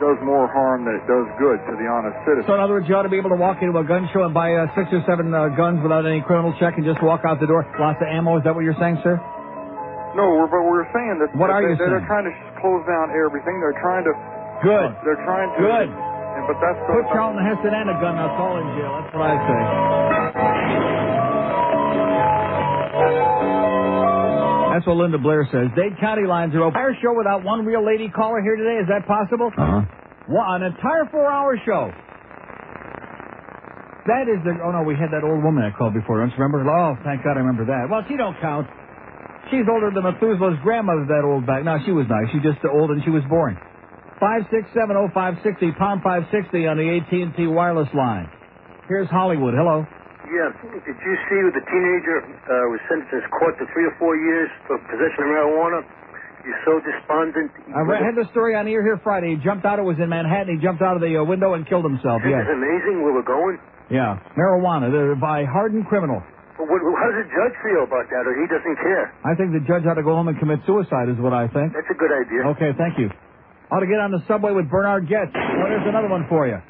does more harm than it does good to the honest citizen. So in other words, you ought to be able to walk into a gun show and buy uh, six or seven uh, guns without any criminal check and just walk out the door. Lots of ammo. Is that what you're saying, sir? No, we're, but we're saying that What that are you they're trying to close down everything. They're trying to Good. They're trying to Good. and- But that's Put Charlton Heston and a gun. That's all in jail. That's what I say. That's what Linda Blair says. Dade County lines are open. Entire show without one real lady caller here today. Is that possible? Uh-huh. One, an entire four-hour show. That is the. Oh no, we had that old woman I called before. Don't you remember? Oh, thank God I remember that. Well, she don't count. She's older than Methuselah's grandmother. That old back. No, she was nice. She just old and she was boring. Five six seven oh five sixty pound five sixty on the AT and T wireless line. Here's Hollywood. Hello. Yeah. Did you see the teenager uh, was sentenced court to three or four years for possession of marijuana? He's so despondent. I read, had the story on here here Friday. He jumped out. It was in Manhattan. He jumped out of the uh, window and killed himself. This Yeah. is amazing where we're going. Yeah. Marijuana. They're by hardened criminal. But what, how does the judge feel about that? Or he doesn't care? I think the judge ought to go home and commit suicide. Is what I think. That's a good idea. Okay, thank you. Ought to get on the subway with Bernhard Goetz. Oh, there's another one for you.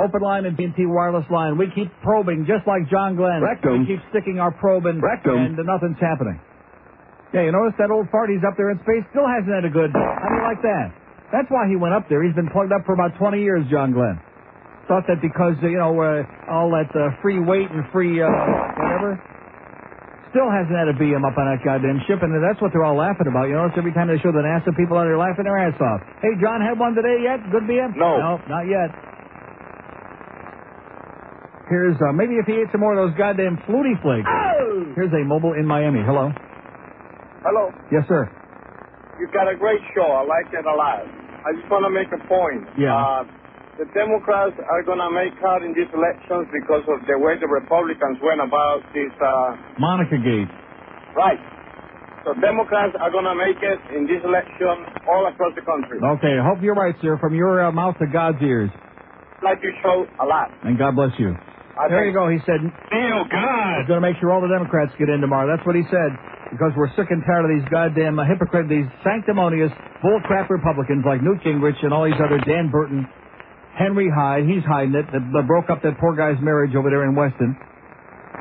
Open line and BT wireless line. We keep probing just like John Glenn. Rectum. We keep sticking our probe in, Rectum. and nothing's happening. Yeah, you notice that old fart he's up there in space still hasn't had a good. How do you like that? That's why he went up there. He's been plugged up for about 20 years, John Glenn. Thought that because, uh, you know, uh, all that uh, free weight and free uh, whatever, still hasn't had a BM up on that goddamn ship, and that's what they're all laughing about. You notice every time they show the NASA people out there laughing their ass off. Hey, John, had one today yet? Good BM? No. No, not yet. Here's, uh, maybe if he ate some more of those goddamn flutie flakes. Here's a mobile in Miami. Hello? Hello. Yes, sir. You've got a great show. I like it a lot. I just want to make a point. Yeah. Uh, the Democrats are going to make out in these elections because of the way the Republicans went about this. Uh, Monica Gate. right. So Democrats are going to make it in this election all across the country. Okay, hope you're right, sir. From your uh, mouth to God's ears. Like you show a lot. And God bless you. I there think- you go. He said, Neil, God. He's going to make sure all the Democrats get in tomorrow. That's what he said. Because we're sick and tired of these goddamn uh, hypocrite, these sanctimonious bullcrap Republicans like Newt Gingrich and all these other Dan Burton, Henry Hyde. He's hiding it. That, that broke up that poor guy's marriage over there in Weston.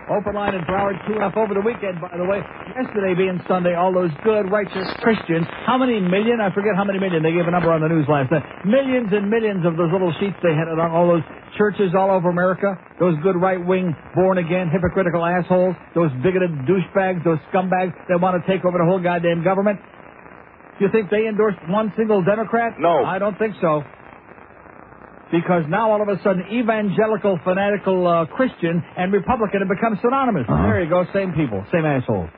Open line in Broward, two up over the weekend, by the way. Yesterday being Sunday, all those good, righteous Christians. How many million? I forget how many million. They gave a number on the news last night. Millions and millions of those little sheets they had on all those churches all over America. Those good right-wing, born-again, hypocritical assholes. Those bigoted douchebags, those scumbags that want to take over the whole goddamn government. You think they endorsed one single Democrat? No. I don't think so. Because now all of a sudden evangelical, fanatical uh, Christian and Republican have become synonymous. There you go, same people, same assholes.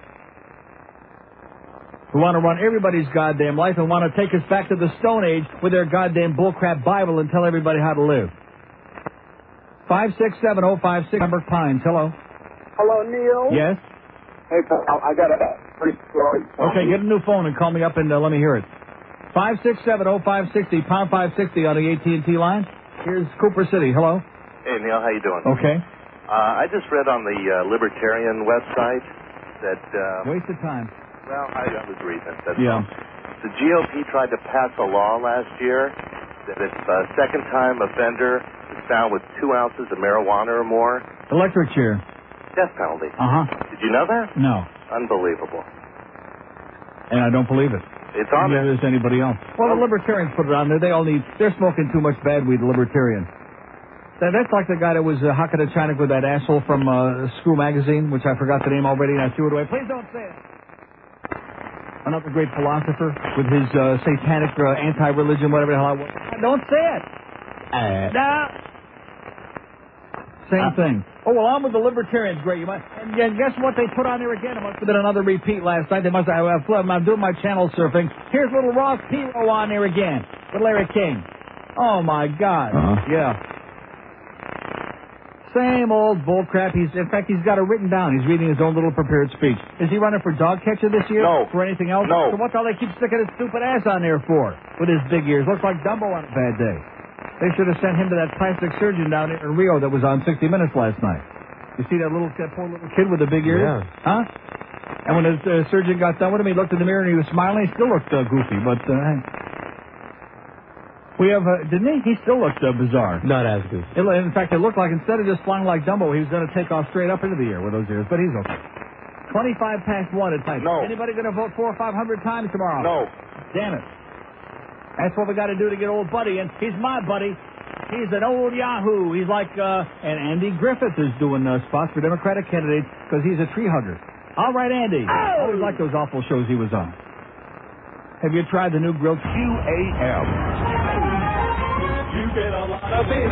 Who want to run everybody's goddamn life and want to take us back to the Stone Age with their goddamn bullcrap Bible and tell everybody how to live. 56705 Pembroke Pines, hello. Hello, Neil. Yes? Hey, pal, I got a pretty story. Okay, get a new phone and call me up and uh, let me hear it. 5670560, pound 560 on the AT&T line. Here's Cooper City, hello. Hey Neil, how you doing? Okay. Uh, I just read on the uh, Libertarian website that uh, Waste of time. well, I, was reading it. That's Yeah. The GOP tried to pass a law last year that if a second-time offender is found with two ounces of marijuana or more, Electric chair. death penalty. Uh-huh. Did you know that? No. Unbelievable. And I don't believe it. It's on Neither does anybody else. Well, the libertarians put it on there. They all need. They're smoking too much bad weed. The libertarians. That, that's like the guy that was uh, hocking a China with that asshole from uh, Screw Magazine, which I forgot the name already, and I threw it away. Please don't say it. Another great philosopher with his uh, satanic uh, anti-religion, whatever the hell I was. Don't say it. No. Same thing. Oh well, I'm with the libertarians. Great. You might. And, and guess what? They put on there again. It must have been another repeat last night. They must. Have, uh, I'm, I'm doing my channel surfing. Here's little Ross Perot on there again with Larry King. Oh my God. Uh-huh. Yeah. Same old bullcrap. He's in fact he's got it written down. He's reading his own little prepared speech. Is he running for dog catcher this year? No. For anything else? No. So what the hell they keep sticking his stupid ass on there for? With his big ears. Looks like Dumbo on a bad day. They should have sent him to that plastic surgeon down in Rio that was on 60 Minutes last night. You see that little that poor little kid with the big ears? Yeah. Huh? And when the uh, surgeon got done with him, he looked in the mirror and he was smiling. He still looked uh, goofy, but uh, hey. we have uh, didn't he? He still looked uh, bizarre. Not as good. It, in fact, it looked like instead of just flying like Dumbo, he was going to take off straight up into the air with those ears. But he's okay. Twenty-five past one at night. No. Anybody going to vote four or five hundred times tomorrow? No. Damn it. That's what we got to do to get old Buddy in. He's my buddy. He's an old Yahoo. He's like, uh, and Andy Griffith is doing uh, spots for Democratic candidates because he's a tree hugger. All right, Andy. I always like those awful shows he was on. Have you tried the new grilled QAM? You get a lot of it.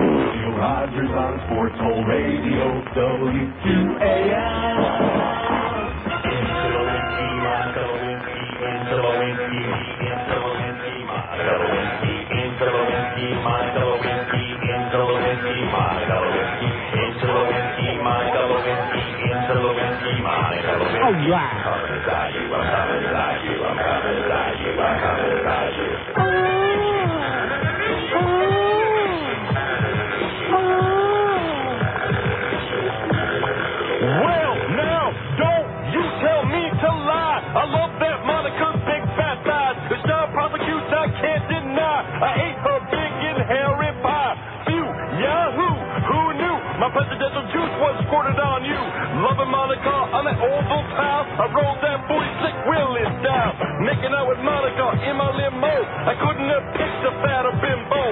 Neil Rogers on Sports Hole Radio, WQAM. All Oval tile. I rolled that booty slick Willie style. Making out with Monica in my limo. I couldn't have picked a fatter bimbo.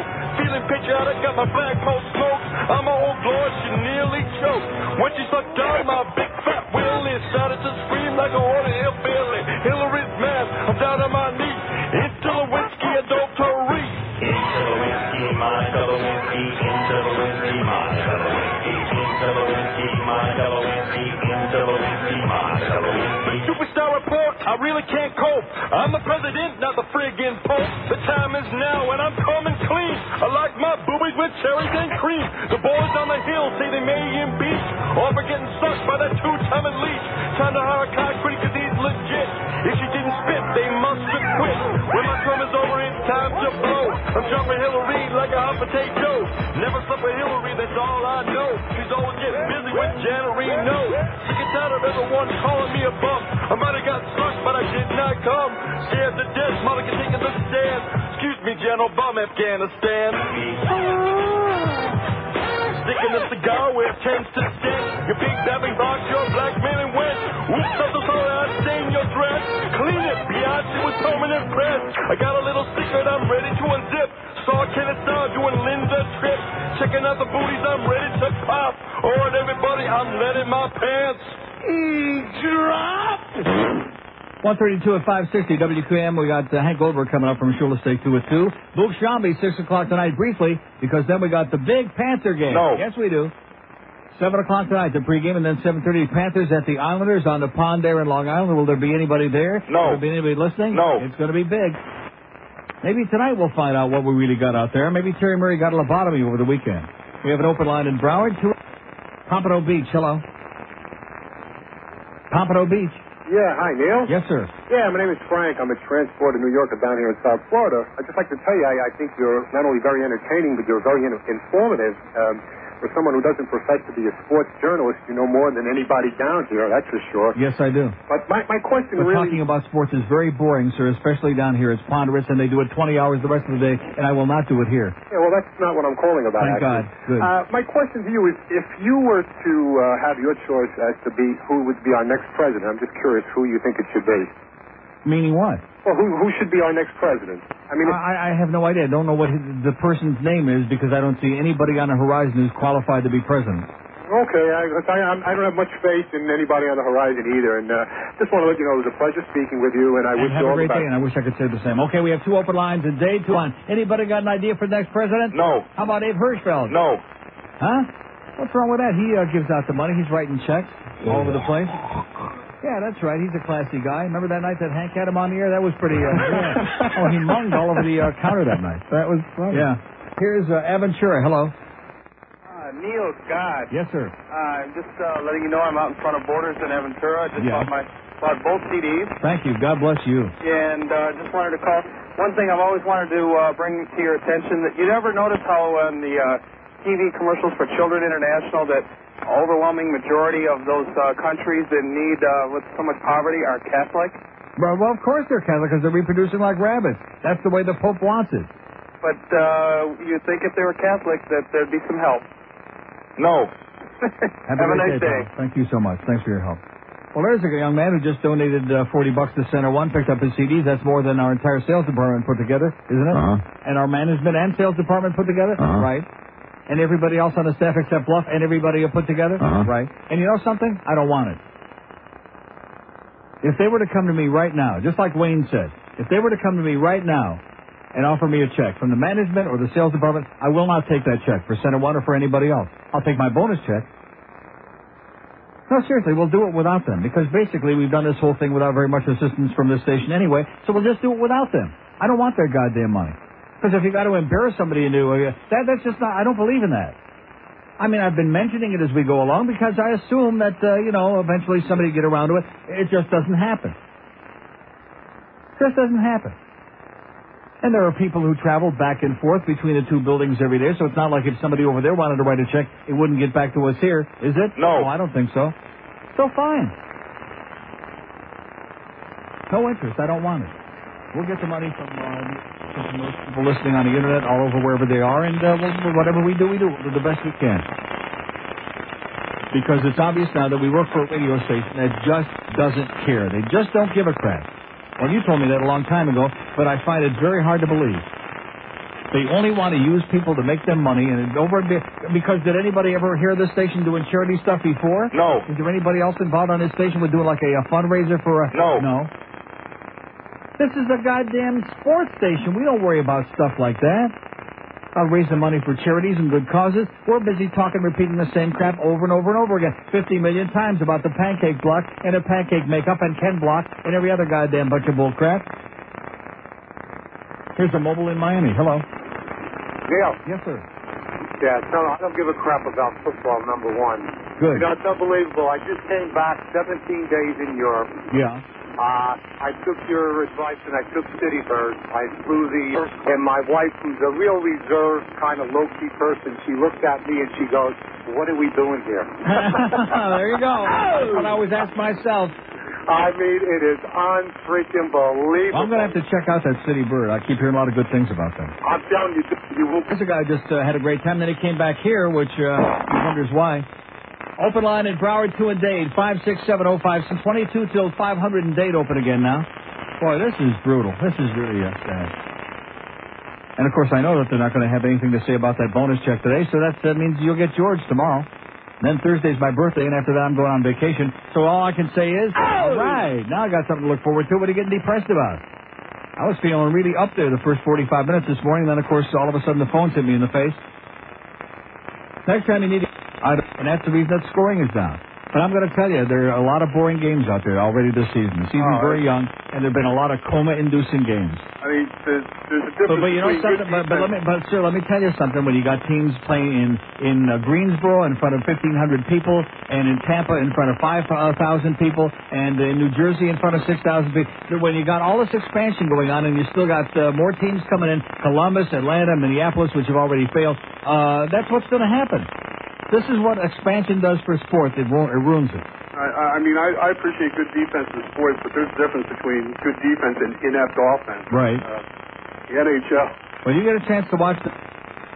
Feeling patriotic, got my flagpole smoked. I'm a old lord, she nearly choked. When she sucked down my big Superstar report, I really can't cope. I'm the president, not the friggin' pope. The time is now, and I'm coming clean. I like my boobies with cherries and cream. The boys on the hill say they may beat. All for getting sucked by that two-timing leech. Time to hire a concrete cause they must quit. When my term is over, it's time to blow. I'm jumping Hillary like a hot potato. Never slept with Hillary, that's all I know. She's always getting busy with Janet Reno. Sick and tired of everyone calling me a bum. I might have got stuck, but I did not come. Scared to death, Monica taking the stand. Excuse me, General Bum, Afghanistan. Sticking a cigar where it tends to stick. Your big babbling box, your black man and wet. Oops, I'm I stained your dress. Clean it, Beyonce with permanent press. I got a little secret, I'm ready to unzip. Saw Kenneth Starr doing Linda Tripp. Checking out the booties, I'm ready to pop. Alright, everybody, I'm letting my pants drop. 132 at 560 WQAM. We got uh, Hank Goldberg coming up from Shula's Steak 2 at 2. Boog Sciambi, 6 o'clock tonight, briefly, because then we got the big Panther game. No. Yes, we do. 7 o'clock tonight, the pregame, and then 7.30, Panthers at the Islanders on the pond there in Long Island. Will there be anybody there? No. Will there be anybody listening? No. It's going to be big. Maybe tonight we'll find out what we really got out there. Maybe Terry Murray got a lobotomy over the weekend. We have an open line in Broward. Two... Pompano Beach, hello. Pompano Beach. Yeah, hi, Neil. Yes, sir. Yeah, my name is Frank. I'm a transporter New Yorker down here in South Florida. I'd just like to tell you, I, I think you're not only very entertaining, but you're very in- informative. Um, for someone who doesn't profess to be a sports journalist, you know more than anybody down here, that's for sure. Yes, I do. But my, my question But really... talking about sports is very boring, sir, especially down here. It's ponderous, and they do it 20 hours the rest of the day, and I will not do it here. Yeah, well, that's not what I'm calling about, Thank actually. God. Good. Uh, my question to you is, if you were to uh, have your choice as to be who would be our next president, I'm just curious who you think it should be. Meaning what? Well, who, who should be our next president? I mean, I, I have no idea. I don't know what his, the person's name is because I don't see anybody on the horizon who's qualified to be president. Okay, I, I, I'm- don't have much faith in anybody on the horizon either, and uh, just want to let you know it was a pleasure speaking with you, and I And wish have you a all the great best. day, and I wish I could say the same. Okay, we have two open lines and day two on. Anybody got an idea for the next president? No. How about Abe Hirschfeld? No. Huh? What's wrong with that? He uh, gives out the money. He's writing checks all over the place. Yeah, that's right. He's a classy guy. Remember that night that Hank had him on the air? That was pretty. Uh, yeah. Oh, he munged all over the uh, counter that night. That was funny. Yeah. Here's uh, Aventura. Hello. Uh, Neil God. Yes, sir. Uh, just uh, letting you know I'm out in front of Borders in Aventura. I just Yeah. bought my bought both CDs, Thank you. God bless you. and uh, just wanted to call. One thing I've always wanted to uh, bring to your attention that you never notice how in the uh, TV commercials for Children International that overwhelming majority of those uh, countries in need uh, with so much poverty are Catholic. Well, well, of course they're Catholic because they're reproducing like rabbits. That's the way the Pope wants it. But uh, you'd think if they were Catholic that there'd be some help. No. Have, Have a nice day. pal. Thank you so much. Thanks for your help. Well, there's a young man who just donated uh, 40 bucks to Center One, picked up his CDs. That's more than our entire sales department put together, isn't it? Uh-huh. And our management and sales department put together? Uh-huh. Right. And everybody else on the staff except Bluff and everybody you put together? Uh-huh. Right. And you know something? I don't want it. If they were to come to me right now, just like Wayne said, if they were to come to me right now and offer me a check from the management or the sales department, I will not take that check for Center One or for anybody else. I'll take my bonus check. No, seriously, we'll do it without them because basically we've done this whole thing without very much assistance from this station anyway, so we'll just do it without them. I don't want their goddamn money. Because if you got to embarrass somebody into uh, that, that's just not. I don't believe in that. I mean, I've been mentioning it as we go along because I assume that uh, you know eventually somebody get around to it. It just doesn't happen. Just doesn't happen. And there are people who travel back and forth between the two buildings every day, so it's not like if somebody over there wanted to write a check, it wouldn't get back to us here, is it? No. I don't think so. So fine. No interest. I don't want it. We'll get the money from, uh, from those people listening on the internet all over wherever they are, and uh, we'll, whatever we do, we do the best we can. Because it's obvious now that we work for a radio station that just doesn't care. They just don't give a crap. Well, you told me that a long time ago, but I find it very hard to believe. They only want to use people to make them money, and over because did anybody ever hear this station doing charity stuff before? No. Is there anybody else involved on this station with doing like a, a fundraiser for a? No. No. This is a goddamn sports station. We don't worry about stuff like that. About raising money for charities and good causes. We're busy talking, repeating the same crap over and over and over again. 50 million times about the pancake block and a pancake makeup and Ken block and every other goddamn bunch of bull crap. Here's a mobile in Miami. Hello. Neil, Yes, sir. broadcast. No, I don't give a crap about football, number one. Good. You know, it's unbelievable. I just came back 17 days in Europe. Yeah. Uh, I took your advice and I took City Bird. I flew the, and my wife, who's a real reserved, kind of low-key person, she looked at me and she goes, what are we doing here? there you go. That's what I always ask myself. I mean, it is unfreaking believable. I'm going to have to check out that City Bird. I keep hearing a lot of good things about them. I'm telling you, you will. This guy just uh, had a great time. Then he came back here, which uh, he wonders why. Open line in Broward, 2 and Dade, 56705. Some 22 till 500 in Dade open again now. Boy, this is brutal. This is really uh, sad. And of course, I know that they're not going to have anything to say about that bonus check today, so that means you'll get George tomorrow. Then Thursday's my birthday, and after that, I'm going on vacation. So all I can say is, all right, now I got something to look forward to. What are you getting depressed about? I was feeling really up there the first 45 minutes this morning. Then, of course, all of a sudden the phone hit me in the face. Next time you need to, and that's the reason that scoring is down. But I'm going to tell you, there are a lot of boring games out there already this season. The season's Oh, very young, and there have been a lot of coma-inducing games. I mean, there's, there's a difference But, but you know something. But, but let me, but sir, let me tell you something. When you got teams playing in in uh, Greensboro in front of 1,500 people, and in Tampa in front of 5,000 people, and in New Jersey in front of 6,000 people, when you got all this expansion going on, and you still got uh, more teams coming in, Columbus, Atlanta, Minneapolis, which have already failed. Uh, that's what's going to happen. This is what expansion does for sports. It, ru- it ruins it. I, I mean, I, I appreciate good defense in sports, but there's a difference between good defense and inept offense. Right. Uh, the NHL. When you get a chance to watch the.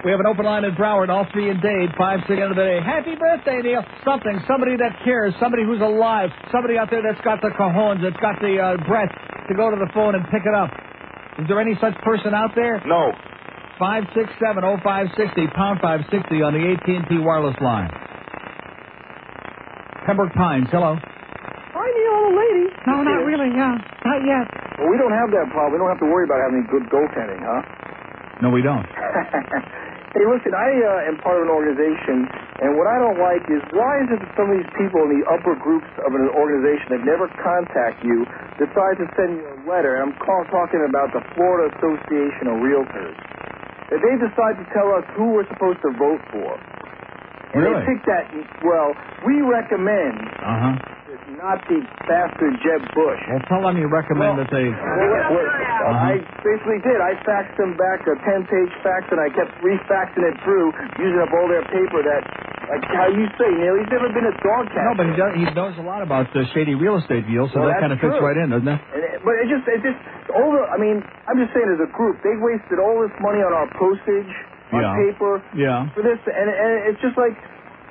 We have an open line in Broward, all three in Dade, five, six, end of the day. Happy birthday, Neil. Something, somebody that cares, somebody who's alive, somebody out there that's got the cajones, that's got the uh, breath to go to the phone and pick it up. Is there any such person out there? No. Five six seven oh five sixty pound five sixty on the AT and T wireless line. Pembroke Pines, hello. Hi, Neil, old lady. No, not really. Yeah, not yet. Well, we don't have that problem. We don't have to worry about having good goaltending, huh? No, we don't. hey, listen, I uh, am part of an organization, and what I don't like is why is it that some of these people in the upper groups of an organization that never contact you decide to send you a letter? I'm call, talking about the Florida Association of Realtors. They decide to tell us who we're supposed to vote for. And Really? they pick that, well, we recommend Uh huh. Not the bastard Jeb Bush. Well, tell them you recommend that they. Well, what- Uh-huh. I basically did. I faxed them back a 10-page fax, and I kept refaxing it through, using up all their paper that, like how you say, Neil, he's never been a dog cat. No, but he does, he knows a lot about uh, shady real estate deals, so Well, that kind of fits right in, doesn't it? It, but it just, it just, all the, I mean, I'm just saying as a group, they wasted all this money on our postage, on Yeah. paper, Yeah. for this, and, and it's just like,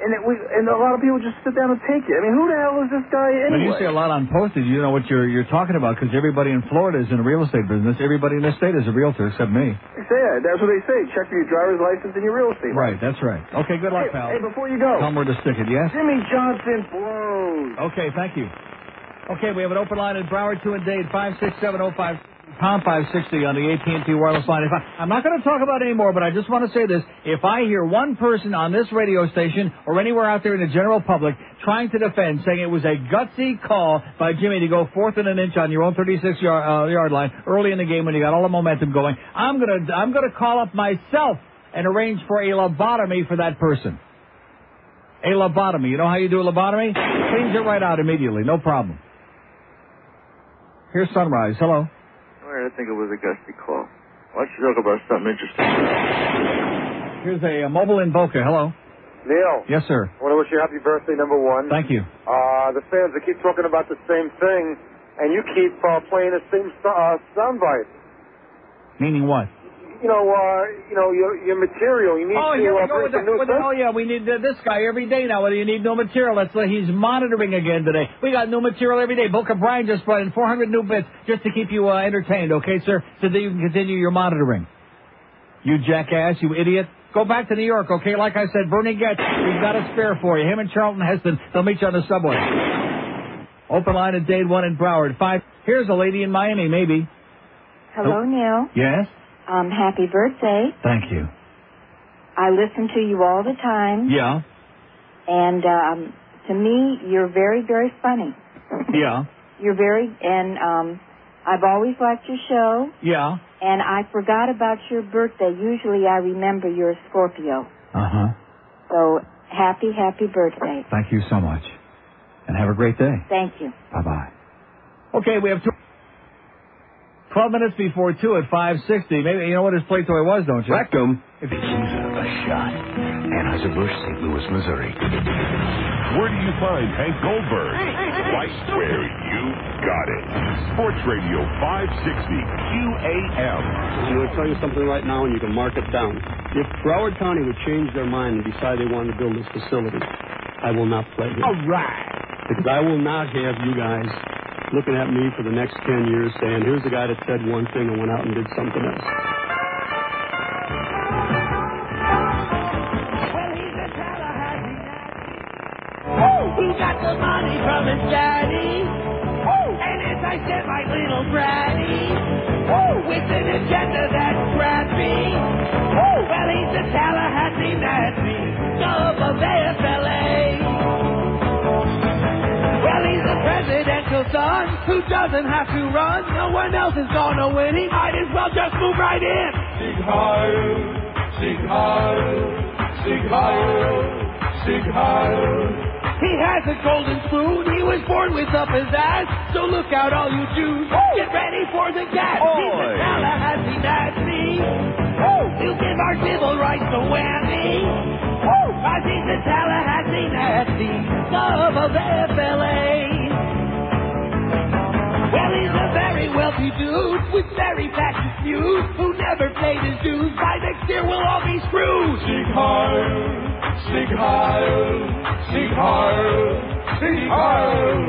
and it, we, and a lot of people just sit down and take it. I mean, who the hell is this guy anyway? When you say a lot on postage, you know what you're you're talking about because everybody in Florida is in the real estate business. Everybody in the state is a realtor except me. Say. That's what they say. Check your driver's license and your real estate. Right, that's right. Okay, good luck, Hey, pal. hey, before you go, Tell 'em where to stick it, yes? Jimmy Johnson blows. Okay, thank you. Okay, we have an open line in Broward, 2 and Dade, 56705, pound 560 on the AT&T wireless line. If I, I'm not going to talk about it anymore, but I just want to say this. If I hear one person on this radio station or anywhere out there in the general public trying to defend, saying it was a gutsy call by Jimmy to go fourth and an inch on your own 36 yard, uh, yard line early in the game when you got all the momentum going, I'm going to I'm going to call up myself and arrange for a lobotomy for that person. A lobotomy. You know how you do a lobotomy? Cleans it right out immediately. No problem. Here's Sunrise. Hello. I think it was a gusty call. Why don't you talk about something interesting? Here's a, uh mobile in Boca. Hello. Neil, Yes, sir. I want to wish you happy birthday, number one. Thank you. Uh, the fans, they keep talking about the same thing, and you keep uh, playing the same so- uh, soundbite. Meaning what? You know, uh, you know your your material. You need Oh, to here we uh, go bring with the, some new with stuff. oh yeah, we need uh, this guy every day now. Whether you need new material, that's uh, he's monitoring again today. We got new material every day. Boca Brian just brought in 400 new bits just to keep you uh, entertained. Okay, sir, so that you can continue your monitoring. You jackass, you idiot. Go back to New York, okay? Like I said, Bernie Goetz, we've got a spare for you. Him and Charlton Heston, they'll meet you on the subway. Open line at Dade 1 in Broward. Five. Here's a lady in Miami, maybe. Hello, Neil. Yes? Um, happy birthday. Thank you. I listen to you all the time, Yeah. and um, to me, you're very, very funny. Yeah. You're very, and um, I've always liked your show, Yeah. and I forgot about your birthday. Usually, I remember you're a Scorpio. Uh huh. So happy, happy birthday. Thank you so much. And have a great day. Thank you. Bye bye. Okay, we have two. 12 minutes before 2 at 560. Maybe you know what his play toy was, don't you? Rectum. If a shot. Anheuser-Busch, St. Louis, Missouri. Where do you find Hank Goldberg? Right where you got it. Sports Radio 560 QAM. I'm going to tell you something right now, and you can mark it down. If Broward County would change their mind and decide they want to build this facility, I will not play here. All right. Because I will not have you guys looking at me for the next 10 years saying, here's the guy that said one thing and went out and did something else. Well, he's. Oh, got the money from his daddy. And as I said, my little bratty. Oh, with an agenda that's crappy. Well, he's a Tallahassee Nazi. Of of AFLA. Well, who doesn't have to run. No one else is gonna win. He might as well just move right in. Sieg Heil, Sieg Heil, Sieg Heil, Sieg Heil. He has a golden spoon. He was born with up his ass. So look out, all you Jews. Get ready for the gas. He's a Tallahassee Nazi. He'll give our civil rights a whammy. Cause he's a Tallahassee Nazi. Love of FLA. He's a very wealthy dude with very fascist views who never paid his dues. By next year, we'll all be screwed. Sieg Heil, Sieg Heil, Sieg Heil, Sieg Heil.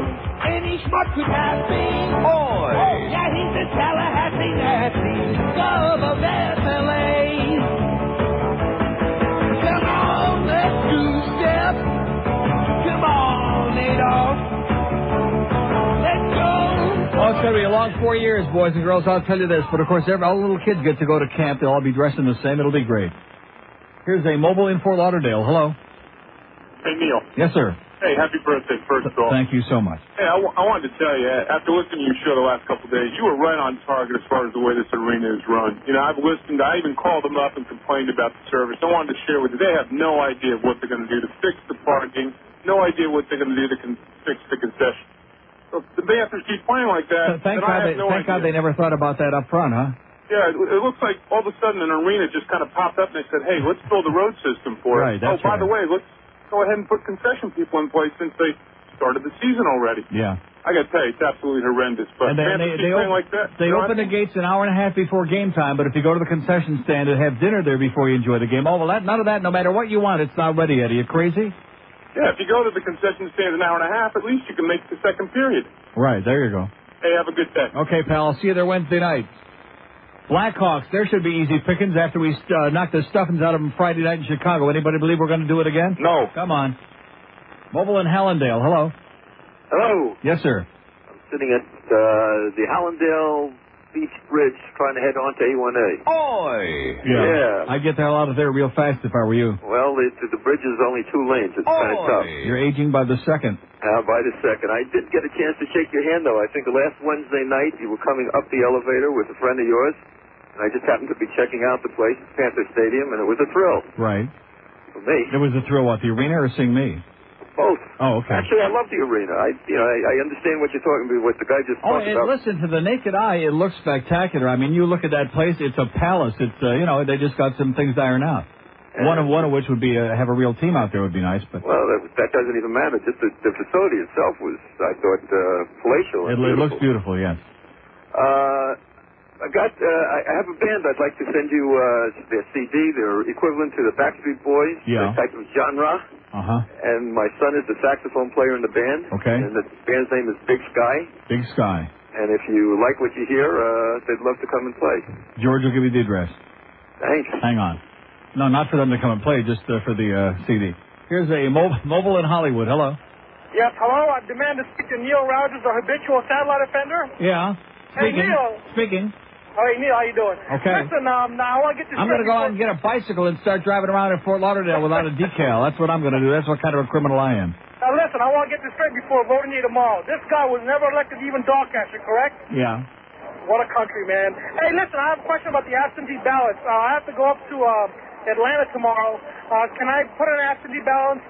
Any schmuck could have me. Boy. Oh, yeah, he's a Tallahassee Nazi. Love of FLA. Come on, let's do step. Come on, Adolf. Well, it's going to be a long four years, boys and girls. I'll tell you this. But of course, every, all the little kids get to go to camp. They'll all be dressed in the same. It'll be great. Here's a mobile in Fort Lauderdale. Hello. Hey, Neil. Yes, sir. Hey, happy birthday, first of all. Thank you so much. Hey, I, w- I wanted to tell you, after listening to your show the last couple of days, you were right on target as far as the way this arena is run. You know, I've listened, I even called them up and complained about the service. I wanted to share with you, they have no idea what they're going to do to fix the parking, no idea what they're going to do to con- fix the concession. So if the Panthers keep playing like that, Thank God, I they, no thank idea. God they never thought about that up front, huh? Yeah, it, it looks like all of a sudden an arena just kind of popped up and they said, hey, let's build a road system for Right, it. Oh, by right. the way, let's go ahead and put concession people in place since they started the season already. Yeah. I got to tell you, it's absolutely horrendous. But and they, Panthers they, keep they, playing op- like that. they open the gates an hour and a half before game time, but if you go to the concession stand and have dinner there before you enjoy the game, oh, well, that, none of that, no matter what you want, it's not ready yet. Are you crazy? Yeah, if you go to the concession stand an hour and a half, at least you can make the second period. Right, there you go. Hey, have a good day. Okay, pal, I'll see you there Wednesday night. Blackhawks, there should be easy pickings after we uh, knocked the stuffings out of them Friday night in Chicago. Anybody believe we're going to do it again? No. Come on. Mobile in Hallandale, hello. Hello. Yes, sir. I'm sitting at uh, the Hallandale Beach Bridge trying to head on to A1A. Oi! Yeah. I'd get the hell out of there real fast if I were you. Well, the, the bridge is only two lanes. It's kind of tough. You're aging by the second. Uh, by the second. I did get a chance to shake your hand, though. I think last Wednesday night you were coming up the elevator with a friend of yours, and I just happened to be checking out the place, Panther Stadium, and it was a thrill Right. for me. It was a thrill, what, the arena or seeing me? Both. Oh, okay. Actually, I love the arena. I, you know, I, I understand what you're talking about. What the guy just Oh, talked and about. listen, to the naked eye, it looks spectacular. I mean, you look at that place, it's a palace. It's, uh, you know, they just got some things ironed iron out. One of one of which would be uh, have a real team out there would be nice, but Well, that, that doesn't even matter. Just the, the facility itself was, I thought, uh, palatial. it, and it looks beautiful. Yes. Uh, I got. Uh, I I have a band. I'd like to send you uh, their CD. They're equivalent to the Backstreet Boys. Yeah. Type of genre. Uh huh. And my son is the saxophone player in the band. Okay. And the band's name is Big Sky. Big Sky. And if you like what you hear, uh, they'd love to come and play. George will give you the address. Thanks. Hang on. No, not for them to come and play, just uh, for the uh, CD. Here's a mobile, mobile in Hollywood. Hello. Yes, hello. I demand to speak to Neil Rogers, the habitual satellite offender. Yeah. Hey, Neil. Speaking. Hey, Neil, how you doing? Okay. Listen, um, now I want to get this I'm going to go out and get a bicycle and start driving around in Fort Lauderdale without a decal. That's what I'm going to do. That's what kind of a criminal I am. Now listen, I want to get this straight before voting you tomorrow. This guy was never elected even Doncaster, correct? Yeah. What a country, man. Hey, listen, I have a question about the absentee ballots. Uh, I have to go up to uh, Atlanta tomorrow. Uh, can I put an absentee balance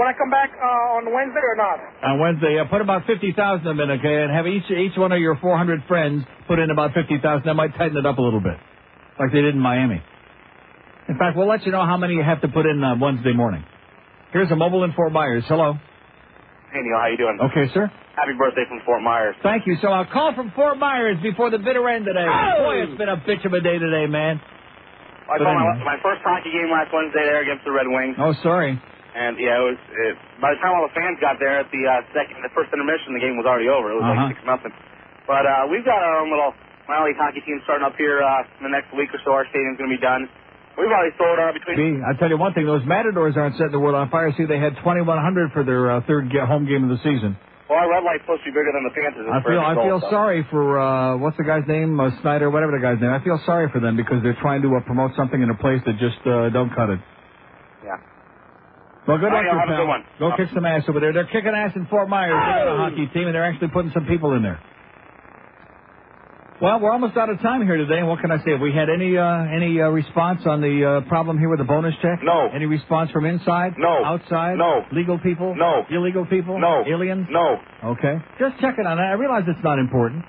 when I come back uh, on Wednesday or not? On Wednesday, uh, put about 50,000 of them in, okay, and have each each one of your 400 friends put in about 50,000. That might tighten it up a little bit, like they did in Miami. In fact, we'll let you know how many you have to put in uh, Wednesday morning. Here's a mobile in Fort Myers. Hello. Hey Neil, how you doing? Okay, sir. Happy birthday from Fort Myers. Thank you. So I'll call from Fort Myers before the bitter end today. Boy, it's been a bitch of a day today, man. I But saw my, my first hockey game last Wednesday there against the Red Wings, Oh, sorry. And yeah, it was. It, by the time all the fans got there at the uh, second, the first intermission, the game was already over. It was Uh-huh. like six nothing. But uh, we've got our own little minor league hockey team starting up here uh, in the next week or so. Our stadium's going to be done. We've already sold uh, between. See, I tell you one thing: those Matadors aren't setting the world on fire. See, they had 2,100 for their uh, third home game of the season. Well, our red light's supposed to be bigger than the Panthers. I feel I feel sorry for uh, what's the guy's name, uh, Snyder, whatever the guy's name. I feel sorry for them because they're trying to uh, promote something in a place that just uh, don't cut it. Well, good luck, right, to you, a pal. good one. Go kick some ass over there. They're kicking ass in Fort Myers. They got a hockey team, and they're actually putting some people in there. Well, we're almost out of time here today. And what can I say? Have we had any uh, any uh, response on the uh, problem here with the bonus check? No. Any response from inside? No. Outside? No. Legal people? No. Illegal people? No. Aliens? No. Okay. Just checking on that. I realize it's not important.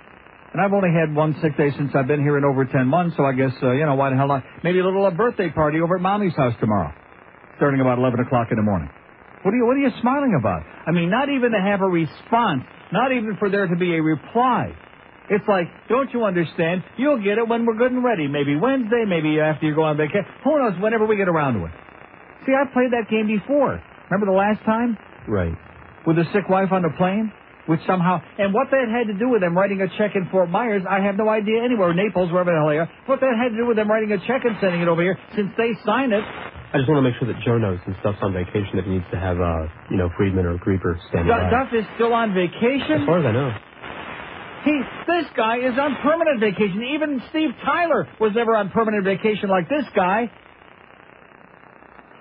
And I've only had one sick day since I've been here in over 10 months, so I guess, uh, you know, why the hell not? Maybe a little uh, birthday party over at Mommy's house tomorrow, starting about 11 o'clock in the morning. What are you, what are you smiling about? I mean, not even to have a response, not even for there to be a reply. It's like, don't you understand? You'll get it when we're good and ready. Maybe Wednesday, maybe after you go on vacation. Who knows, whenever we get around to it. See, I've played that game before. Remember the last time? Right. With a sick wife on the plane? Which somehow, and what that had to do with them writing a check in Fort Myers, I have no idea anywhere, Naples, wherever the hell they are. What that had to do with them writing a check and sending it over here, since they signed it. I just want to make sure that Joe knows since Duff's on vacation that he needs to have, uh, you know, Friedman or Creeper standing Du- by. Duff is still on vacation. As far as I know. He, this guy is on permanent vacation. Even Steve Tyler was never on permanent vacation like this guy.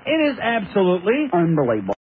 It is absolutely unbelievable.